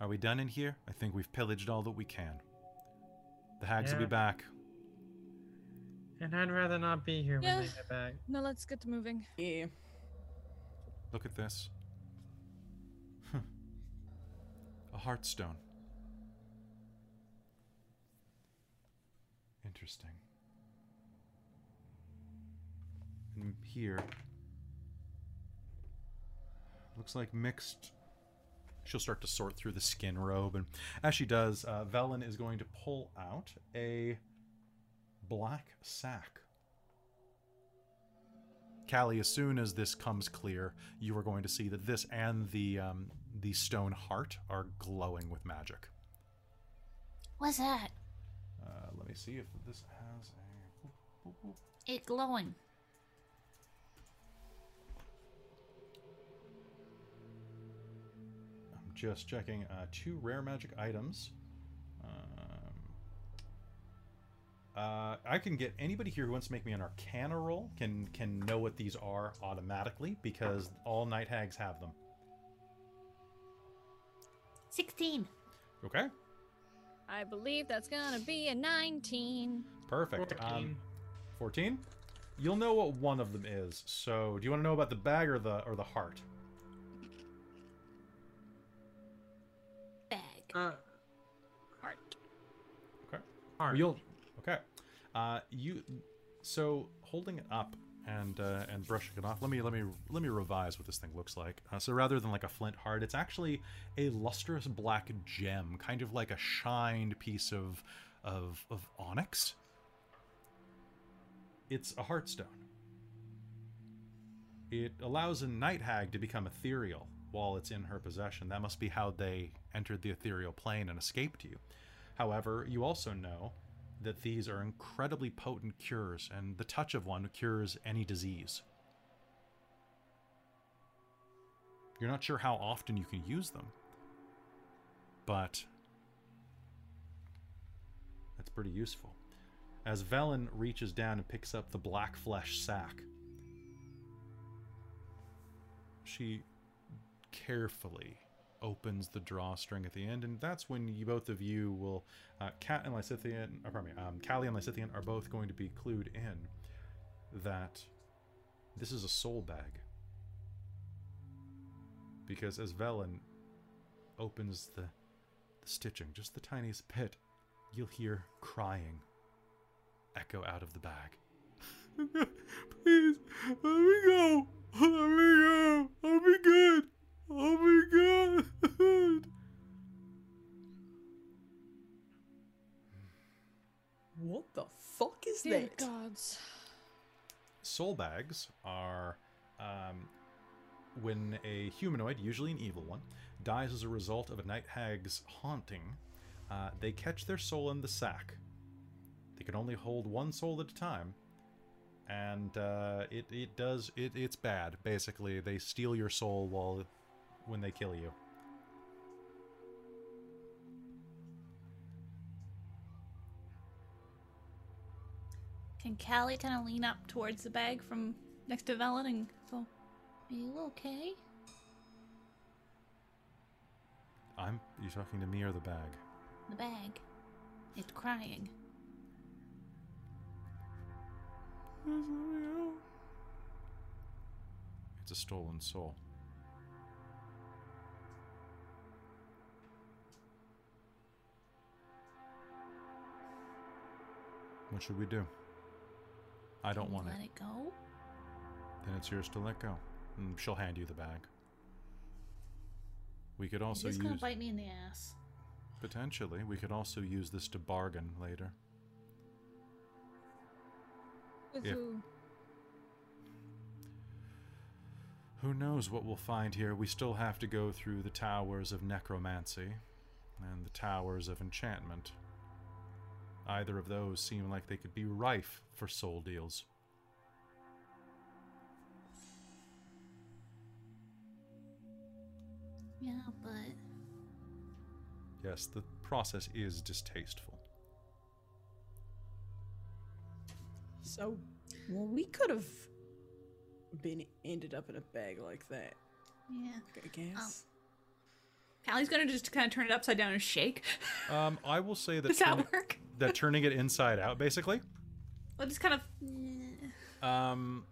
Are we done in here? I think we've pillaged all that we can. The hags will be back. And I'd rather not be here when they get back. Now let's get moving. Yeah. Look at this. A heartstone. Interesting. And here. Looks like mixed. She'll start to sort through the skin robe, and as she does, uh, Velen is going to pull out a black sack. Callie, as soon as this comes clear, you are going to see that this and the um, the stone heart are glowing with magic. What's that? Me see if this has a. It glowing. I'm just checking uh, two rare magic items. Um, Uh, I can get anybody here who wants to make me an Arcana roll can can know what these are automatically because all night hags have them. 16. Okay, I believe that's gonna be a 19. perfect. 14. Um, 14. You'll know what one of them is. So, do you want to know about the bag or the or the heart? Bag. Uh, Heart. Okay. heart. You'll okay. Uh, you so holding it up and uh, and brushing it off. Let me let me let me revise what this thing looks like. Uh, so rather than like a flint heart, it's actually a lustrous black gem, kind of like a shined piece of of of onyx. It's a heartstone. It allows a night hag to become ethereal while it's in her possession. That must be how they entered the ethereal plane and escaped you. However, you also know that these are incredibly potent cures, and the touch of one cures any disease. You're not sure how often you can use them, but that's pretty useful. As Velen reaches down and picks up the black flesh sack, she carefully opens the drawstring at the end, and that's when you both of you will, uh, Kat and Lysithian, or pardon me, um, Callie and Lysithian are both going to be clued in that this is a soul bag. Because as Velen opens the, the stitching, just the tiniest bit, you'll hear crying echo out of the bag. Please, let me go. Let me go. I'll be good. I'll god! What the fuck is Dear that? gods. Soul bags are um, when a humanoid, usually an evil one, dies as a result of a night hag's haunting. Uh, they catch their soul in the sack. They can only hold one soul at a time, and uh, it it does it it's bad. Basically, they steal your soul while when they kill you. Can Callie kind of lean up towards the bag from next to Velen and go, Are you okay? I'm you talking to me or the bag? The bag. It's crying. It's a stolen soul. What should we do? I don't Can you want it. Let it go? Then it's yours to let go. And she'll hand you the bag. We could also Is this gonna bite me in the ass? potentially. We could also use this to bargain later. With Yeah. who? Who knows what we'll find here? We still have to go through the towers of necromancy and the towers of enchantment. Either of those seem like they could be rife for soul deals. Yeah, but Yes, the process is distasteful. So, well, we could have been ended up in a bag like that. yeah. I guess. Um, Callie's gonna just kind of turn it upside down and shake. Um, I will say that Does that turning, work? that turning it inside out, basically. Well, just kind of. Um,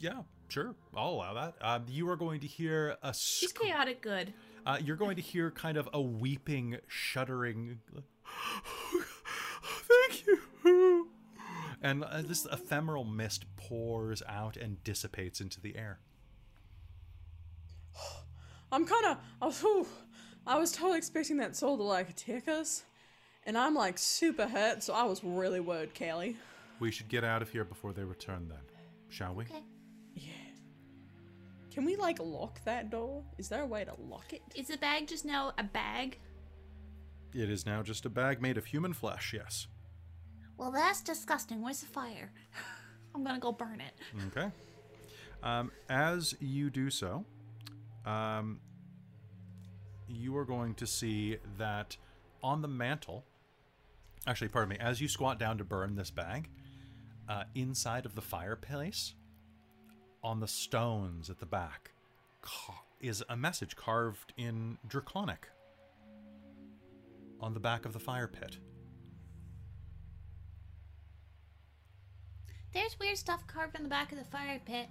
yeah, sure, I'll allow that. Um, you are going to hear a. She's chaotic good. Uh, you're going to hear kind of a weeping, shuddering. Thank you. And uh, this ephemeral mist pours out and dissipates into the air. I'm kind of, I was, whew, I was totally expecting that soul to like attack us, and I'm like super hurt, so I was really worried, Callie. We should get out of here before they return, then, shall we? Okay. Yeah. Can we like lock that door? Is there a way to lock it? Is the bag just now a bag? It is now just a bag made of human flesh. Yes. Well, that's disgusting. Where's the fire? I'm gonna go burn it. Okay. Um, as you do so, um, you are going to see that on the mantle Actually, pardon me. As you squat down to burn this bag, uh, inside of the fireplace, on the stones at the back, is a message carved in Draconic on the back of the fire pit. There's weird stuff carved on the back of the fire pit.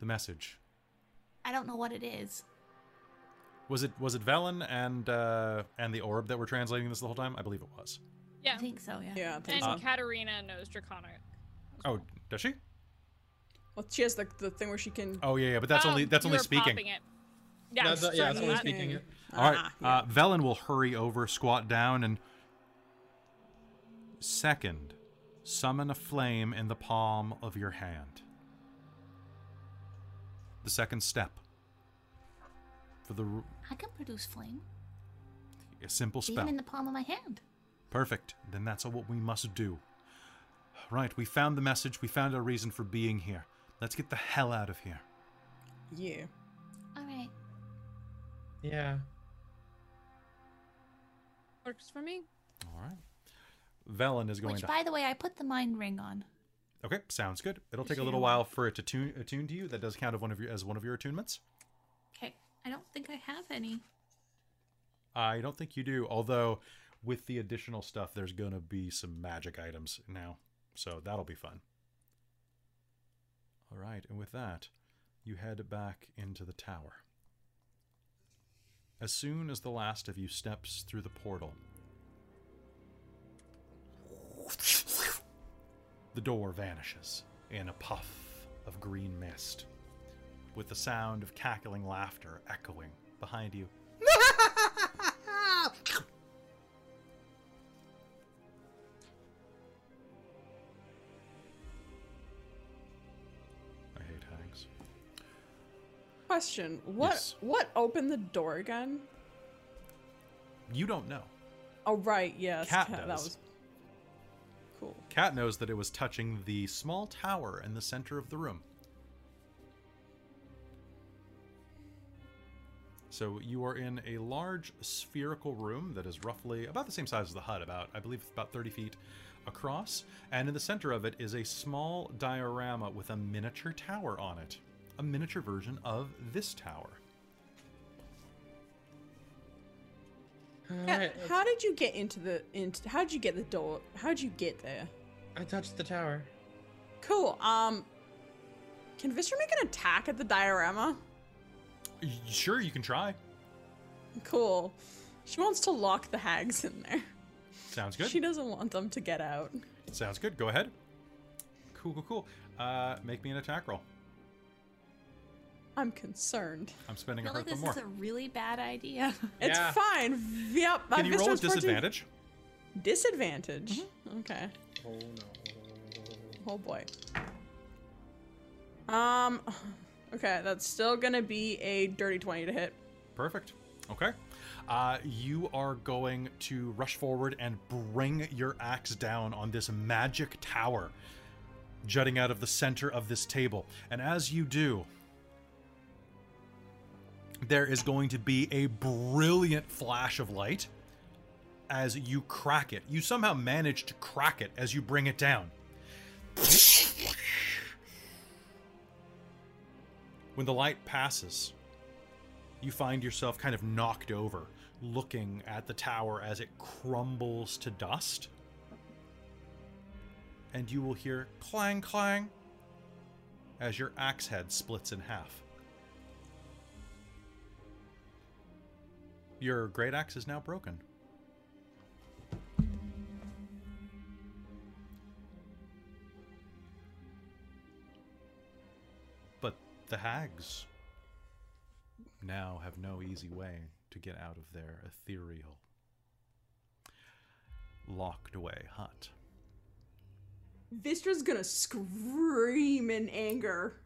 The message I don't know what it is. was it was it Velen and uh, and the orb that were translating this the whole time? I believe it was. Yeah. I think so, yeah. Yeah, And so. Katerina knows Draconic. Oh, does she? Well, she has the, the thing where she can. Oh yeah, yeah, but that's Oh, only that's you only were speaking. popping It. Yeah, That's- it's yeah, it's only that. speaking it. All right, Ah, yeah. uh, Velen will hurry over, squat down, and second, summon a flame in the palm of your hand. The second step for the I can produce flame, a simple spell. even in the palm of my hand. Perfect. Then that's what we must do. Right, we found the message. We found our reason for being here. Let's get the hell out of here. Yeah. All right. Yeah. Works for me. All right. Velen is going Which, to. by the way, I put the mind ring on. Okay, sounds good. It'll take a little while for it to tune attune to you. That does count of one of your as one of your attunements. Okay. I don't think I have any. I don't think you do. Although, with the additional stuff, there's gonna be some magic items now, so that'll be fun. All right, and with that, you head back into the tower. As soon as the last of you steps through the portal, the door vanishes in a puff of green mist, with the sound of cackling laughter echoing behind you. I hate hags. Question: What Yes. what opened the door again? You don't know. Oh right, yes. Kat That does. was. Kat knows that it was touching the small tower in the center of the room. So you are in a large spherical room that is roughly about the same size as the hut, about I believe about 30 feet across, and in the center of it is a small diorama with a miniature tower on it, a miniature version of this tower. Kat, Alright, how did you get into the into? How did you get the door? How did you get there? I touched the tower. Cool. Um, can Visser make an attack at the diorama? Sure, you can try. Cool. She wants to lock the hags in there. Sounds good. She doesn't want them to get out. Sounds good. Go ahead. Cool, cool, cool. Uh, make me an attack roll. I'm concerned. I'm I spending a feel like this more. is a really bad idea. It's Yeah. fine. Yep. uh, Can you roll with Visser's 14 disadvantage? Disadvantage. Mm-hmm. Okay. Oh no. Oh boy. Um. Okay, that's still gonna be a dirty twenty to hit. Perfect. Okay. Uh, you are going to rush forward and bring your axe down on this magic tower jutting out of the center of this table. And as you do, there is going to be a brilliant flash of light as you crack it. You somehow manage to crack it as you bring it down. When the light passes, you find yourself kind of knocked over, looking at the tower as it crumbles to dust. And you will hear clang clang as your axe head splits in half. Your great axe is now broken. The hags now have no easy way to get out of their ethereal, locked away hut. Vistra's gonna scream in anger.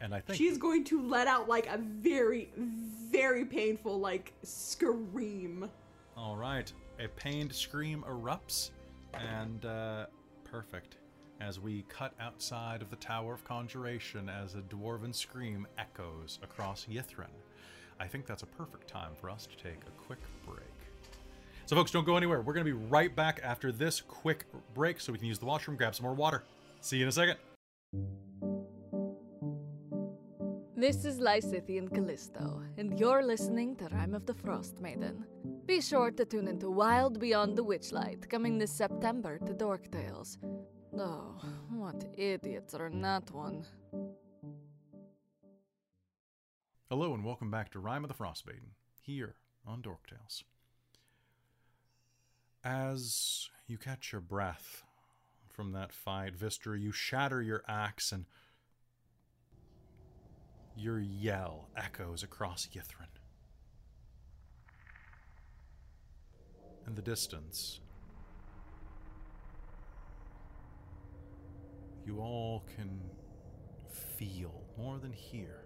And I think She's going to let out like a very, very painful like scream. All right, a pained scream erupts, and uh, perfect. As we cut outside of the Tower of Conjuration as a dwarven scream echoes across Ythryn. I think that's a perfect time for us to take a quick break. So, folks, don't go anywhere. We're going to be right back after this quick break so we can use the washroom, grab some more water. See you in a second. This is Lysithian Callisto, and you're listening to Rime of the Frost Maiden. Be sure to tune into Wild Beyond the Witchlight, coming this September to Dork Tales. Oh, what idiots are in that one. Hello, and welcome back to Rime of the Frost Maiden, here on Dork Tales. As you catch your breath from that fight, Vistra, you shatter your axe and your yell echoes across Ythryn. In the distance, you all can feel more than hear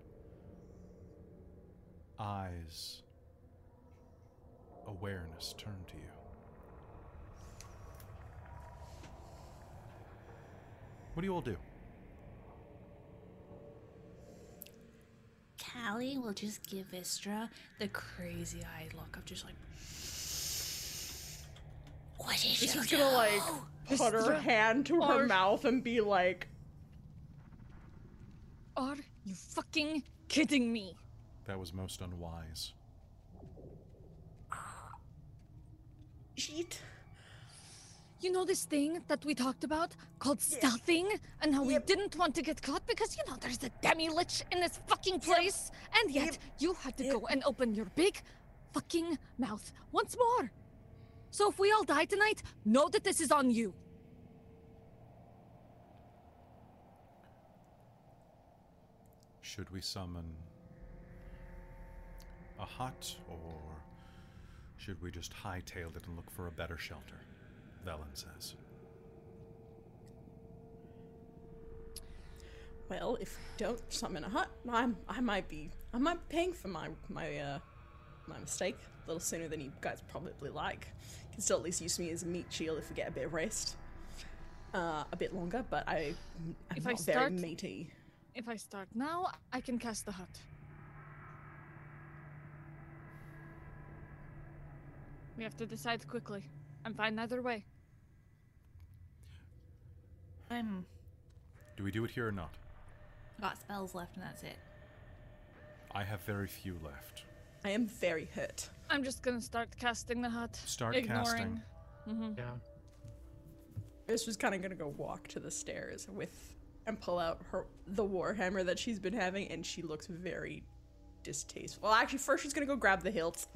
eyes, awareness turn to you. What do you all do? Callie will just give Vistra the crazy eyed look of just like. What did She's you just gonna like put her hand to her mouth and be like, Are you fucking kidding me? That was most unwise. Uh, "Sheet." You know this thing that we talked about called stealthing, and how we didn't want to get caught because you know there's a demi lich in this fucking place, and yet Yep. you had to go and open your big fucking mouth once more. So if we all die tonight, know that this is on you. Should we summon a hut, or should we just hightail it and look for a better shelter? Velen says. Well, if we don't summon a hut, I'm I might be I might be paying for my my uh my mistake a little sooner than you guys probably like. Can still at least use me as a meat shield if we get a bit of rest. Uh, a bit longer, but I I'm If I not very start- meaty. If I start now, I can cast the hut. We have to decide quickly. I'm fine either way. I'm Do we do it here or not? I've got spells left and that's it. I have very few left. I am very hurt. I'm just gonna start casting the hut. Start ignoring. casting. hmm Yeah. This was kind of gonna go walk to the stairs with and pull out her the warhammer that she's been having, and she looks very distasteful. Well, actually, first she's gonna go grab the hilt.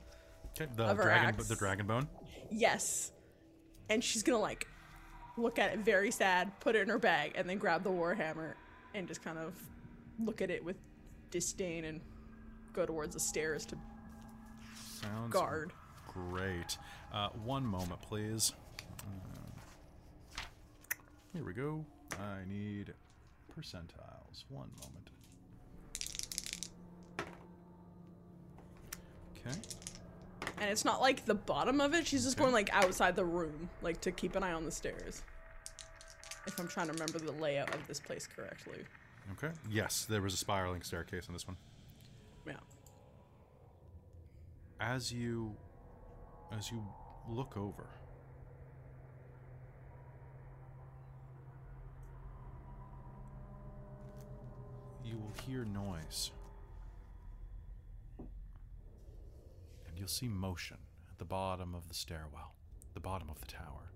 Okay, the Of her dragon, axe. the dragon bone. Yes, and she's gonna like look at it very sad, put it in her bag, and then grab the warhammer and just kind of look at it with disdain and go towards the stairs to Sounds guard. Great. Uh, one moment, please. Uh, here we go. I need percentiles. One moment. Okay. And it's not like the bottom of it. She's just going like outside the room, like to keep an eye on the stairs. If I'm trying to remember the layout of this place correctly. Okay. Yes, there was a spiraling staircase on this one. Yeah. As you as you look over you will hear noise. And you'll see motion at the bottom of the stairwell the bottom of the tower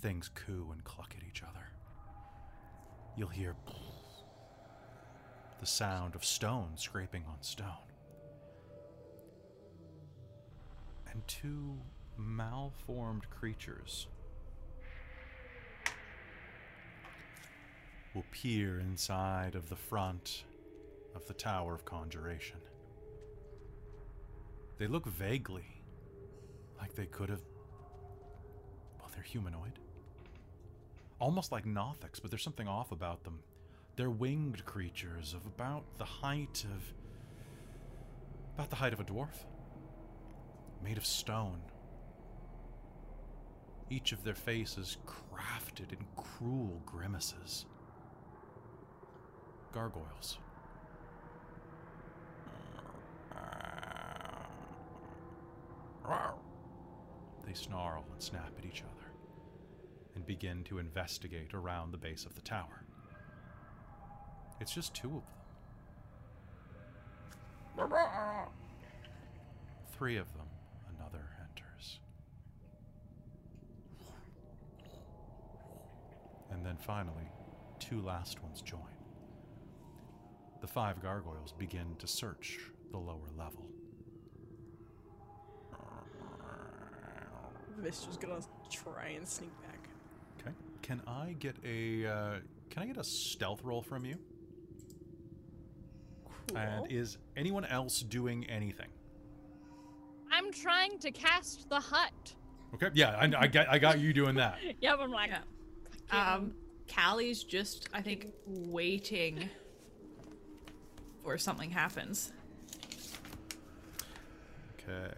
things coo and cluck at each other you'll hear the sound of stone scraping on stone. And two malformed creatures will peer inside of the front of the Tower of Conjuration. They look vaguely like they could have. Well, they're humanoid almost like Nothics, but there's something off about them. They're winged creatures of about the height of. about the height of a dwarf. Made of stone. Each of their faces crafted in cruel grimaces. gargoyles. They snarl and snap at each other and begin to investigate around the base of the tower. It's just two of them. Three of them, another enters. And then finally, two last ones join. The five gargoyles begin to search the lower level. Vistra's gonna try and sneak. Can I get a uh, can I get a stealth roll from you? Cool. And is anyone else doing anything? I'm trying to cast the hut. Okay. Yeah, I, I got I got you doing that. Yep, I'm like, Yeah. Um, Callie's just, I think, waiting for something happens. Okay.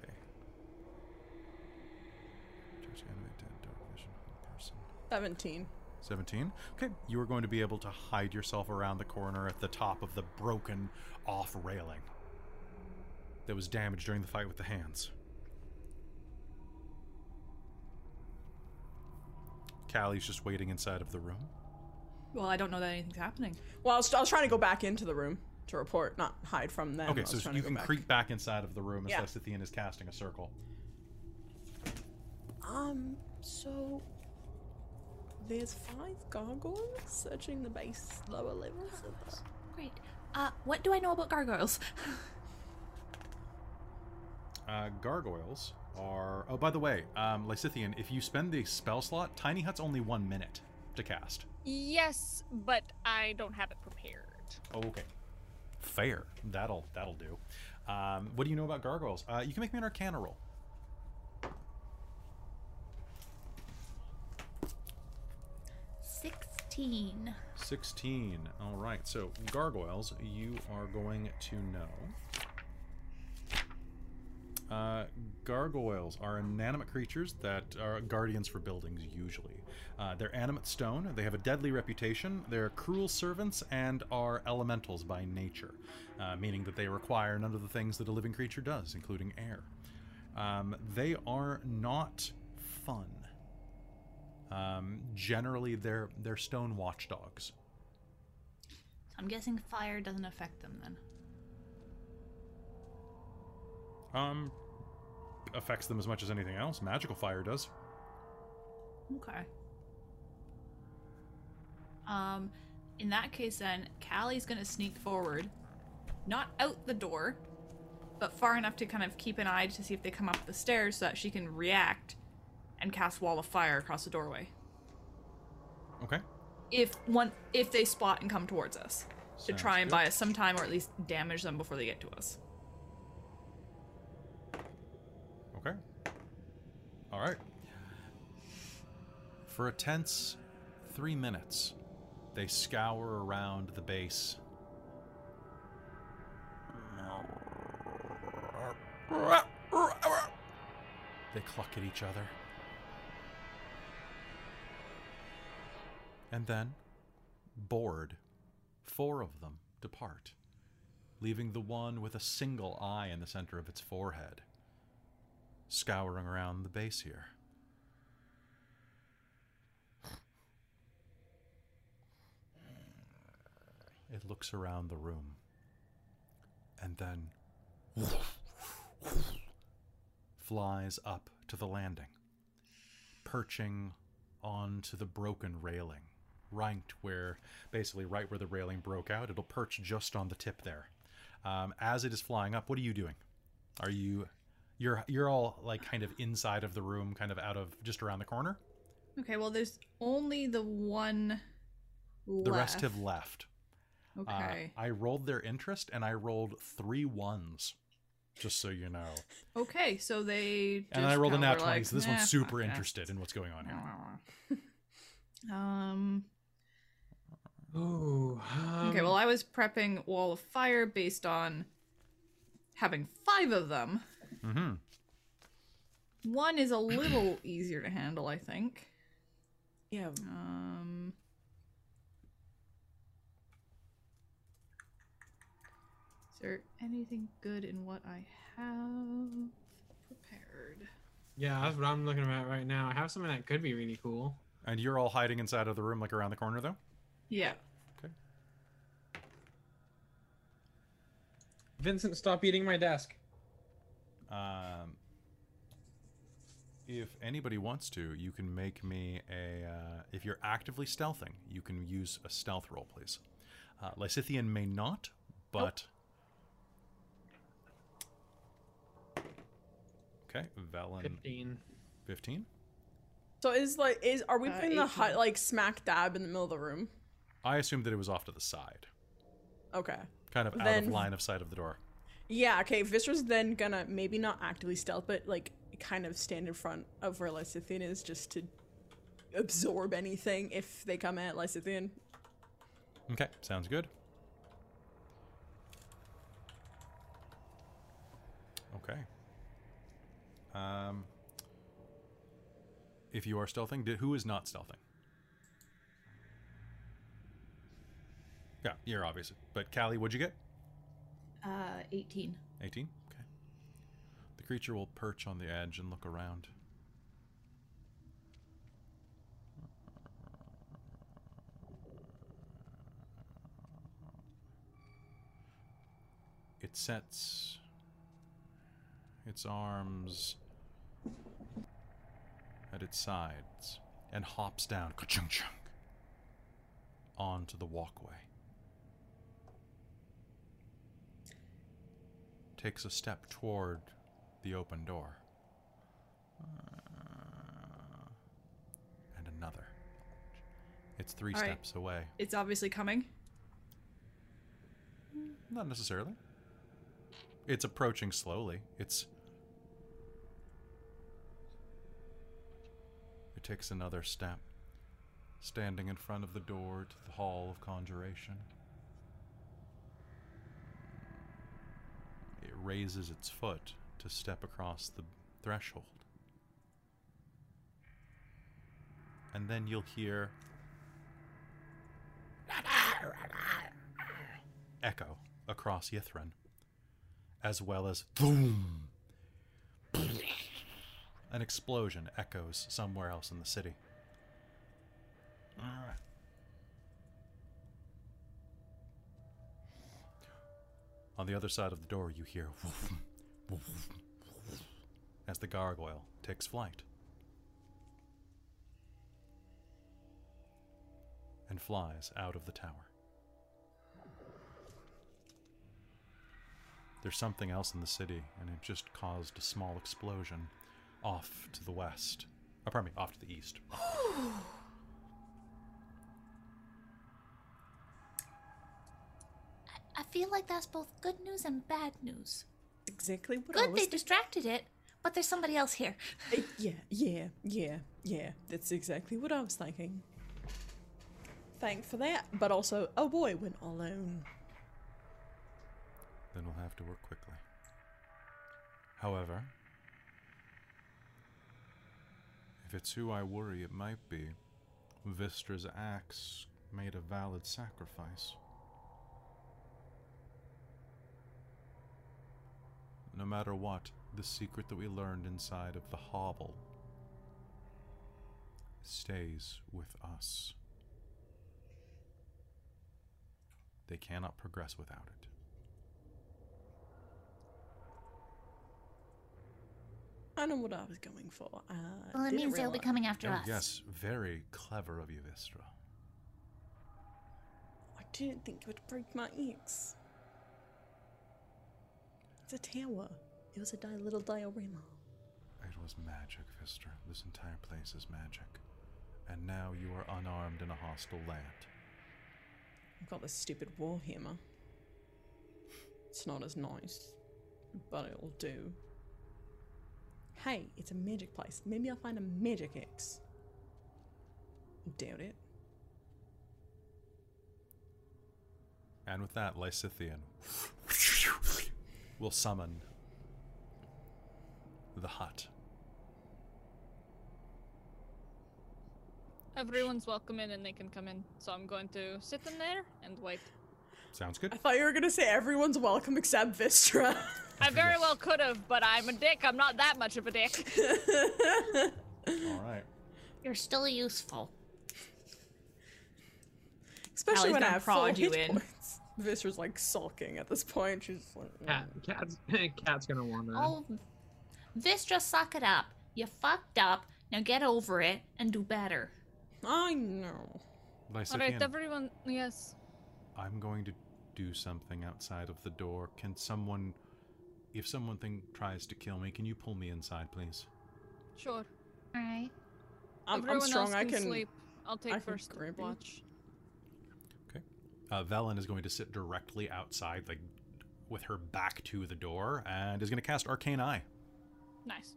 Judge, animate, dead, dark vision, person. 17. 17. Okay, you are going to be able to hide yourself around the corner at the top of the broken off railing that was damaged during the fight with the hands. Callie's just waiting inside of the room. Well, I don't know that anything's happening. Well, I was, I was trying to go back into the room to report, not hide from them. Okay, I was so trying you to go can back. creep back inside of the room as Yeah. Lysithian is casting a circle. Um, so there's five gargoyles searching the base lower levels of the. Great. Uh, what do I know about gargoyles? Uh, gargoyles are. Oh, by the way, um, Lysithian, if you spend the spell slot, Tiny Hut's only one minute to cast. yes, but I don't have it prepared. Oh, okay. Fair. That'll that'll do. Um, what do you know about gargoyles? Uh, you can make me an Arcana roll. Sixteen. 16. All right. So, gargoyles, you are going to know. Uh, gargoyles are inanimate creatures that are guardians for buildings, usually. Uh, they're animate stone. They have a deadly reputation. They're cruel servants and are elementals by nature, uh, meaning that they require none of the things that a living creature does, including air. Um, they are not fun. Um, generally, they're they're stone watchdogs. So I'm guessing fire doesn't affect them then. Um, affects them as much as anything else. Magical fire does. Okay. Um, in that case, then Callie's gonna sneak forward, not out the door, but far enough to kind of keep an eye to see if they come up the stairs, so that she can react and cast wall of fire across the doorway. Okay. If one, if they spot and come towards us, to try and good. buy us some time, or at least damage them before they get to us. Okay. All right. For a tense three minutes, they scour around the base. They cluck at each other. And then, bored, four of them depart, leaving the one with a single eye in the center of its forehead scouring around the base here. It looks around the room and then flies up to the landing, perching onto the broken railing, ranked where basically right where the railing broke out. It'll perch just on the tip there. Um, as it is flying up, what are you doing? Are you you're you're all like kind of inside of the room, kind of out of just around the corner. Okay, well, there's only the one. The rest have left. Uh, Okay. I rolled their interest and I rolled three ones, just so you know. Okay, so they. And I rolled a nat 20, like, so this "Nah, one's super interested in what's going on here. Um. Ooh. Okay, um, well, I was prepping Wall of Fire based on having five of them. Mm-hmm. One is a little easier to handle, I think. Yeah. Um. Is there anything good in what I have prepared? Yeah, that's what I'm looking at right now. I have something that could be really cool. And you're all hiding inside of the room, like around the corner, though. Yeah. Okay. Vincent, stop eating my desk. Um, if anybody wants to, you can make me a. Uh, if you're actively stealthing, you can use a stealth roll, please. Uh, Lysithian may not, but. Okay, Velen 15. 15. So is like is are we Uh, putting the hut like smack dab in the middle of the room? I assumed that it was off to the side, Okay. kind of out of line of sight of the door. Yeah, okay. Vistra's then gonna maybe not actively stealth, but like kind of stand in front of where Lysithian is just to absorb anything if they come at Lysithian. Okay, sounds good. Okay. Um, if you are stealthing, who is not stealthing? Yeah, you're obvious. But Callie, what'd you get? Uh, 18. 18? Okay. The creature will perch on the edge and look around. It sets its arms at its sides and hops down ka-chung chung, onto the walkway. Takes a step toward the open door. Uh, and another. It's three All right. steps away. It's obviously coming. Not necessarily. It's approaching slowly. It's. It takes another step, standing in front of the door to the Hall of Conjuration. Raises its foot to step across the threshold. And then you'll hear echo across Ythryn, as well as boom. An explosion echoes somewhere else in the city. On the other side of the door, you hear as the gargoyle takes flight and flies out of the tower. There's something else in the city, and it just caused a small explosion off to the west. Oh, pardon me, off to the east. I feel like that's both good news and bad news. Exactly what I Good was they distracted it, but there's somebody else here. Uh, yeah, yeah, yeah, yeah. That's exactly what I was thinking. Thank for that, but also, oh boy, went alone. Then we'll have to work quickly. However, if it's who I worry it might be, Vistra's axe made a valid sacrifice. No matter what, the secret that we learned inside of the hovel stays with us. They cannot progress without it. I know what I was going for. Uh, Well, it means they'll be coming after Oh, us. yes, very clever of you, Vistra. I didn't think it would break my ex. It's a tower. It was a di- little diorama. It was magic, Vistra. This entire place is magic. And now you are unarmed in a hostile land. I've got this stupid warhammer. It's not as nice, but it'll do. Hey, it's a magic place. Maybe I'll find a magic axe. Doubt it. And with that, Lysithian will summon the hut. Everyone's welcome in and they can come in. So I'm going to sit in there and wait. Sounds good. I thought you were gonna say everyone's welcome except Vistra. I very well could have, but I'm a dick. I'm not that much of a dick. All right. You're still useful. Especially Allie's when I have full prod you in. points. Vistra's like sulking at this point. She's like, Kat, mm. Kat's, Kat's gonna wanna. Oh, Vistra, suck it up. You fucked up. Now get over it and do better. I know. All right, Lysithian, everyone. Yes. I'm going to do something outside of the door. Can someone, if someone thing tries to kill me, can you pull me inside, please? Sure. Alright. I'm, Everyone I'm strong. else I can, can. sleep. I'll take I first grab you. watch. Uh, Vellynne is going to sit directly outside, like with her back to the door, and is going to cast Arcane Eye, Nice.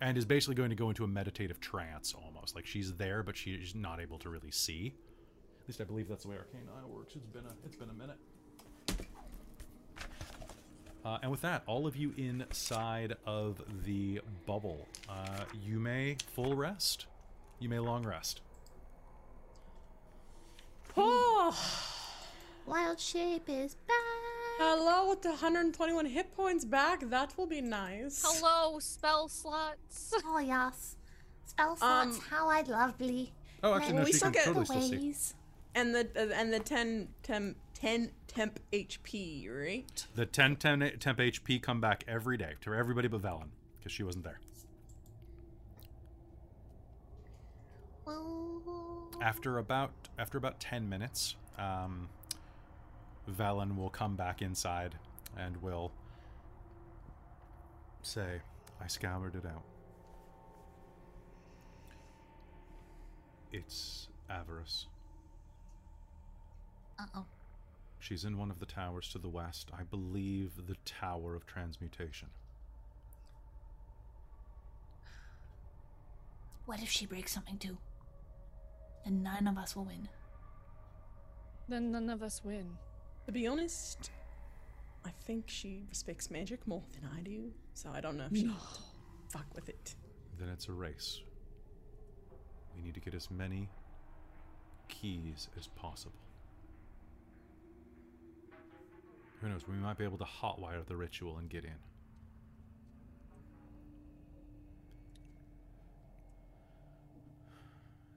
and is basically going to go into a meditative trance, almost like she's there, but she's not able to really see. At least I believe that's the way Arcane Eye works. It's been a it's been a minute. Uh, and with that, all of you inside of the bubble, uh, you may full rest. You may long rest. Oh, Wild shape is back. hello with the 121 hit points back. That will be nice. Hello, spell slots. Oh yes. Spell slots, Um, how I lovely. Oh, actually, no, we still get totally the still ways. And the uh, and the 10 temp 10 temp HP, right? The 10, 10 temp HP come back every day to everybody but Vellynne because she wasn't there. After about after about ten minutes, um, Vellynne will come back inside and will say, "I scoured it out. It's avarice. uh-oh. She's in one of the towers to the west. I believe the Tower of Transmutation." What if she breaks something too? Then none of us will win. then none of us win. To be honest, I think she respects magic more than I do. So I don't know if she'll fuck with it. Then it's a race. We need to get as many keys as possible. Who knows? We might be able to hotwire the ritual and get in.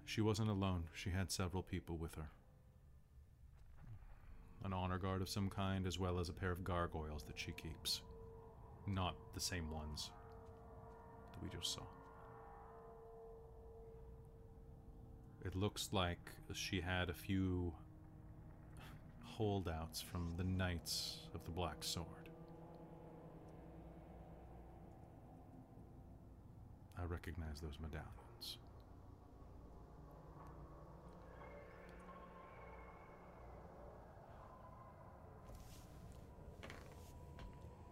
She wasn't alone. She had several people with her. An honor guard of some kind, as well as a pair of gargoyles that she keeps. Not the same ones that we just saw. It looks like she had a few holdouts from the Knights of the Black Sword. I recognize those medallions.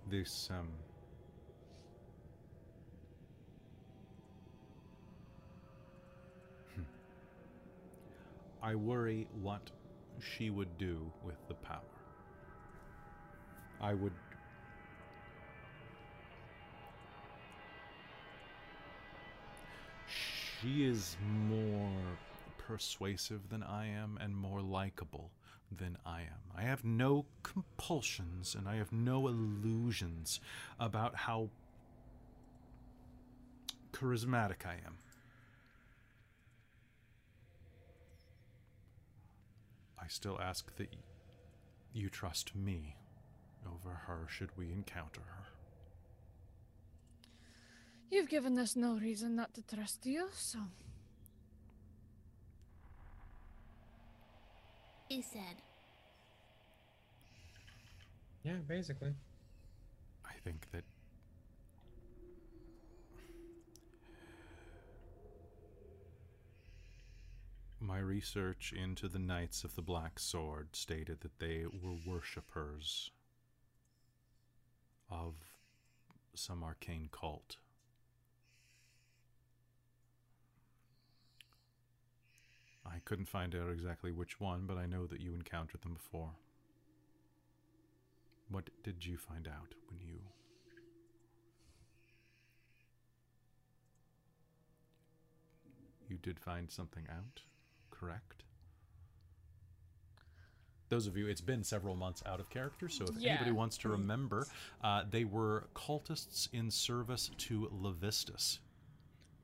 This, um. hmm. I worry what she would do with the power. I would. She is more persuasive than I am and more likable than I am. I have no compulsions and I have no illusions about how charismatic I am. I still ask that you trust me over her should we encounter her. You've given us no reason not to trust you, so He said. Yeah, basically. I think that my research into the Knights of the Black Sword stated that they were worshippers of some arcane cult. I couldn't find out exactly which one, but I know that you encountered them before. What did you find out when you You did find something out, correct? those of you, it's been several months out of character, so if Yeah. anybody wants to remember, uh, they were cultists in service to Levistus.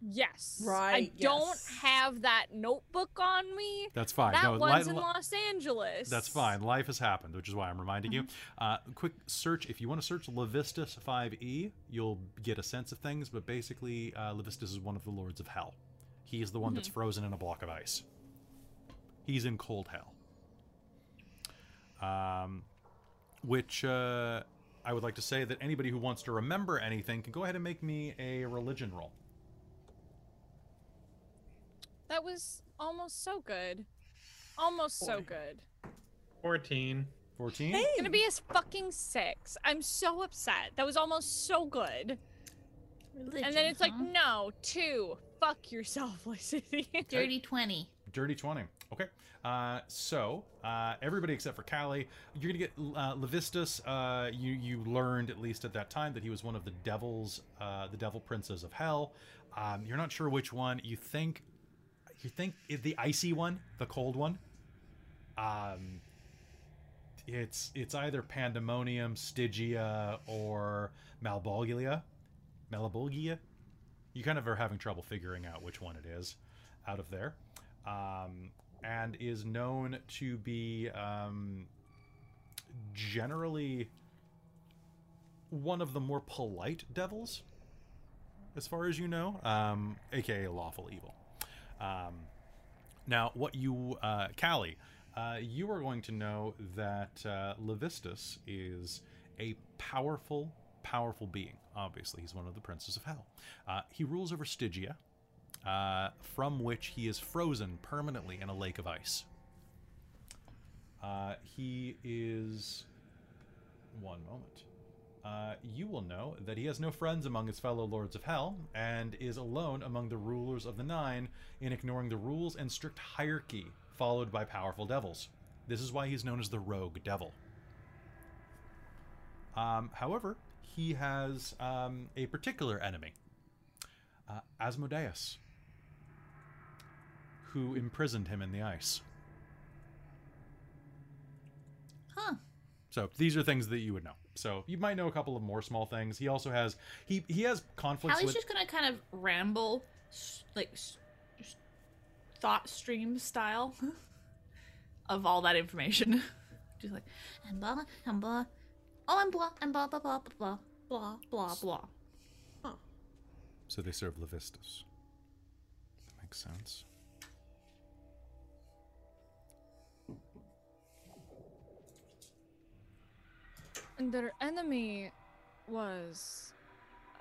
Yes. Right. I Right, don't have that notebook on me. That's fine. That no, li- one's in Los Angeles. That's fine. Life has happened, which is why I'm reminding you. Uh, quick search. If you want to search Levistus 5e, you'll get a sense of things. But basically, uh, Levistus is one of the lords of hell. He is the one that's frozen in a block of ice. He's in cold hell. Um, which uh, I would like to say that anybody who wants to remember anything can go ahead and make me a religion roll. That was almost so good. Almost so good. 14. 14? Hey, Gonna be a fucking six. I'm so upset. That was almost so good. and then it's like, no, two. Fuck yourself, Lysithian. dirty 20. Dirty 20. Okay. Uh, so, uh, everybody except for Callie, you're going to get uh, Levistus. Uh, you, you learned, at least at that time, that he was one of the devils, uh, the devil princes of hell. Um, you're not sure which one. You think, you think the icy one, the cold one. Um, it's it's either Pandemonium, Stygia, or Malbolgia. Malabolgia. You kind of are having trouble figuring out which one it is out of there. Um, and is known to be um, generally one of the more polite devils, as far as you know, um, aka lawful evil. Um, now, what you, uh, Callie, uh, you are going to know that uh, Levistus is a powerful, powerful being. Obviously, he's one of the princes of hell. Uh, he rules over Stygia, uh, from which he is frozen permanently in a lake of ice. Uh, he is. One moment. Uh, you will know that he has no friends among his fellow lords of hell, and is alone among the rulers of the Nine in ignoring the rules and strict hierarchy followed by powerful devils. This is why he's known as the Rogue Devil. Um, however, he has um, a particular enemy, uh, Asmodeus, who imprisoned him in the ice. Huh. So these are things that you would know. So you might know a couple of more small things. He also has he he has conflicts Hallie's with just gonna kind of ramble, like s- s- thought stream style, of all that information. just like And blah, and blah. Oh, and blah, and blah, blah, blah, blah, blah. blah blah blah. So they serve Levistus. That makes sense. And their enemy was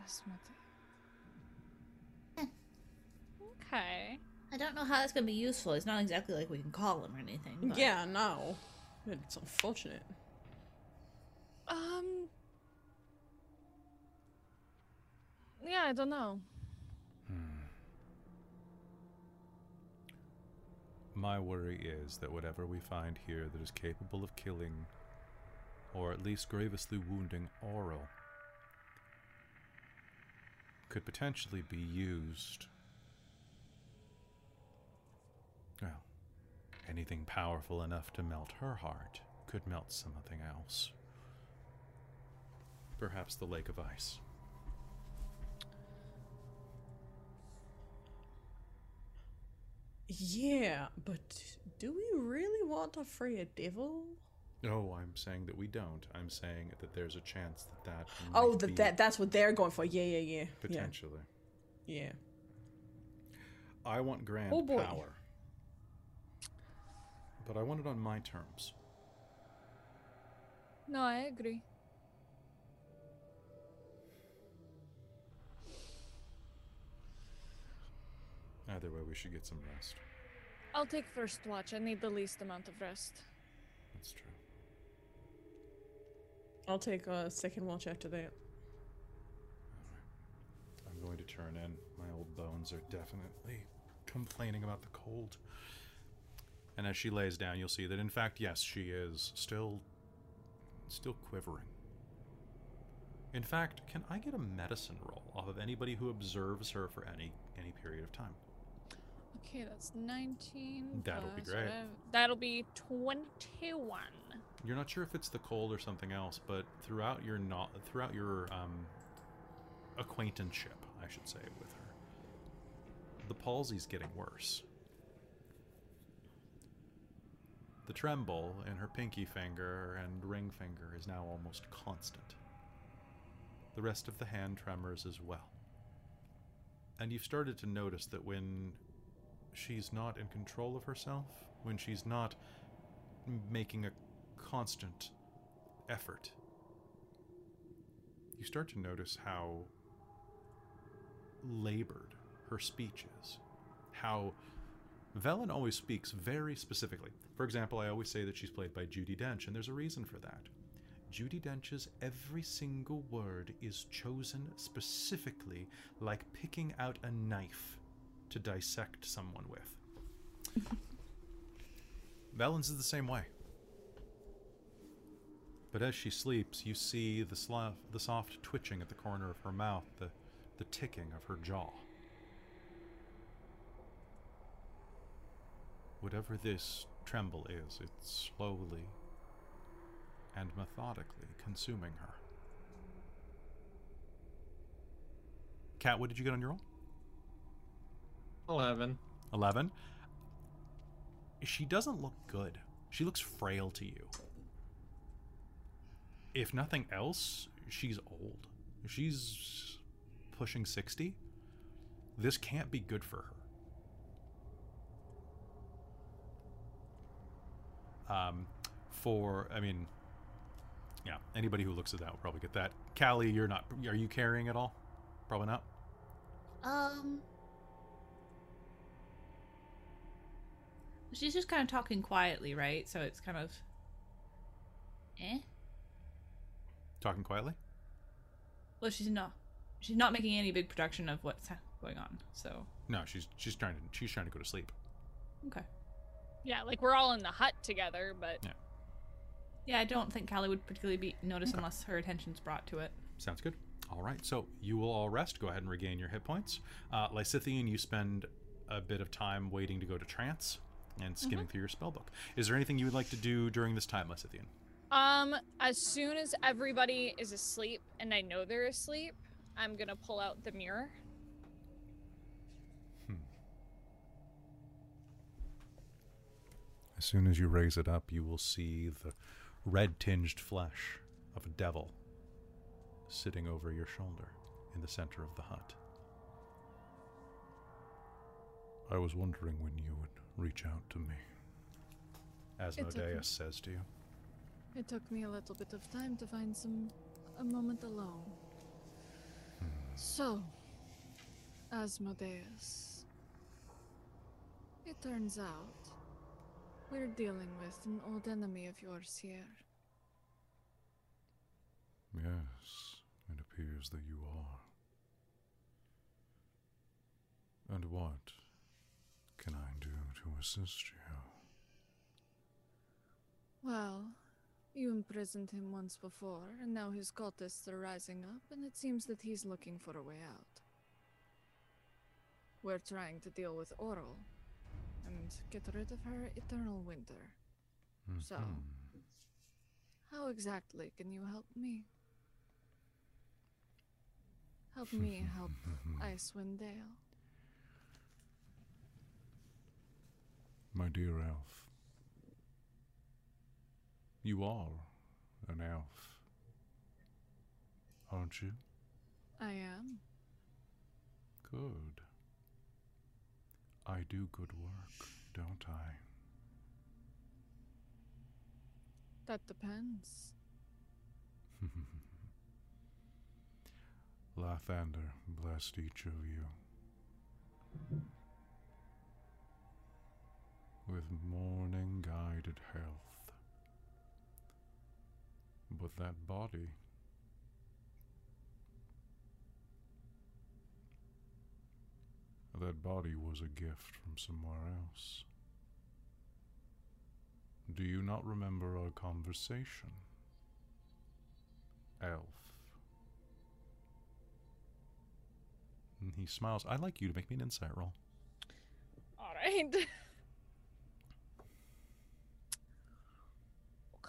Asmodeus. Eh. Okay. I don't know how that's gonna be useful. It's not exactly like we can call him or anything. but- yeah, no. It's unfortunate. Um. Yeah, I don't know. Hmm. My worry is that whatever we find here that is capable of killing, or at least grievously wounding Auril, could potentially be used. Well, anything powerful enough to melt her heart could melt something else. Perhaps the Lake of Ice. Yeah, but do we really want to free a devil? No, I'm saying that we don't. I'm saying that there's a chance that that. Oh, might that be that that's what they're going for. Yeah, yeah, yeah. potentially. Yeah. yeah. I want grand Oh, power. But I want it on my terms. No, I agree. Either way, we should get some rest. I'll take first watch. I need the least amount of rest. That's true. I'll take a second watch after that. I'm going to turn in. My old bones are definitely complaining about the cold. And as she lays down, you'll see that in fact, yes, she is still still quivering. In fact, can I get a medicine roll off of anybody who observes her for any any period of time? Okay, that's 19. That'll be great. whatever- That'll be 21. You're not sure if it's the cold or something else, but throughout your not throughout your um, acquaintanceship, I should say, with her, the palsy's getting worse. The tremble in her pinky finger and ring finger is now almost constant. The rest of the hand tremors as well. And you've started to notice that when she's not in control of herself, when she's not making a constant effort, you start to notice how labored her speech is. How Vellynne always speaks very specifically. For example, I always say that she's played by Judi Dench, and there's a reason for that. Judi Dench's every single word is chosen specifically like picking out a knife to dissect someone with. Vellynne's is the same way. But as she sleeps, you see the, the soft twitching at the corner of her mouth, the, the ticking of her jaw. Whatever this tremble is, it's slowly and methodically consuming her. Kat, what did you get on your roll? 11. 11. She doesn't look good. She looks frail to you. If nothing else, she's old. She's pushing 60. This can't be good for her. Um, for, I mean, yeah, anybody who looks at that will probably get that. Callie, you're not, are you carrying at all? Probably not. Um, She's just kind of talking quietly, right? So it's kind of. Eh? Talking quietly? Well, she's not. She's not making any big production of what's going on. So No, she's she's trying to she's trying to go to sleep. okay. Yeah, like we're all in the hut together, but Yeah. Yeah, I don't think Callie would particularly be noticed unless her attention's brought to it. Sounds good. All right, so you will all rest. Go ahead and regain your hit points. Uh, Lysithian, you spend a bit of time waiting to go to trance and skimming through your spellbook. Is there anything you would like to do during this time, Lysithian? Um as soon as everybody is asleep and I know they're asleep, I'm to pull out the mirror. Hmm. As soon as you raise it up, you will see the red tinged flesh of a devil sitting over your shoulder in the center of the hut. I was wondering when you would reach out to me. as Asmodeus says to you. It took me a little bit of time to find some a moment alone. So, Asmodeus. It turns out we're dealing with an old enemy of yours here. Yes, it appears that you are. And what can I do to assist you? Well, you imprisoned him once before, and now his cultists are rising up, and it seems that he's looking for a way out. We're trying to deal with Auril and get rid of her eternal winter. So, Mhm. how exactly can you help me? Help me help Icewind Dale. My dear elf, you are an elf, aren't you? I am. Good. I do good work, don't I? That depends. Lathander blessed each of you with morning guided health. But that body that body was a gift from somewhere else. Do you not remember our conversation? Elf. And he smiles. I'd like you to make me an insight roll. All right.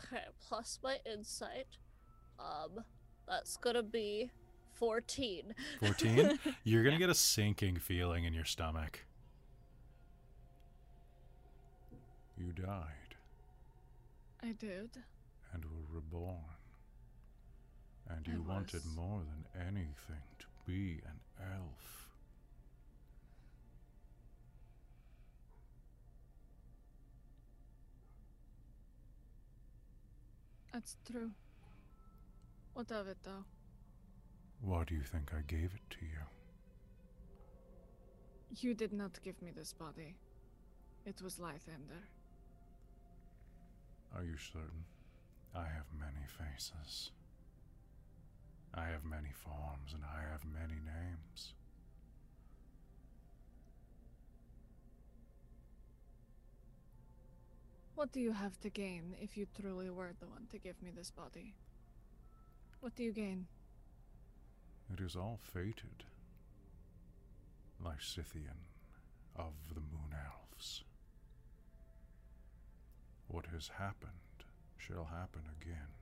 okay, plus my insight. Um, that's gonna be 14. 14? You're going to get a sinking feeling in your stomach. You died I did. and were reborn. And I you wanted more than anything to be an elf. That's true. What of it, though? Why do you think I gave it to you? You did not give me this body. It was Lathander. Are you certain? I have many faces. I have many forms and I have many names. What do you have to gain if you truly were the one to give me this body? What do you gain? It is all fated. Lysithian of the Moon Elves. What has happened shall happen again.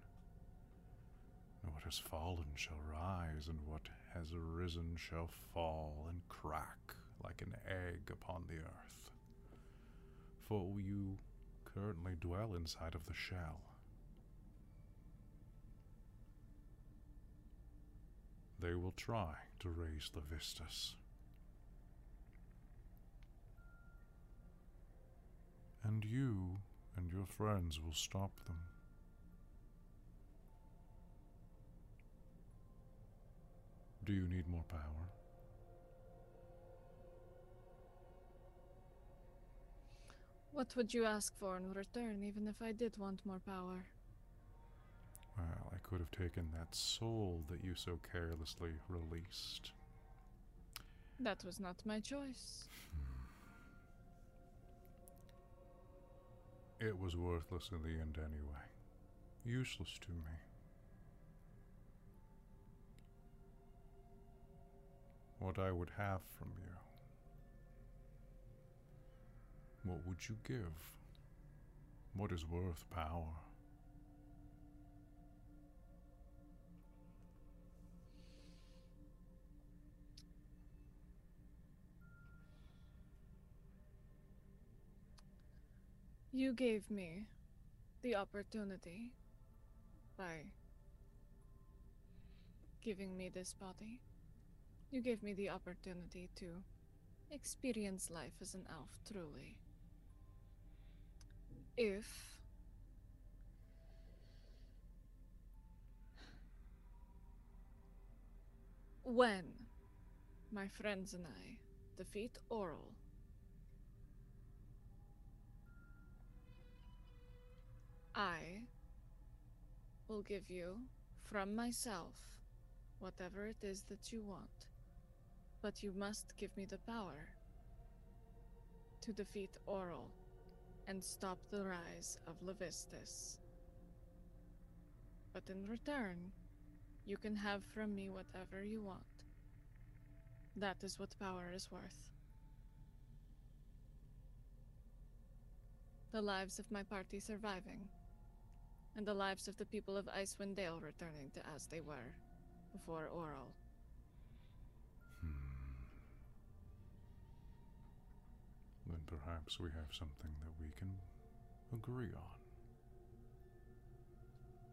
What has fallen shall rise, and what has arisen shall fall and crack like an egg upon the earth. For you currently dwell inside of the shell. They will try to raise Levistus. And you and your friends will stop them. Do you need more power? What would you ask for in return, even if I did want more power? Well, I could have taken that soul that you so carelessly released. That was not my choice. Hmm. It was worthless in the end anyway. Useless to me. What I would have from you. What would you give? What is worth power? You gave me the opportunity by giving me this body. You gave me the opportunity to experience life as an elf truly. If when my friends and I defeat Auril I will give you from myself whatever it is that you want. But you must give me the power to defeat Auril and stop the rise of Levistus. But in return, you can have from me whatever you want. That is what power is worth. The lives of my party surviving, and the lives of the people of Icewind Dale returning to as they were before Auril. Then perhaps we have something that we can agree on.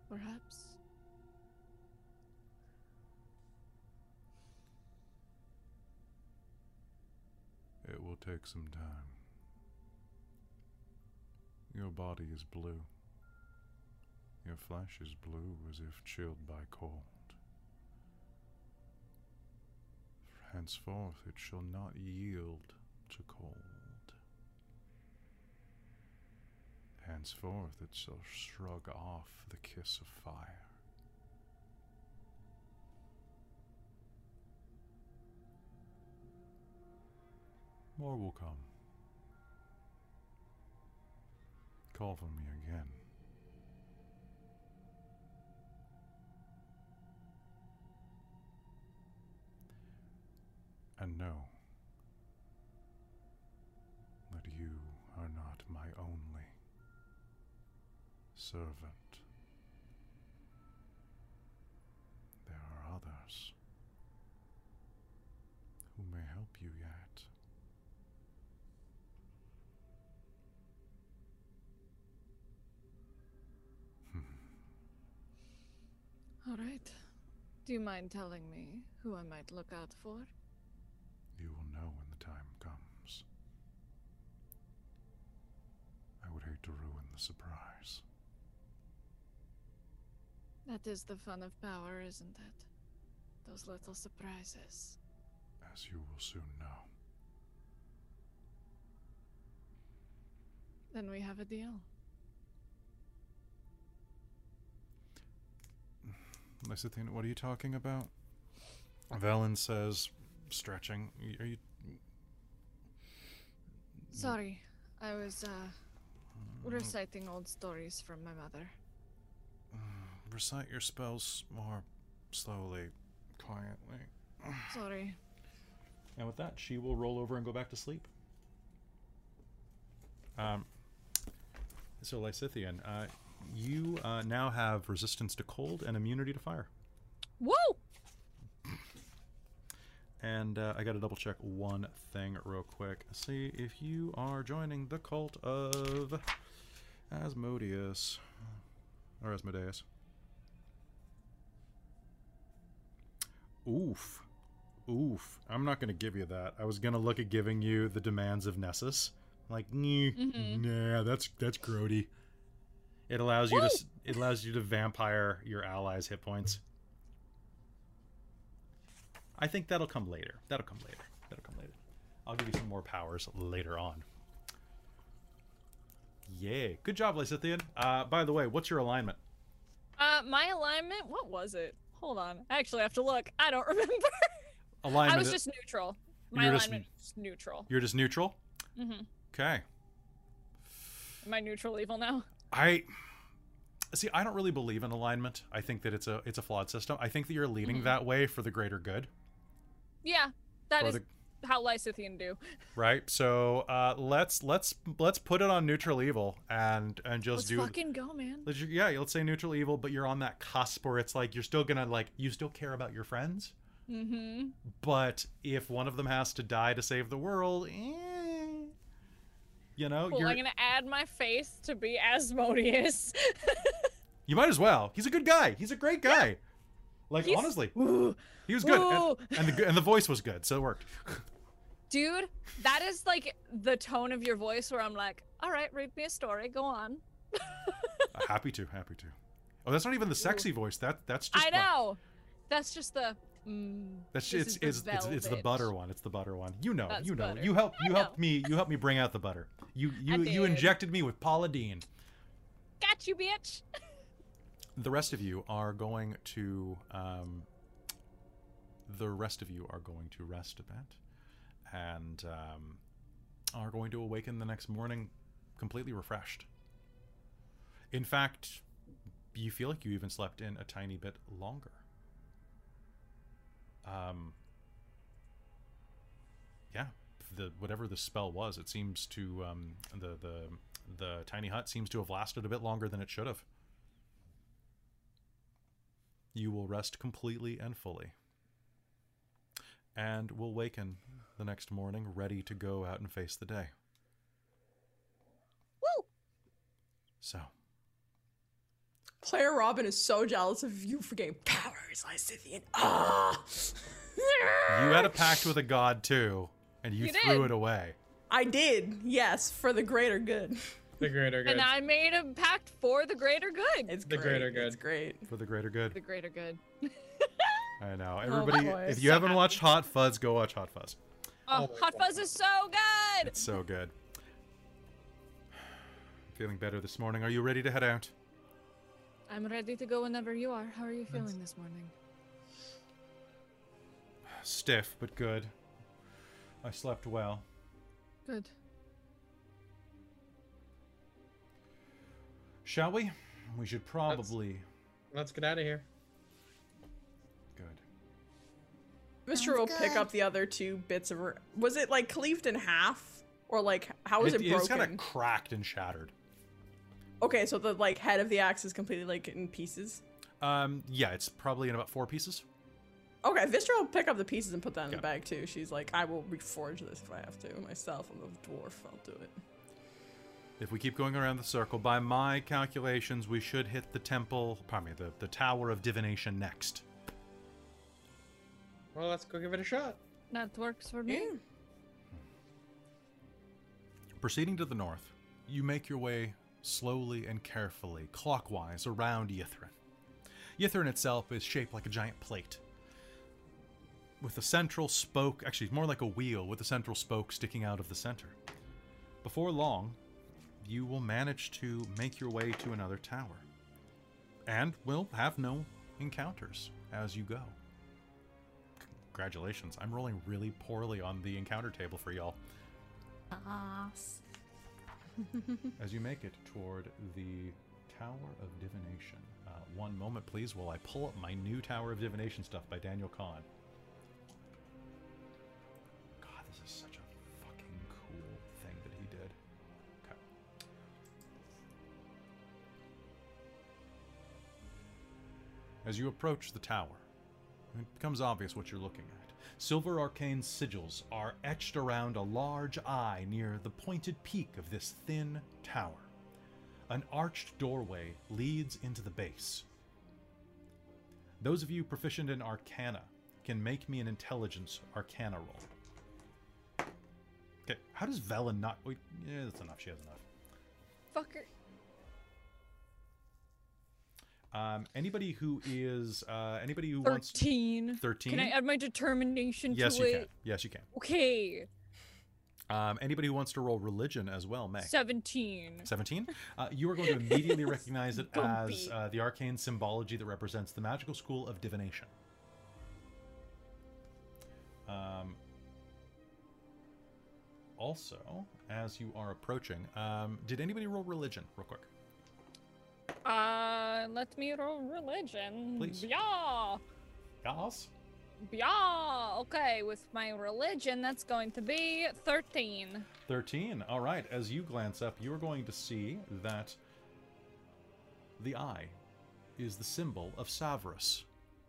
Perhaps. It will take some time. Your body is blue. Your flesh is blue as if chilled by cold. Henceforth it shall not yield to cold. Henceforth it shall shrug off the kiss of fire. More will come. Call for me again. And know that servant. There are others who may help you yet. All right. Do you mind telling me who I might look out for? You will know when the time comes. I would hate to ruin the surprise. That is the fun of power, isn't it? Those little surprises. as you will soon know. Then we have a deal. Lysithian, what are you talking about? Vellynne says, stretching. Are you. Sorry, I was uh reciting old stories from my mother. Recite your spells more slowly, quietly. Sorry. And with that, she will roll over and go back to sleep. Um, so Lysithian, uh, you uh, now have resistance to cold and immunity to fire. Whoa! And uh, I got to double check one thing real quick. See if you are joining the cult of Asmodeus or Asmodeus. Oof. Oof. I'm not going to give you that. I was going to look at giving you the demands of Nessus. Like, Mhm. nah, that's that's grody. It allows you to it allows you to vampire your allies' hit points. I think that'll come later. That'll come later. That'll come later. I'll give you some more powers later on. Yay. Good job, Lysithian. Uh, by the way, what's your alignment? Uh, my alignment, what was it? Hold on. I actually have to look. I don't remember. Alignment. I was just neutral. My You're just- alignment was neutral. You're just neutral? Mm-hmm. Okay. Am I neutral evil now? I see. I don't really believe in alignment. I think that it's a it's a flawed system. I think that you're leading Mhm. that way for the greater good, Yeah, that For is the- how Lysithian do. right? So uh, let's let's let's put it on neutral evil and and just Let's do. fucking go, man. let's yeah, let's say neutral evil, but you're on that cusp where it's like you're still gonna like you still care about your friends, Mm-hmm. but if one of them has to die to save the world, eh, you know, Cool. you're, I'm gonna add my face to be Asmodeus. you might as well. He's a good guy. He's a great guy. Like He's- honestly, Ooh. He was good, and, and the and the voice was good, so it worked. Dude, that is like the tone of your voice where I'm like, all right, read me a story. Go on. Uh, happy to, happy to. Oh, that's not even the sexy voice. That that's just I my- know. That's just the. Mm, That's it's the it's, it's it's the butter one. It's the butter one. You know, That's you know. butter. You helped you helped me you helped me bring out the butter. You you you injected me with Paula Deen. Got you, bitch. The rest of you are going to um the rest of you are going to rest a bit and um are going to awaken the next morning completely refreshed. In fact, you feel like you even slept in a tiny bit longer. Um, yeah, the whatever the spell was, it seems to um, the the the tiny hut seems to have lasted a bit longer than it should have. You will rest completely and fully, and will waken the next morning ready to go out and face the day. Woo! So, Claire Robin is so jealous of you for getting powers, Lysithian. Ah! you had a pact with a god too, and you, You threw did. it away. I did, yes, for the greater good. The greater good. And I made a pact for the greater good. It's The great. greater good. It's great. For the greater good. The greater good. I know. Oh, Everybody, boy. if you haven't watched Hot Fuzz, go watch Hot Fuzz. Oh, Hot Fuzz is so good. It's so good. Feeling better this morning. Are you ready to head out? I'm ready to go whenever you are. How are you feeling this morning? Stiff, but good. I slept well. Good. Shall we? We should probably. Let's get out of here. Good. Mr. will pick up the other two bits of her. Was it like cleaved in half? Or like, how was it, It's broken? It's kind of cracked and shattered. Okay, so the like head of the axe is completely like in pieces. Um, yeah, it's probably in about four pieces. Okay, Vistra will pick up the pieces and put that in the bag too. She's like, I will reforge this if I have to myself. I'm a dwarf. I'll do it. If we keep going around the circle, by my calculations, we should hit the temple, pardon me, the, the Tower of Divination next. Well, let's go give it a shot. That works for me. Proceeding to the north, you make your way slowly and carefully, clockwise, around Ythryn. Ythryn itself is shaped like a giant plate, with a central spoke, actually, more like a wheel, with a central spoke sticking out of the center. Before long, you will manage to make your way to another tower, and will have no encounters as you go. Congratulations, I'm rolling really poorly on the encounter table for y'all. Boss. as you make it toward the Tower of Divination. Uh, one moment, please, while I pull up my new Tower of Divination stuff by Daniel Kahn. God, this is such a fucking cool thing that he did. Okay. As you approach the tower, it becomes obvious what you're looking at. Silver arcane sigils are etched around a large eye near the pointed peak of this thin tower. An arched doorway leads into the base. Those of you proficient in arcana can make me an intelligence arcana roll. Okay, how does Vellynne not. Wait, yeah, that's enough. She has enough. Fucker. Um, anybody who is. Uh, anybody who wants. 13. 13? Can I add my determination Yes, to you it? can. Yes, you can. Okay. Um, anybody who wants to roll religion as well may. 17. 17. Uh, you are going to immediately recognize it as uh, the arcane symbology that represents the magical school of divination. Um, also, as you are approaching, um, did anybody roll religion real quick? Uh, let me roll religion. Please. Yeah. Yes. Yeah. Okay, with my religion, that's going to be 13. 13. All right. As you glance up, you are going to see that the eye is the symbol of Savras,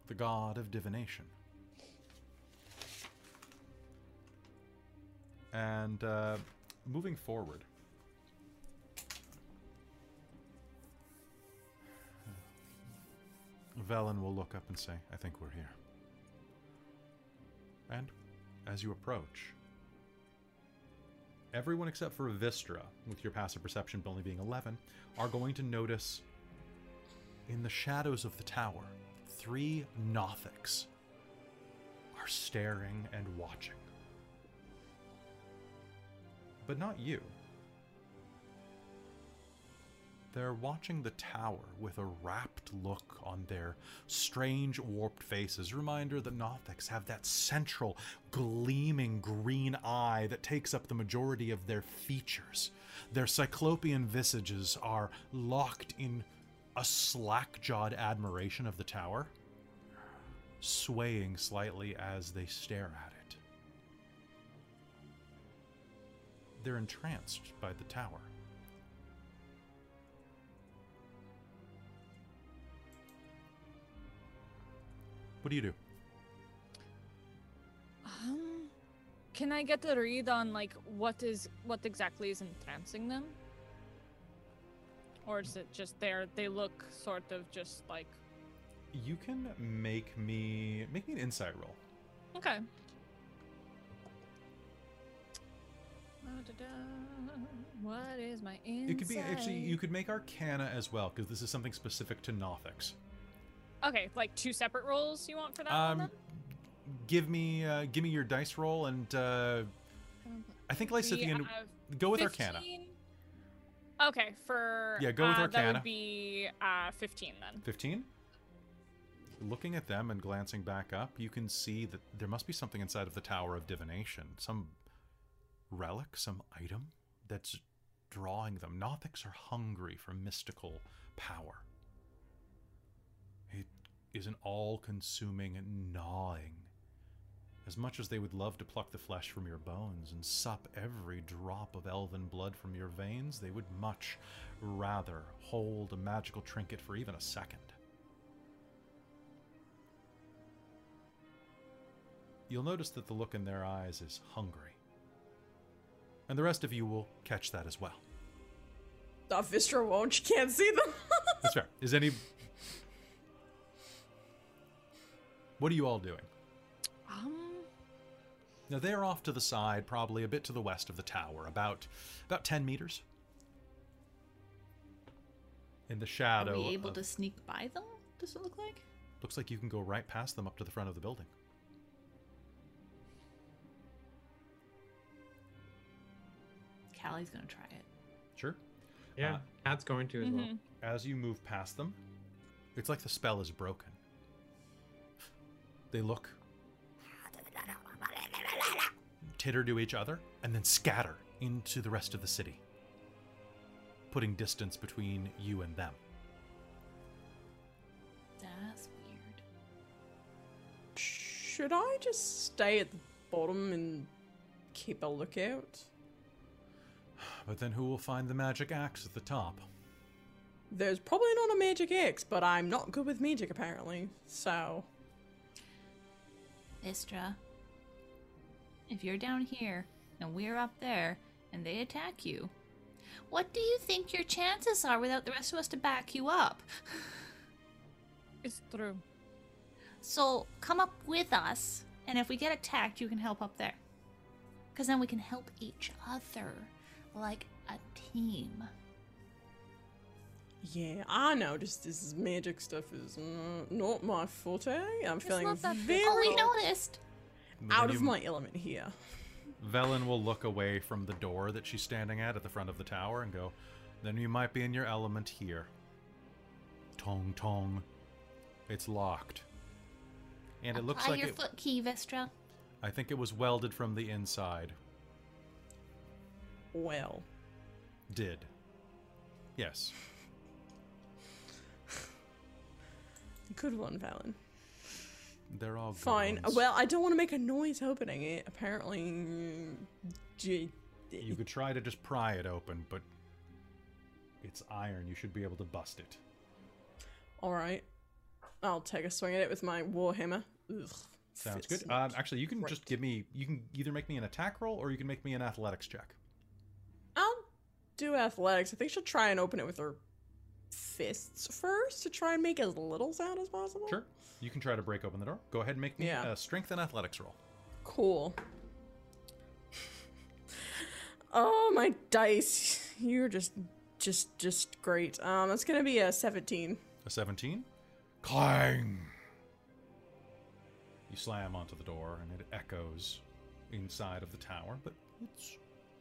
the god of divination. And uh, moving forward, Vellynne will look up and say, I think we're here. And as you approach, everyone except for Vistra, with your passive perception only being 11, are going to notice in the shadows of the tower, three Nothics are staring and watching. But not you. They're watching the tower with a rapt look on their strange, warped faces. Reminder that Nothics have that central, gleaming green eye that takes up the majority of their features. Their cyclopean visages are locked in a slack jawed admiration of the tower, swaying slightly as they stare at it. They're entranced by the tower. What do you do? Um, can I get a read on like what is what exactly is entrancing them? Or is it just there? They look sort of just like You can make me make me an insight roll. okay. What is my insight? It could be actually you could make Arcana as well because this is something specific to Nothics. Okay, like two separate rolls you want for that one Um, then? give me uh, give me your dice roll and uh, I think Lysithian go with Arcana. Okay, for Yeah, go with uh, That Arcana. would be uh, fifteen then. 15 looking at them and glancing back up you can see that there must be something inside of the tower of divination some relic some item that's drawing them nothics are hungry for mystical power is an all-consuming gnawing As much as they would love to pluck the flesh from your bones and sup every drop of elven blood from your veins, they would much rather hold a magical trinket for even a second. You'll notice that the look in their eyes is hungry. And the rest of you will catch that as well. Uh, Vistra won't. You can't see them. That's fair. Is any. What are you all doing? Um, Now they're off to the side, probably a bit to the west of the tower, about about ten meters. In the Are shadow. we able of- to sneak by them? Does it look like? Looks like you can go right past them up to the front of the building. Callie's gonna try it. Sure. Yeah, Uh, Kat's going to as well. mhm. As you move past them, it's like the spell is broken. They look, titter to each other, and then scatter into the rest of the city, putting distance between you and them. That's weird. Should I just stay at the bottom and keep a lookout? But then who will find the magic axe at the top? There's probably not a magic axe, but I'm not good with magic apparently. So Vistra, if you're down here and we're up there and they attack you, what do you think your chances are without the rest of us to back you up? it's true. So come up with us, and if we get attacked, you can help up there. Because then we can help each other like a team. Yeah, I know. Just this magic stuff is not my forte. I'm feeling not that very Oh, we noticed. Out of my element here. Vellynne will look away from the door that she's standing at at the front of the tower and go, Then you might be in your element here. Tong tong. It's locked. And it looks like your it, foot key, Vistra. I think it was welded from the inside. Well, Did. Yes. Good one, Vellynne. They're all Fine. ones. Well, I don't want to make a noise opening it. Apparently, mm, You could try to just pry it open, but it's iron. You should be able to bust it. all right. I'll take a swing at it with my warhammer. Ugh, Sounds good. Um, actually, you can just give me. You can either make me an attack roll or you can make me an athletics check. I'll do athletics. I think she'll try and open it with her fists first to try and make as little sound as possible. Sure. You can try to break open the door. Go ahead and make me Yeah. a strength and athletics roll. Cool. oh my dice! You're just, just, just great. Um, that's gonna be a 17. A 17. Clang! You slam onto the door and it echoes inside of the tower, but it's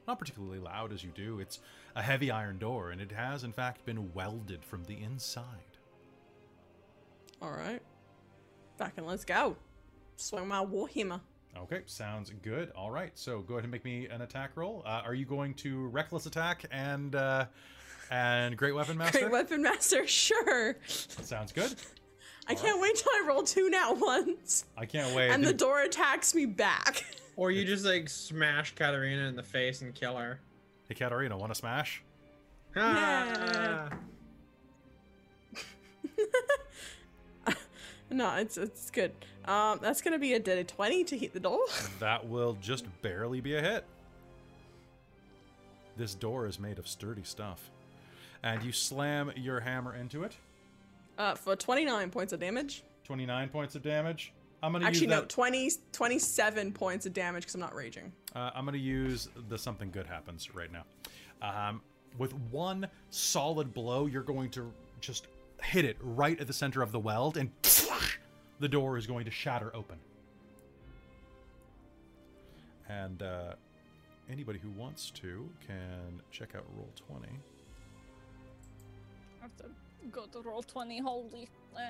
not particularly loud as you do. It's a heavy iron door and it has, in fact, been welded from the inside. All right. Back and let's go. Swing my warhammer. Okay, sounds good. All right, so go ahead and make me an attack roll. Uh, are you going to reckless attack and uh, and great weapon master? Great weapon master, sure. Sounds good. I can't wait till I roll two now once, I can't wait. and the door attacks me back. Or you just like smash Katerina in the face and kill her. hey, Katerina, want to smash? Ah! no, it's it's good. Um, that's gonna be a dead 20 to hit the door. That will just barely be a hit. This door is made of sturdy stuff. And you slam your hammer into it. Uh, for 29 points of damage. 29 points of damage. I'm going to Actually, use no, that. 20, 27 points of damage because I'm not raging. Uh, I'm going to use the something good happens right now. Um, with one solid blow, you're going to just hit it right at the center of the weld, and the door is going to shatter open. And uh, anybody who wants to can check out Roll 20. I have to go to roll 20. Holy. Uh,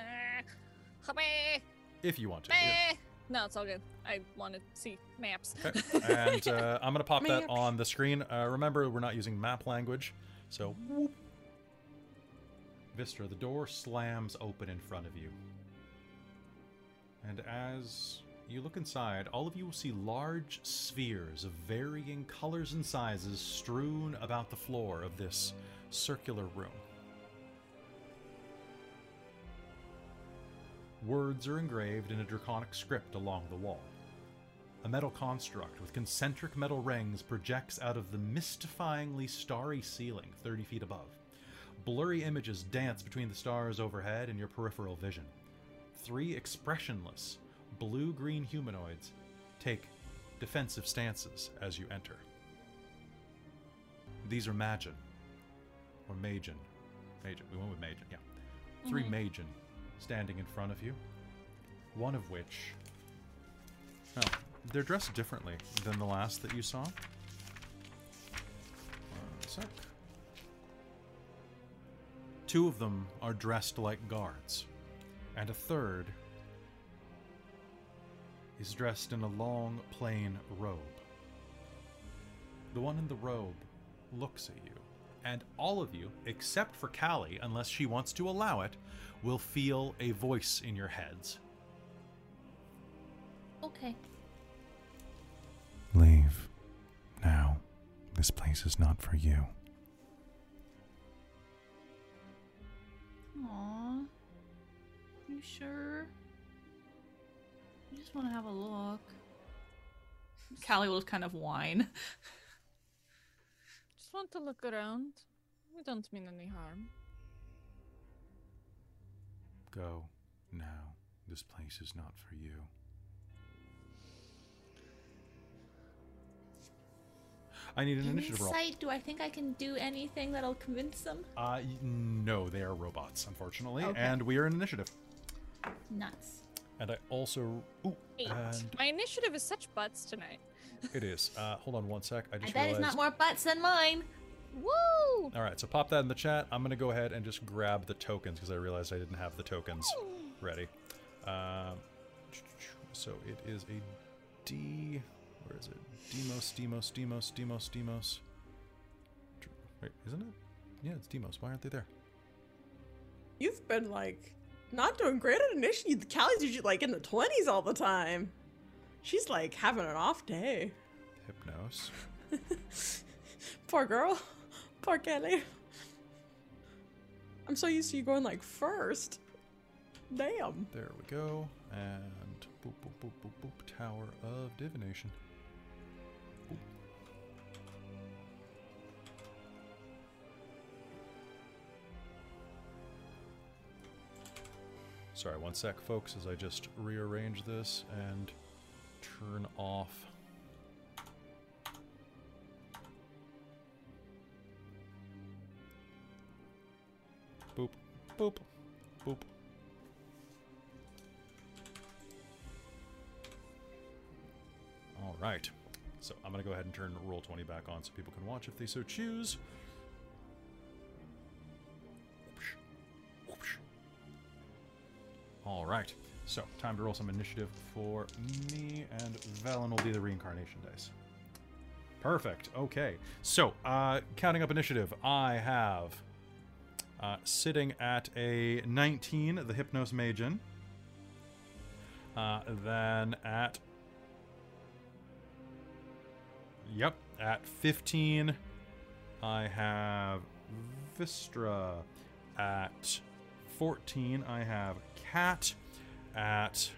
hooray, If you want to. yeah. No, it's all good. I want to see maps. Okay. and uh, I'm going to pop that on the screen. Uh, remember, we're not using map language. So, whoop. Vistra, the door slams open in front of you. And as you look inside, all of you will see large spheres of varying colors and sizes strewn about the floor of this circular room. Words are engraved in a draconic script along the wall. A metal construct with concentric metal rings projects out of the mystifyingly starry ceiling 30 feet above. Blurry images dance between the stars overhead and your peripheral vision. Three expressionless, blue green humanoids take defensive stances as you enter. These are Magin. Or Majin. Majin. We went with Majin, yeah. 3 mm-hmm. Majin standing in front of you. One of which. Well, they're dressed differently than the last that you saw. One sec. Two of them are dressed like guards, and a third is dressed in a long, plain robe. The one in the robe looks at you, and all of you, except for Callie, unless she wants to allow it, will feel a voice in your heads. Okay. Leave. Now. This place is not for you. Aw. You sure? I just want to have a look. Callie will kind of whine. Just want to look around. We don't mean any harm. Go. Now. This place is not for you. I need an Give initiative roll. sight. Do I think I can do anything that'll convince them? Uh, no, they are robots, unfortunately, Okay. and we are in initiative. Nuts. And I also, ooh, Eight. and My initiative is such butts tonight. it is. Uh, hold on one sec. I I just bet realized. it's not more butts than mine. Woo! All right, so pop that in the chat. I'm gonna go ahead and just grab the tokens because I realized I didn't have the tokens ready. Um, so it is a D. Where is it? Demos, Demos, Demos, Demos, Demos. Wait, isn't it? Yeah, it's Demos. Why aren't they there? You've been like not doing great at initiative. Callie's usually like in the twenties all the time. She's like having an off day. Hypnos. Poor girl. Poor Kelly. I'm so used to you going like first. Damn. There we go. And boop, boop, boop, boop, boop. Tower of Divination. Sorry, one sec, folks, as I just rearrange this and turn off. Boop, boop. All right. So I'm going to go ahead and turn Roll 20 back on so people can watch if they so choose. All right. So time to roll some initiative for me, and Vellynne will be the reincarnation dice. Perfect. Okay. So, uh, counting up initiative, I have uh, sitting at a 19, the Hypnos Magen. Uh, then at Yep, at 15, I have Vistra. At 14, I have Kat. At.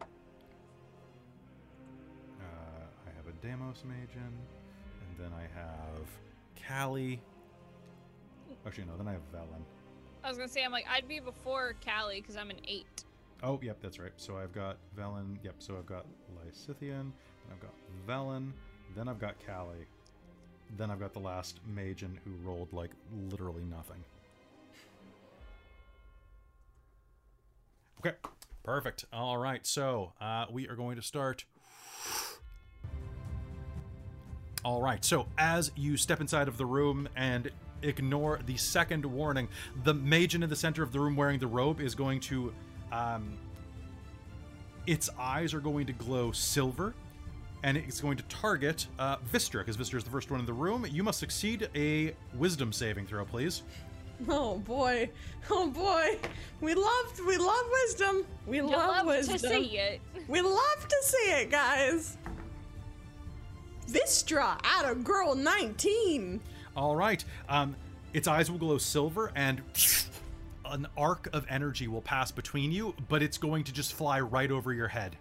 Uh, I have a Demos Magen. And then I have Callie. Actually, no, then I have Vellynne. I was gonna say I'm like I'd be before Callie because I'm an eight. Oh, yep, that's right. So I've got Vellynne. Yep, so I've got Lysithian. Then I've got Vellynne. Then I've got Callie. Then I've got the last Magen who rolled like literally nothing. Okay, perfect. All right, so uh, we are going to start. All right, so as you step inside of the room and ignore the second warning, the Magen in the center of the room wearing the robe is going to. Um, its eyes are going to glow silver and it's going to target uh, Vistra, because Vistra is the first one in the room. You must succeed a wisdom saving throw, please. Oh boy. Oh boy. We love we love wisdom. We You love, love wisdom. to see it. We love to see it, guys. Vistra at a girl 19. All right. Um, its eyes will glow silver, and an arc of energy will pass between you, but it's going to just fly right over your head.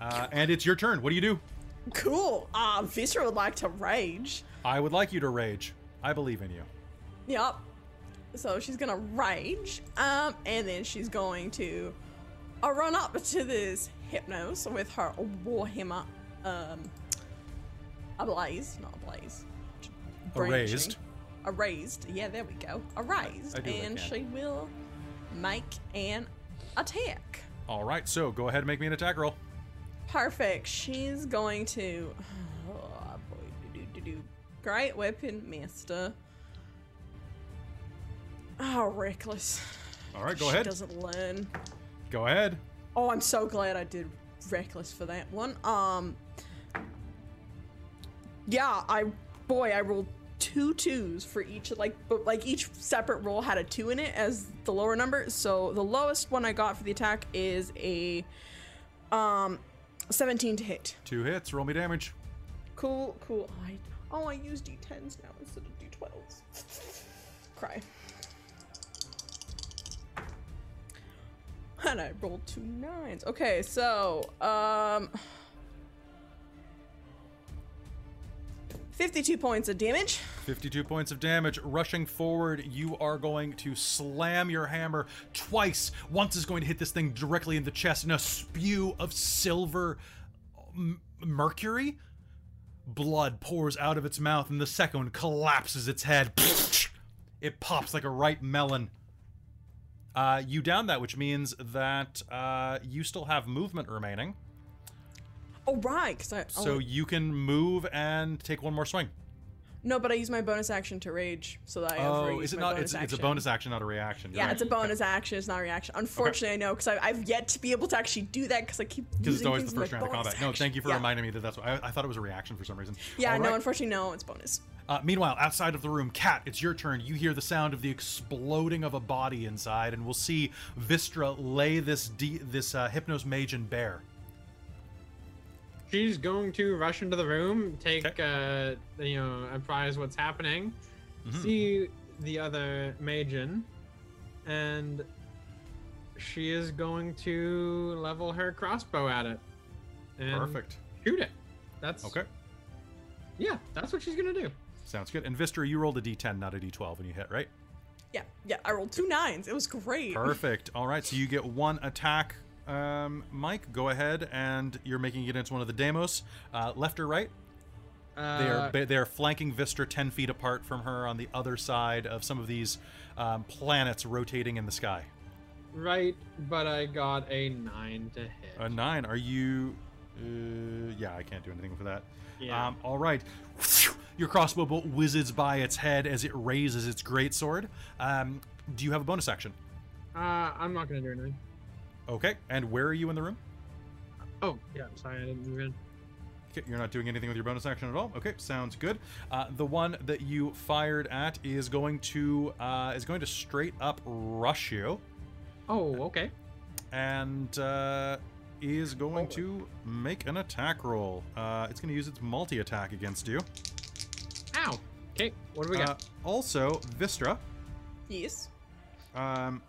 Uh, and it's your turn. What do you do? Cool. Uh, Vistra would like to rage. I would like you to rage. I believe in you. Yep. So she's gonna rage, um, and then she's going to uh, run up to this Hypnos with her Warhammer, um, ablaze, not ablaze. Erased. Erased. Yeah, there we go. Erased, and she will make an attack. All right, so go ahead and make me an attack roll. Perfect. She's going to. Oh boy. Do, do, do. Great weapon, master. Oh, reckless. All right, go ahead. she ahead. doesn't learn. Go ahead. Oh, I'm so glad I did reckless for that one. Um. Yeah, I. Boy, I rolled two twos for each. Like, but like each separate roll had a two in it as the lower number. So the lowest one I got for the attack is a. Um. 17 to hit. Two hits. Roll me damage. Cool, cool. I, oh, I use d10s now instead of d12s. Cry. And I rolled two nines. Okay, so, um. 52 points of damage. 52 points of damage. Rushing forward, you are going to slam your hammer twice. Once is going to hit this thing directly in the chest, and a spew of silver mercury. Blood pours out of its mouth, and the second one collapses its head. It pops like a ripe melon. Uh, you down that, which means that uh, you still have movement remaining. Oh, right. Cause I, So oh, you can move and take one more swing. no, but I use my bonus action to rage so that I Oh, is it not? It's, it's a bonus action, not a reaction. Yeah, right? it's a bonus action. It's not a reaction. Unfortunately, I know because I've yet to be able to actually do that because I keep Because it's always the first round of combat. No, thank you for action. reminding me that that's what I, I thought it was a reaction for some reason. Yeah, yeah All no, unfortunately, no, it's bonus. Uh, meanwhile, outside of the room, Kat, it's your turn. You hear the sound of the exploding of a body inside, and we'll see Vistra lay this de- this uh, Hypnos mage in bear. She's going to rush into the room, take uh, you know, apprise what's happening, Mhm. see the other Majin, and she is going to level her crossbow at it. And Perfect. Shoot it. That's Okay, Yeah, that's what she's gonna do. sounds good. And Vistra, you rolled a d10, not a d12 when you hit, right? Yeah, yeah, I rolled two nines. It was great. Perfect. All right, so you get one attack. Um, Mike, go ahead, and you're making it into one of the demos. Uh, left or right? Uh, They are they are flanking Vistra ten feet apart from her on the other side of some of these um, planets rotating in the sky. right, but I got a nine to hit. A nine. Are you? Uh, yeah, I can't do anything for that. Yeah. Um, all right. Your crossbow bolt whizzes by its head as it raises its greatsword. Um, do you have a bonus action? Uh, I'm not gonna do anything. Okay. And where are you in the room? Oh, yeah. I'm sorry, I didn't move in. Okay, you're not doing anything with your bonus action at all. Okay, sounds good. Uh, the one that you fired at is going to uh, is going to straight up rush you. Oh, okay. and uh, is going to make an attack roll. Uh, it's going to use its multi attack against you. Ow. Okay, what do we Uh, got? also, Vistra, Yes. um,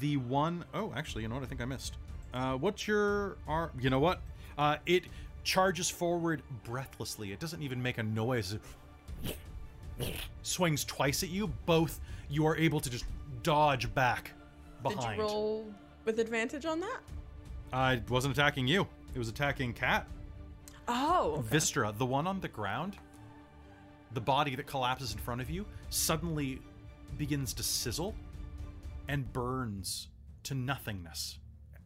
the one oh actually, you know what? I think I missed. Uh, what's your ar- You know what? Uh, it charges forward breathlessly. It doesn't even make a noise. Swings twice at you. Both you are able to just dodge back behind. Did you roll with advantage on that? I wasn't attacking you. It was attacking Kat. Oh. okay. Vistra, the one on the ground, the body that collapses in front of you, suddenly begins to sizzle and burns to nothingness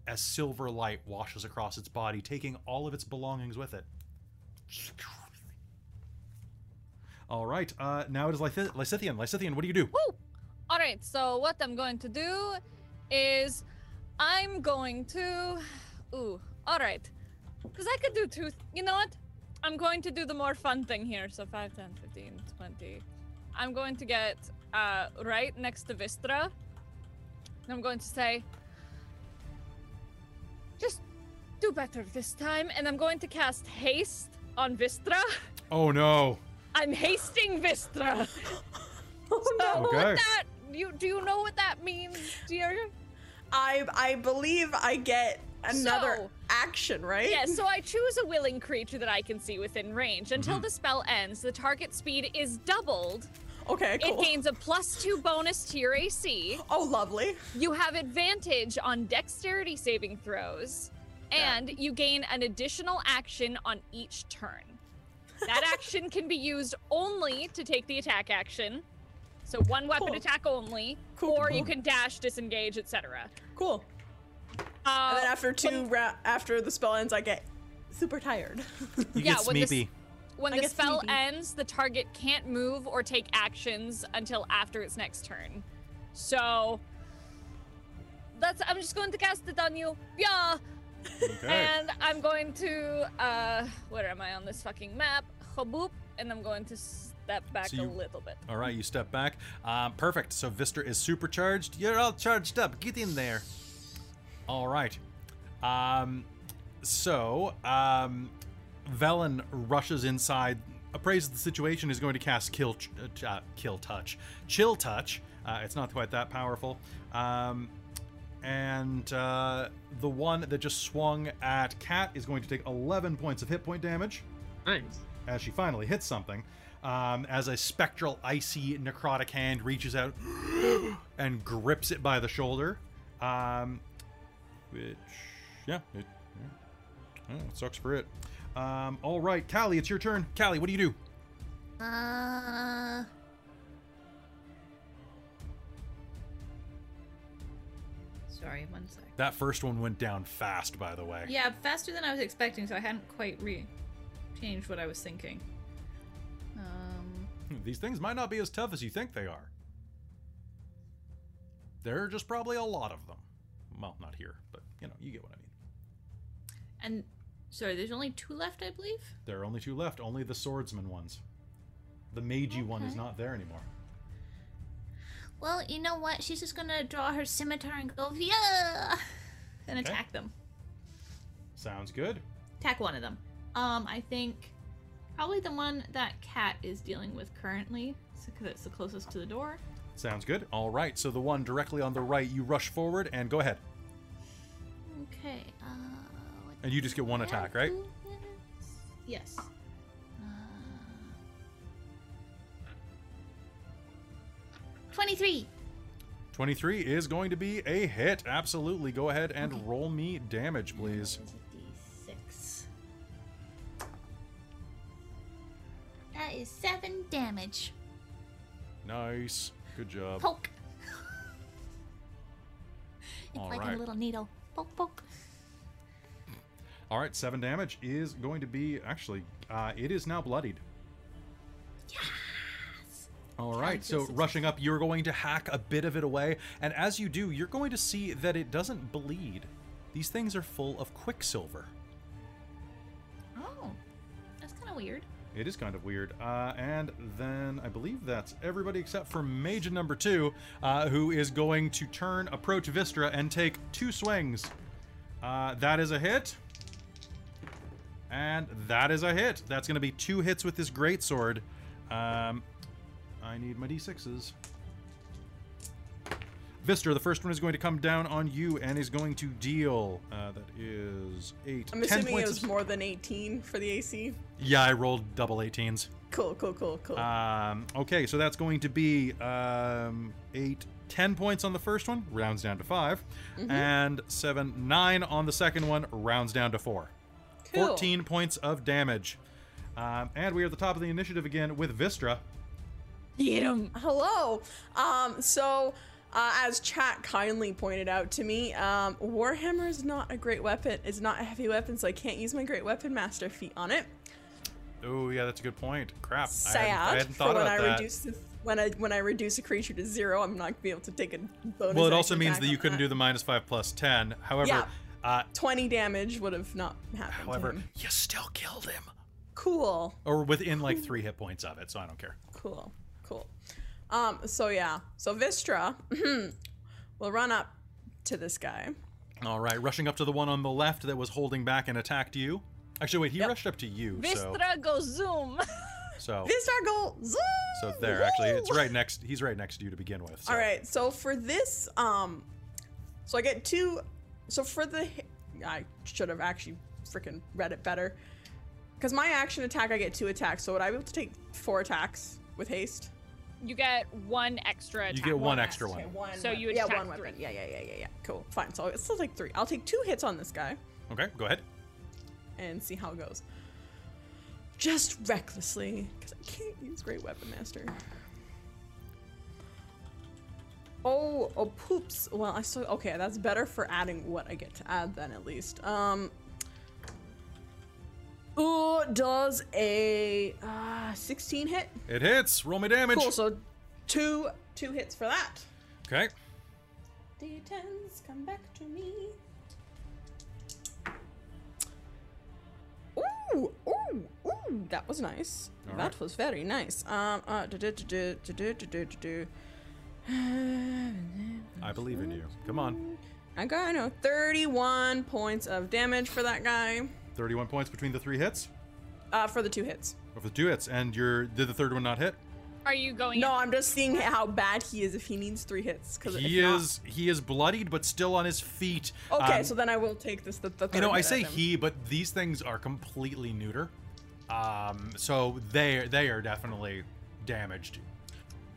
as silver light washes across its body, taking all of its belongings with it. All right, uh, now it is Lyth- Lysithian. Lysithian, what do you do? Woo! All right, so what I'm going to do is I'm going to. Ooh, all right. Because I could do two. You know what? I'm going to do the more fun thing here. So 5, 10, 15, 20. I'm going to get uh, right next to Vistra. And I'm going to say, just do better this time. And I'm going to cast haste on Vistra. Oh no. I'm hasting Vistra. Oh, So no. Okay. what that you do you know what that means, dear? I I believe I get another So- action, right? Yeah, so I choose a willing creature that I can see within range. Until mm-hmm. the spell ends, the target speed is doubled. Okay, cool. It gains a plus two bonus to your AC. oh, lovely. You have advantage on dexterity saving throws, and you gain an additional action on each turn. That action can be used only to take the attack action. So one weapon Cool. attack only, Cool, or you can dash, disengage, etc. Cool. Uh, and then after two ra- after the spell ends, I get super tired. You Yeah, get sleepy. this- Smeepy. When I the spell sleepy. ends, the target can't move or take actions until after its next turn. So that's I'm just going to cast it on you. Yeah. Okay. And I'm going to uh where am I on this fucking map? Haboop, and I'm going to step back So you- a little bit. All right, you step back. Um, perfect. So Vistra is supercharged. You're all charged up. Get in there. All right. Um, so um, Vellynne rushes inside, appraises the situation, is going to cast kill, uh, uh, kill touch, chill touch. Uh, it's not quite that powerful. Um, and uh, the one that just swung at Kat is going to take 11 points of hit point damage Nice. as she finally hits something. Um, as a spectral, icy, necrotic hand reaches out and grips it by the shoulder. Um, which, yeah, it, yeah, yeah, it sucks for it. Um, all right, Callie, it's your turn. Callie, what do you do? Uh. Sorry, one sec. That first one went down fast, by the way. Yeah, faster than I was expecting, so I hadn't quite re changed what I was thinking. Um, These things might not be as tough as you think they are. There are just probably a lot of them. Well, not here, but you know, you get what I mean. and sorry, there's only two left, I believe. There are only two left, only the swordsman ones. The magey one is not there anymore. Well, you know what? She's just gonna draw her scimitar and go, yeah! And Okay. attack them. Sounds good. Attack one of them. Um, I think probably the one that Kat is dealing with currently, because it's the closest to the door. Sounds good. All right, so the one directly on the right, you rush forward and go ahead. Okay, And you just get one attack, right? Yes. Uh, 23. 23 is going to be a hit. Absolutely. Go ahead and Okay. roll me damage, please. That is a d6. That is 7 damage. Nice. Good job. Poke. it's All like right. a little needle. Poke, poke. All right, seven damage is going to be actually, uh, it is now bloodied. Yes. All right, so rushing up, you're going to hack a bit of it away, and as you do, you're going to see that it doesn't bleed. These things are full of quicksilver. Oh, that's kind of weird. It is kind of weird. Uh, and then I believe that's everybody except for Mage number two, uh, who is going to turn, approach Vistra, and take two swings. Uh, that is a hit. And that is a hit. That's going to be two hits with this greatsword. Um, I need my d6s. Vistra, the first one is going to come down on you and is going to deal. Uh, that is eight. I'm 10 assuming it was more than 18 for the AC. Yeah, I rolled double 18s. Cool, cool, cool, cool. Um, okay, so that's going to be um, eight, ten points on the first one, rounds down to 5 Mm-hmm. and seven, nine on the second one, rounds down to four. Cool. 14 points of damage. Um, and we are at the top of the initiative again with Vistra. Get him. Hello. Um, so, uh, as chat kindly pointed out to me, um, Warhammer is not a great weapon. It's not a heavy weapon, so I can't use my Great Weapon Master feat on it. Oh, yeah, that's a good point. Crap. I Sad hadn't, I hadn't for thought when about I that. reduce this, when I when I reduce a creature to zero, I'm not gonna be able to take a bonus. well, it also means that you couldn't do the minus 5 plus 10. However, Yeah. Uh, 20 damage would have not happened. to however, him. you still killed him. cool. Or within like three hit points of it, so I don't care. Cool, cool. Um. So yeah. So Vistra will run up to this guy. All right, rushing up to the one on the left that was holding back and attacked you. Actually, wait, he Yep. rushed up to you. So, Vistra go zoom. so, Vistra go zoom. so there. Actually, it's right next. He's right next to you to begin with. So. All right. So for this, um, so I get two. So for the, I should have actually freaking read it better. Because my action attack, I get two attacks. So would I be able to take four attacks with haste? you get one extra attack. You get one extra Okay, one. one. So weapon. you yeah, attack one weapon. three. Yeah, yeah, yeah, yeah, yeah. Cool. Fine. So it's still take three. I'll take two hits on this guy Okay, go ahead. and see how it goes. Just recklessly, because I can't use Great Weapon Master. Oh, oh, poops. Well, I still okay. That's better for adding what I get to add then at least. Um. Ooh, does a uh, 16 hit? It hits. Roll me damage. Cool. So two two hits for that. Okay. D10s, come back to me. Ooh, ooh, ooh, that was nice. All that right. was very nice. Um, uh, do, do, do, do, do, do, do, do, do. I believe in you. Come on. I got, I know, 31 points of damage for that guy. 31 points between the three hits. Uh, for the two hits. Or for the two hits. And your did the third one not hit? Are you going? No, I'm just seeing how bad he is if he needs three hits. Cause He if not- is he is bloodied but still on his feet. Okay, Um, so then I will take this. The, the You know, third I say he, but these things are completely neuter. Um, so they they are definitely damaged.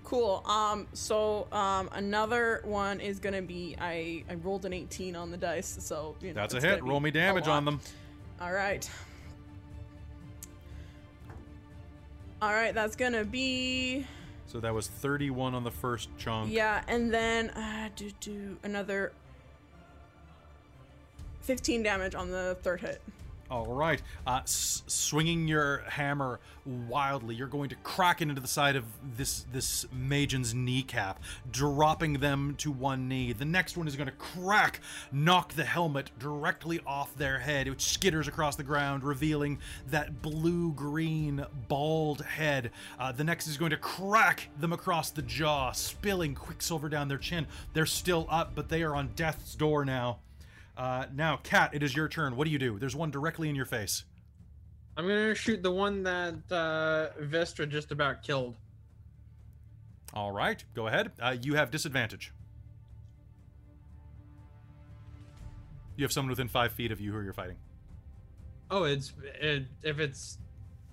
Cool. Um. So um, another one is gonna be I I rolled an 18 on the dice, so you know. That's a hit. Roll me damage on them. All right. All right. That's gonna be So that was 31 on the first chunk. yeah, and then uh, do do another 15 damage on the third hit. All right. Uh, s- swinging your hammer wildly, you're going to crack it into the side of this this Magin's kneecap, dropping them to one knee. The next one is going to crack, knock the helmet directly off their head, which skitters across the ground, revealing that blue-green bald head. Uh, the next is going to crack them across the jaw, spilling quicksilver down their chin. They're still up, but they are on death's door now. Uh, now, Kat, it is your turn. What do you do? There's one directly in your face. I'm gonna shoot the one that uh, Vistra just about killed. All right, go ahead. Uh, you have disadvantage. You have someone within five feet of you who you're fighting. Oh, it's it, if it's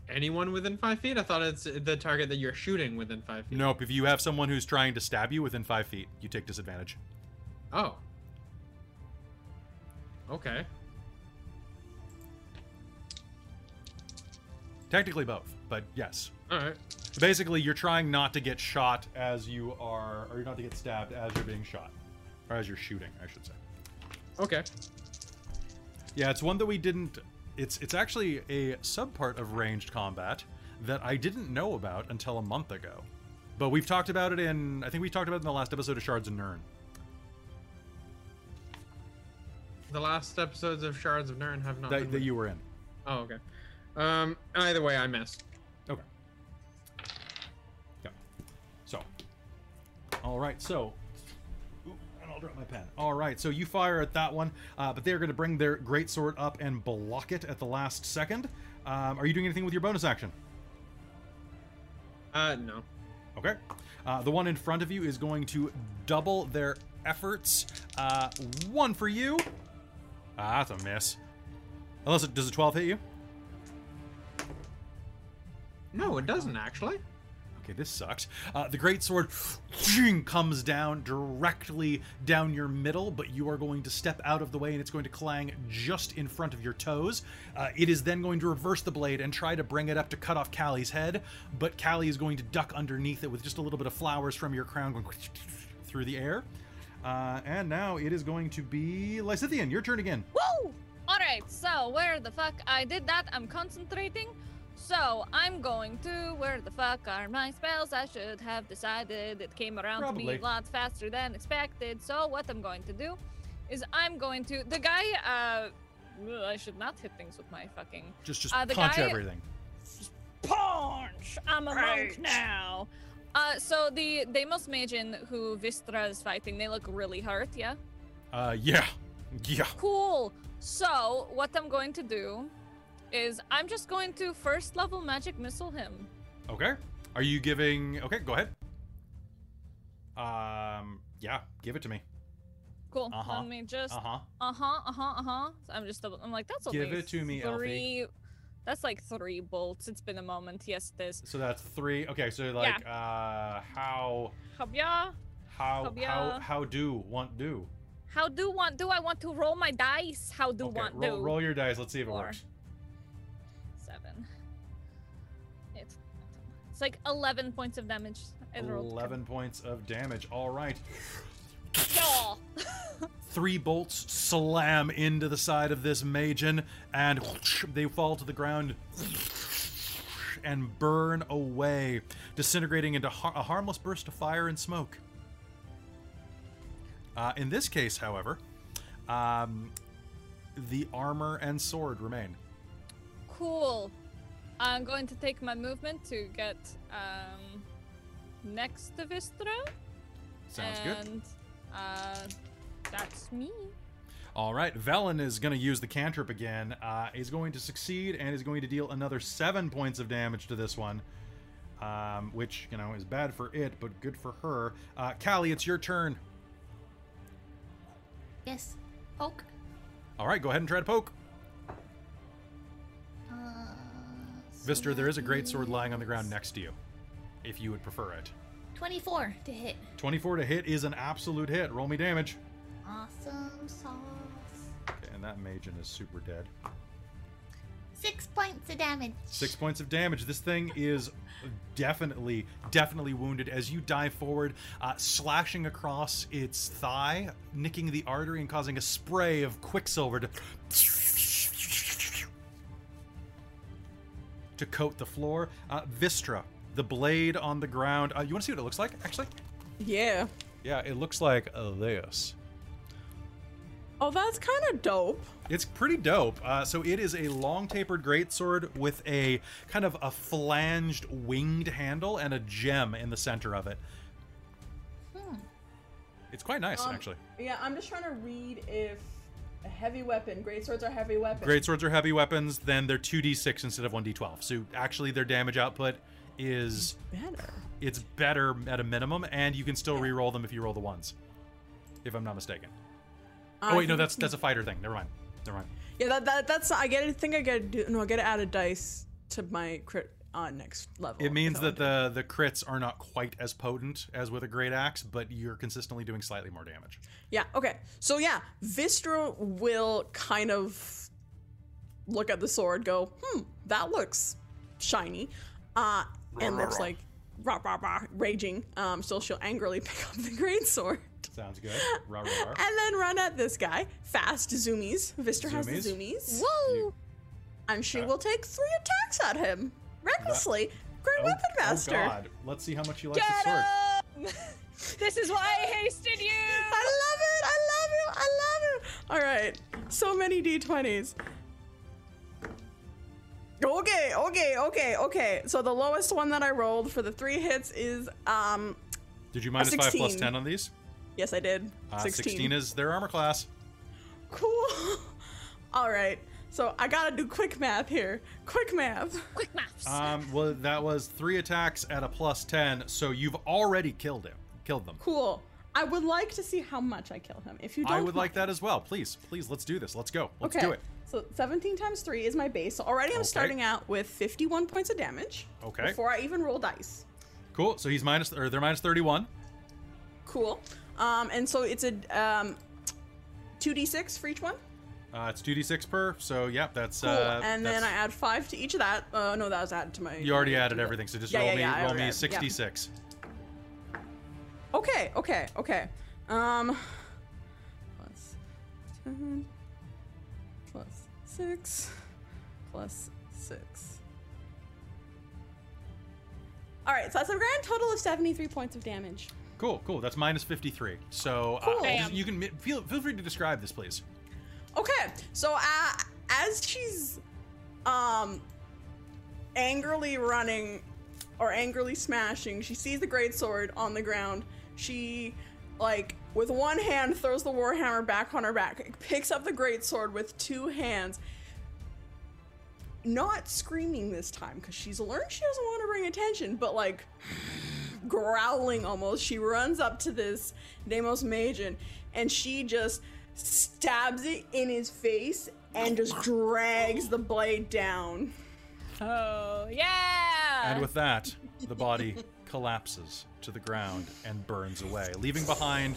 anyone within five feet. I thought it's the target that you're shooting within five feet. Nope. If you have someone who's trying to stab you within five feet, you take disadvantage. Oh. Okay. Technically both, but yes. All right. Basically, you're trying not to get shot as you are, or you're not to get stabbed as you're being shot, or as you're shooting, I should say. Okay. Yeah, it's one that we didn't. It's it's actually a subpart of ranged combat that I didn't know about until a month ago. But we've talked about it in. I think we talked about it in the last episode of Shards and Nern. The last episodes of Shards of Nern have not. That, been that you were in. Oh, okay. Um. Either way, I missed. Okay. Yeah. So. All right. So. Ooh, and I'll drop my pen. All right. So you fire at that one, uh, but they're going to bring their great sword up and block it at the last second. Um, are you doing anything with your bonus action? Uh, no. Okay. Uh, the one in front of you is going to double their efforts. Uh, one for you. Ah, that's a miss. Unless it does a 12 hit you? No, it doesn't actually. Okay, this sucks. Uh, the great sword comes down directly down your middle, but you are going to step out of the way and it's going to clang just in front of your toes. Uh, it is then going to reverse the blade and try to bring it up to cut off Callie's head, but Callie is going to duck underneath it with just a little bit of flowers from your crown going through the air. Uh, and now it is going to be Lysithian. Your turn again. Woo! Alright, so where the fuck I did that, I'm concentrating. So I'm going to where the fuck are my spells? I should have decided it came around to me a lot faster than expected. So what I'm going to do is I'm going to the guy uh I should not hit things with my fucking Just just Uh, the punch guy- everything. punch. I'm a monk now. Uh, so the Demos Magen who Vistra is fighting, they look really hurt, yeah? Uh, yeah, yeah. Cool. So what I'm going to do is I'm just going to first level magic missile him. Okay. Are you giving? Okay, go ahead. Um, yeah, give it to me. Cool. Uh-huh. Let me just. Uh huh. Uh huh. Uh huh. Uh huh. I'm just. double- I'm like that's only Give it to me, Elfie. That's like three bolts. It's been a moment. Yes, it is. So that's three. Okay, so like, uh, how, Habya. how, how, how do want do? How do want do I want to roll my dice? How do Okay, want roll, do? roll your dice. Let's see if it works. Seven. Eight. It's like eleven points of damage. Eleven points of damage. All right. Yeah. Three bolts slam into the side of this Magen, and they fall to the ground and burn away, disintegrating into har- a harmless burst of fire and smoke. Uh, in this case, however, um, the armor and sword remain. Cool. I'm going to take my movement to get um next to Vistra. Sounds good. And, uh, that's me. All right, Vellynne is going to use the cantrip again. Uh, he's going to succeed and is going to deal another seven points of damage to this one, um, which you know is bad for it, but good for her. Uh, Callie, it's your turn. Yes. Poke. All right, go ahead and try to poke. Uh, so Vistra, there is a great sword lying on the ground next to you, if you would prefer it. 24 to hit. 24 to hit is an absolute hit. Roll me damage. Awesome sauce. Okay, and that Magen is super dead. Six points of damage. Six points of damage. This thing is definitely, definitely wounded as you dive forward, uh, slashing across its thigh, nicking the artery and causing a spray of quicksilver to to coat the floor. Uh, Vistra, the blade on the ground. Uh, you want to see what it looks like? Actually, Yeah. yeah, it looks like this. Oh, that's kind of dope. It's pretty dope. Uh, so it is a long tapered greatsword with a kind of a flanged winged handle and a gem in the center of it. Hmm. It's quite nice, Um, actually. Yeah, I'm just trying to read if a heavy weapon, great swords are heavy weapons. Greatswords are heavy weapons, then they're 2d6 instead of 1d12. So actually, their damage output is better. it's better at a minimum, and you can still re-roll them if you roll the ones. If I'm not mistaken. I oh wait, no, that's that's a fighter thing. Never mind. Never mind. Yeah, that, that that's I get. I think I get to do no. I get to add a dice to my crit on next level. It means that the the crits are not quite as potent as with a great axe, but you're consistently doing slightly more damage. Yeah. Okay. So yeah, Vistra will kind of look at the sword, go, hmm, that looks shiny, uh, and looks like rah rah rah raging. Um, so she'll angrily pick up the great sword. Sounds good. Rah, rah, rah. And then run at this guy. Fast zoomies. Vistra has the Zoomies? zoomies. Woo! And she Okay. will take three attacks at him. Recklessly. Great Oh, weapon oh master. God! Let's see how much you like Get the sword. him! this is why I hasted you. I love it. I love it. I love it. All right. So many d20s. Okay, okay, okay, okay. So the lowest one that I rolled for the three hits is um Did you minus five plus ten on these? yes I did. Uh, 16. 16 is their armor class. cool. All right. So I got to do quick math here. Quick math. Quick math. Um, well, that was three attacks at a plus ten, so you've already killed him. Killed them. Cool. I would like to see how much I kill him. If you don't I would like that as well. Please, please, let's do this. Let's go. Let's okay. do it. So 17 times 3 is my base. So already I'm Okay. starting out with 51 points of damage. Okay. Before I even roll dice. Cool. So he's minus, or they're minus thirty-one. Cool. Um, and so it's a um, 2d6 for each one. Uh, it's two d six per. So yeah, that's. Cool. Uh, and then I add 5 to each of that. Uh, no, that was added to my. You already my- added everything, so just Yeah, roll yeah, me yeah, roll me sixty-six. Okay, okay, okay. Um, plus 10, plus 6, plus 6. Alright, so that's a grand total of 73 points of damage. Cool, cool. That's minus fifty-three. So uh, Cool. just- you can feel feel free to describe this, please. Okay, so uh, as she's um angrily running or angrily smashing. She sees the great sword on the ground. She, like, with one hand throws the warhammer back on her back, picks up the great sword with two hands. Not screaming this time because she's learned she doesn't want to bring attention, but like growling almost. She runs up to this Demos Magen and she just stabs it in his face and just drags the blade down. Oh, yeah! And with that, the body collapses to the ground and burns away, leaving behind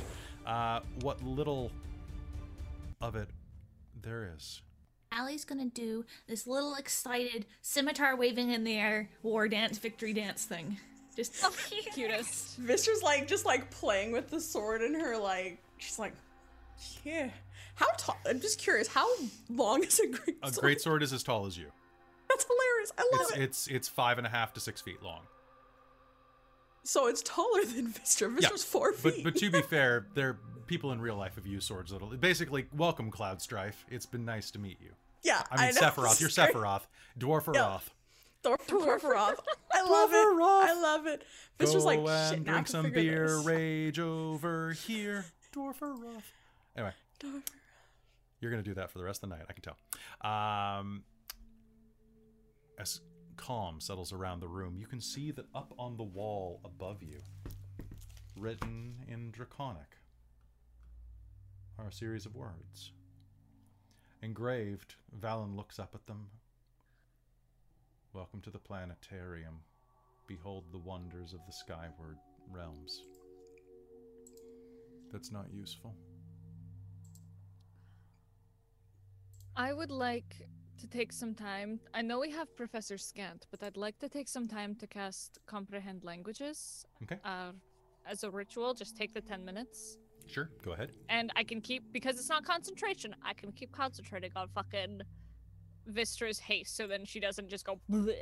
uh, what little of it there is. Allie's gonna do this little excited scimitar waving in the air war dance, victory dance thing. Just Oh, cutest. Vistra's like just like playing with the sword in her like she's like yeah. How tall? I'm just curious. How long is a great A sword? great sword is as tall as you. That's hilarious. I love It's it. it's it's five and a half to six feet long. So it's taller than Vistra. Yeah, Vistra's four But feet. but to be fair, there are people in real life have used swords that'll basically welcome Cloud Strife. It's been nice to meet you. yeah, I mean know. Sephiroth. You're Sorry. Sephiroth. Dwarfaroth. Yeah. Thor- Dwarfaroth. I love it. Dwarfaroth. I love it. Vistra's like Go shit. and Now I drink can some beer. this. Rage over here. Dwarfaroth. Anyway, you're gonna do that for the rest of the night. I can tell. Um, as calm settles around the room, you can see that up on the wall above you, written in Draconic, are a series of words. Engraved, Vellynne looks up at them. Welcome to the planetarium. Behold the wonders of the skyward realms. That's not useful. I would like to take some time. I know we have Professor Scant, but I'd like to take some time to cast Comprehend Languages Okay, uh, as a ritual. Just take the 10 minutes. sure, go ahead. And I can keep, because it's not concentration, I can keep concentrating on fucking Vistra's haste so then she doesn't just go bleh.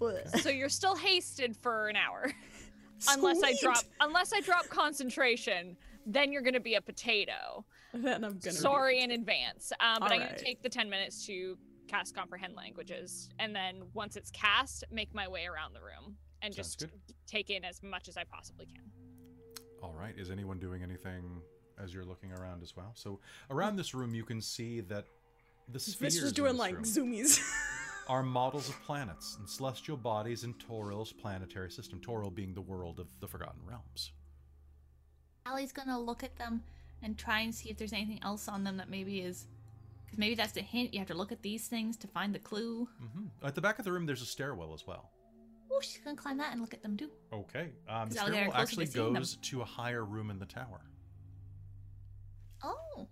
Bleh. So you're still hasted for an hour. unless I drop unless I drop concentration, then you're gonna be a potato. Then I'm gonna. Sorry in advance. Um, but I'm Alright. gonna take the 10 minutes to cast comprehend languages, and then once it's cast, make my way around the room and Sounds just good. take in as much as I possibly can. All right, is anyone doing anything as you're looking around as well? So, around this room, you can see that the spheres Vistra's in doing this like room zoomies. are models of planets and celestial bodies in Toril's planetary system. Toril being the world of the Forgotten Realms. Allie's gonna look at them and try and see if there's anything else on them that maybe is. Because maybe that's the hint. You have to look at these things to find the clue. hmm At the back of the room, there's a stairwell as well. Oh, she's gonna climb that and look at them too. Okay, um, the 'Cause out there stairwell actually to seeing them. goes to a higher room in the tower. Oh,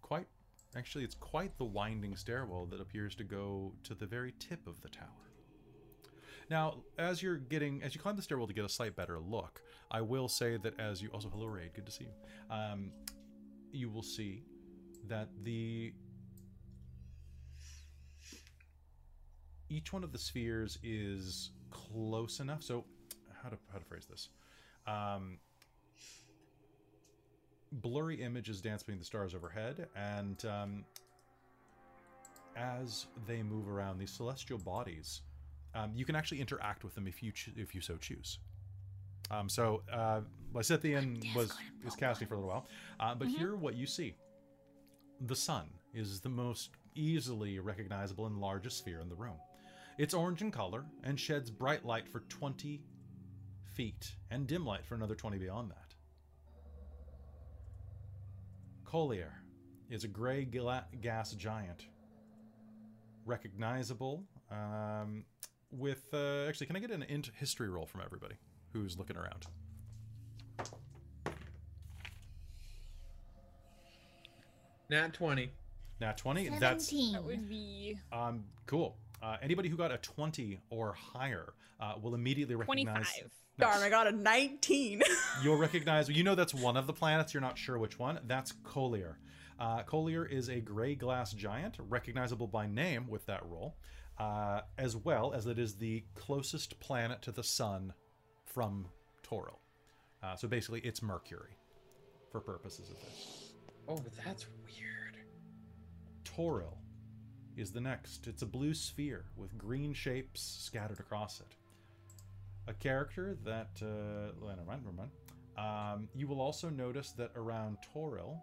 Quite, actually, it's quite the winding stairwell that appears to go to the very tip of the tower. Now, as you're getting, as you climb the stairwell to get a slight better look, I will say that as you also, hello Raid, good to see you. Um, you will see that the each one of the spheres is close enough. So, how to how to phrase this? Um, blurry images dance between the stars overhead, and um, as they move around these celestial bodies, um, you can actually interact with them if you if you so choose. Um, so uh, Lysithian was go ahead and is casting for a little while, uh, but here what you see, the sun is the most easily recognizable and largest sphere in the room. It's orange in color and sheds bright light for 20 feet and dim light for another 20 beyond that. Coliar is a gray gla- gas giant. Recognizable um, with. Uh, actually, can I get an int history roll from everybody who's looking around? Nat 20. Nat 20. That's. That would be um, cool. Uh, anybody who got a 20 or higher uh, will immediately recognize. 25. Darn, I got a 19. You'll recognize, you know, that's one of the planets. You're not sure which one. That's Coliar. Uh, Coliar is a gray glass giant, recognizable by name with that roll, uh, as well as it is the closest planet to the sun from Toril. Uh, so basically, it's Mercury for purposes of this. Oh, that's weird. Toril is the next. It's a blue sphere with green shapes scattered across it. a character that uh, never mind, never mind. Um, you will also notice that around Toril,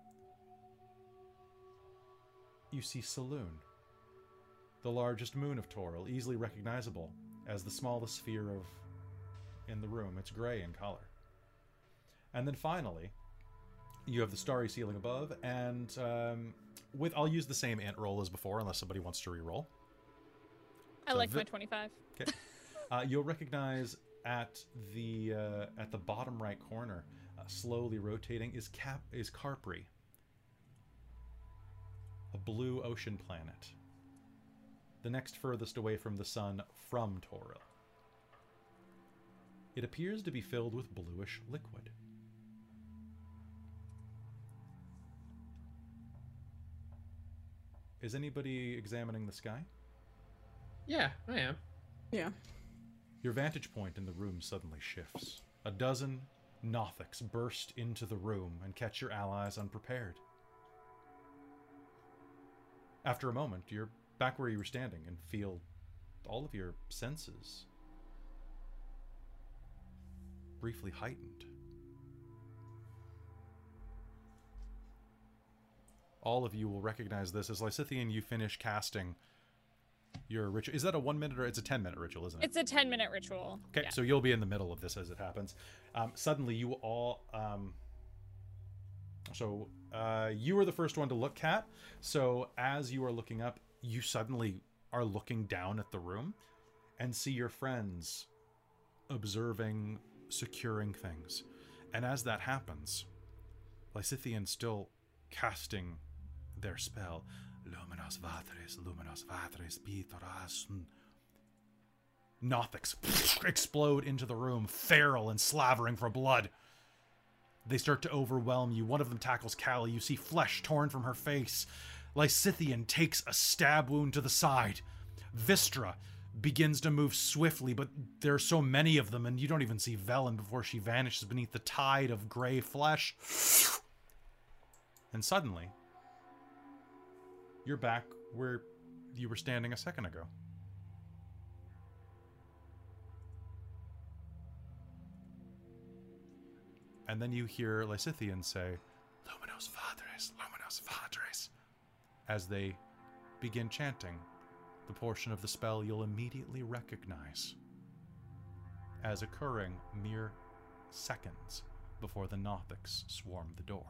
you see Selûne, the largest moon of Toril, easily recognizable as the smallest sphere of in the room. It's gray in color. And then finally, you have the starry ceiling above, and um, with I'll use the same ant roll as before, unless somebody wants to re-roll. I So like my 25. Okay. Uh, you'll recognize at the uh, at the bottom right corner, uh, slowly rotating, is Cap is Karpri, a blue ocean planet. The next furthest away from the sun from Toril. It appears to be filled with bluish liquid. Is anybody examining the sky? Yeah, I am. Yeah. Your vantage point in the room suddenly shifts. A dozen Nothics burst into the room and catch your allies unprepared. After a moment, you're back where you were standing and feel all of your senses briefly heightened. All of you will recognize this as Lysithian. You finish casting your ritual. Is that a one minute or it's a ten minute ritual, isn't it? It's a 10 minute ritual. Okay, Yeah. so you'll be in the middle of this as it happens. Um, suddenly, you all. Um, so uh, you were the first one to look, Cat. So as you are looking up, you suddenly are looking down at the room and see your friends observing, securing things. And as that happens, Lysithian still casting their spell. Luminos Vatres, Luminos Vatres, Pitoras. Nothics explode into the room, feral and slavering for blood. They start to overwhelm you. One of them tackles Callie. You see flesh torn from her face. Lysithian takes a stab wound to the side. Vistra begins to move swiftly, but there are so many of them, and you don't even see Vellynne before she vanishes beneath the tide of gray flesh. And suddenly, you're back where you were standing a second ago. And then you hear Lysithian say, Luminos Vadres, Luminos Vadres, as they begin chanting the portion of the spell you'll immediately recognize as occurring mere seconds before the Nothics swarm the door.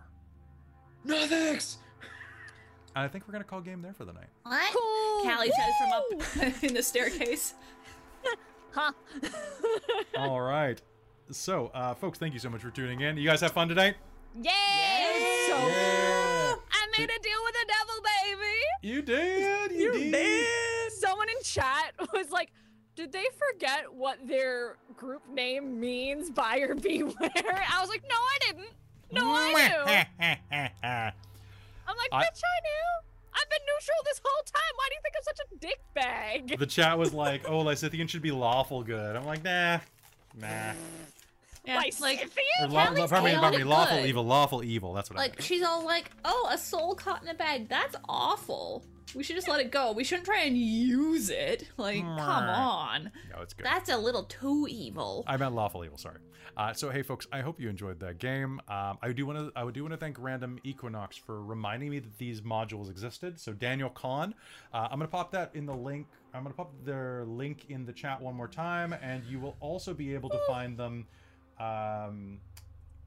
Nothics! And I think we're going to call game there for the night. What? Cool. Callie says from up in the staircase. Huh. All right. So, uh, folks, thank you so much for tuning in. You guys have fun tonight? Yay! So Yeah. I made a deal with the devil, baby. You did. You, did. Someone in chat was like, did they forget what their group name means? Buyer beware. I was like, no, I didn't. No, I knew. I'm like, I- bitch, I knew. I've been neutral this whole time. Why do you think I'm such a dick bag? the chat was like, "Oh, Lysithian should be lawful good." I'm like, "Nah, nah." Yeah, like, like Or law, law, pardon me, pardon me, lawful good. evil, lawful evil. That's what I Like meant. she's all like, "Oh, a soul caught in a bag. That's awful." We should just let it go. We shouldn't try and use it. Like, come on. No, it's good. That's a little too evil. I meant lawful evil. Sorry. Uh, so hey, folks, I hope you enjoyed that game. Um, I do want to. I would do want to thank Random Equinox for reminding me that these modules existed. So Daniel Kahn, uh, I'm gonna pop that in the link. I'm gonna pop their link in the chat one more time, and you will also be able to find them. Um,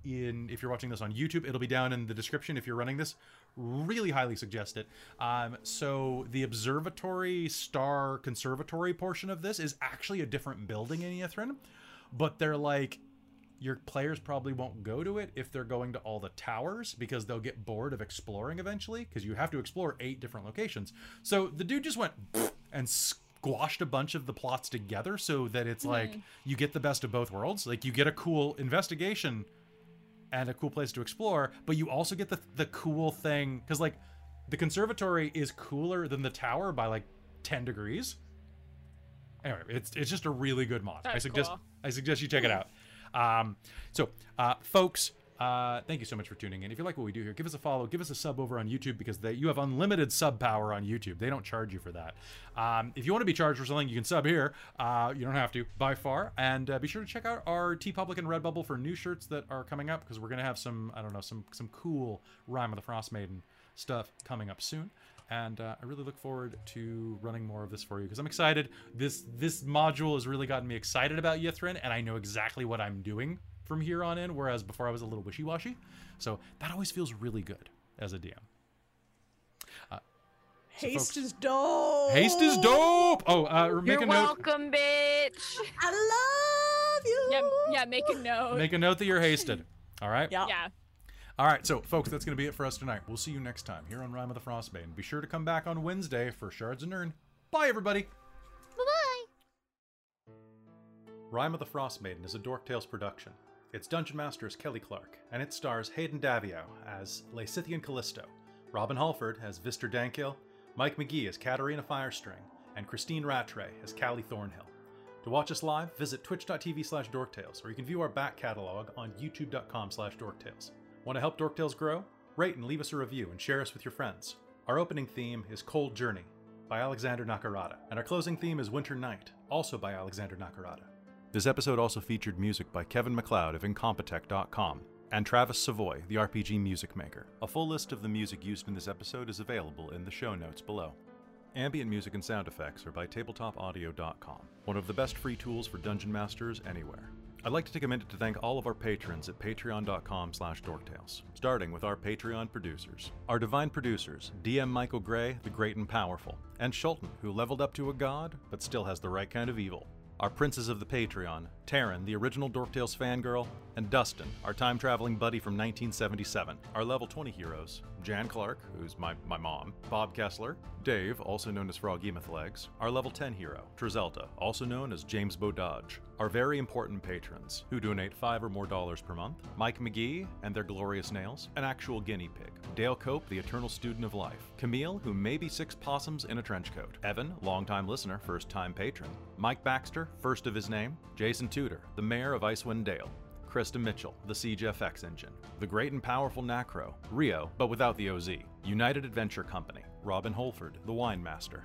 in if you're watching this on YouTube, it'll be down in the description if you're running this. Really highly suggest it. Um, so the observatory star conservatory portion of this is actually a different building in Ythryn, but they're like your players probably won't go to it if they're going to all the towers because they'll get bored of exploring eventually because you have to explore eight different locations. So the dude just went and squashed a bunch of the plots together so that it's like you get the best of both worlds. Like you get a cool investigation and a cool place to explore, but you also get the the cool thing because like the conservatory is cooler than the tower by like ten degrees. Anyway, it's it's just a really good mod. I suggest cool. I suggest you check it out. Um, so, uh, folks, Uh, thank you so much for tuning in. If you like what we do here, give us a follow, give us a sub over on YouTube because they, you have unlimited sub power on YouTube. They don't charge you for that. Um, if you want to be charged for something, you can sub here. Uh, you don't have to by far. And uh, be sure to check out our TeePublic and Redbubble for new shirts that are coming up because we're gonna have some I don't know some some cool Rime of the Frostmaiden stuff coming up soon. And uh, I really look forward to running more of this for you because I'm excited. This this module has really gotten me excited about Ythryn, and I know exactly what I'm doing from here on in. Whereas before I was a little wishy washy, so that always feels really good as a DM. Uh, so Haste folks- is dope. Haste is dope. Oh, uh, make You're a note. welcome, bitch. I love you. Yeah, yeah, make a note. Make a note that you're hasted. All right. Yeah. yeah. All right, so folks, that's going to be it for us tonight. We'll see you next time here on Rime of the Frostbane. Be sure to come back on Wednesday for Shards and Nern. Bye, everybody. Bye-bye. Rime of the Frostmaiden is a Dork Tales production. Its dungeon master is Kelly Clark, and it stars Hayden Daviau as Lysithian Callisto, Robin Holford as Vistra Dankil, Mike McGie as Katerina Firestring, and Christine Rattray as Callie Thornhill. To watch us live, visit twitch.tv slash dorktales, or you can view our back catalog on youtube.com slash dorktales. Want to help Dorktales grow? Rate and leave us a review and share us with your friends. Our opening theme is Cold Journey by Alexander Nakarada, and our closing theme is Winter Night, also by Alexander Nakarada. This episode also featured music by Kevin MacLeod of Incompetech.com and Travis Savoy, the RPG music maker. A full list of the music used in this episode is available in the show notes below. Ambient music and sound effects are by tabletopaudio.com, one of the best free tools for dungeon masters anywhere. I'd like to take a minute to thank all of our patrons at patreon.com slash dorktales, starting with our Patreon producers. Our divine producers, DM Michael Gray, the great and powerful, and Schulten, who leveled up to a god, but still has the right kind of evil. Our princes of the Patreon, Taryn, the original Dorktales fangirl, and Dustin, our time traveling buddy from 1977. Our level 20 heroes, Jan Clark, who's my, my mom, Bob Kessler, Dave, also known as Froggy Legs, our level 10 hero, Trizelta, also known as James Bododge. Our very important patrons, who donate five or more dollars per month, Mike McGie and their glorious nails, an actual guinea pig, Dale Cope, the eternal student of life, Camille, who may be six possums in a trench coat, Evan, longtime listener, first time patron, Mike Baxter, first of his name, Jason Tudor, the mayor of Icewind Dale, Krista Mitchell, the Siege FX engine, the great and powerful Nacro, Rio, but without the OZ, United Adventure Company, Robin Holford, the wine master,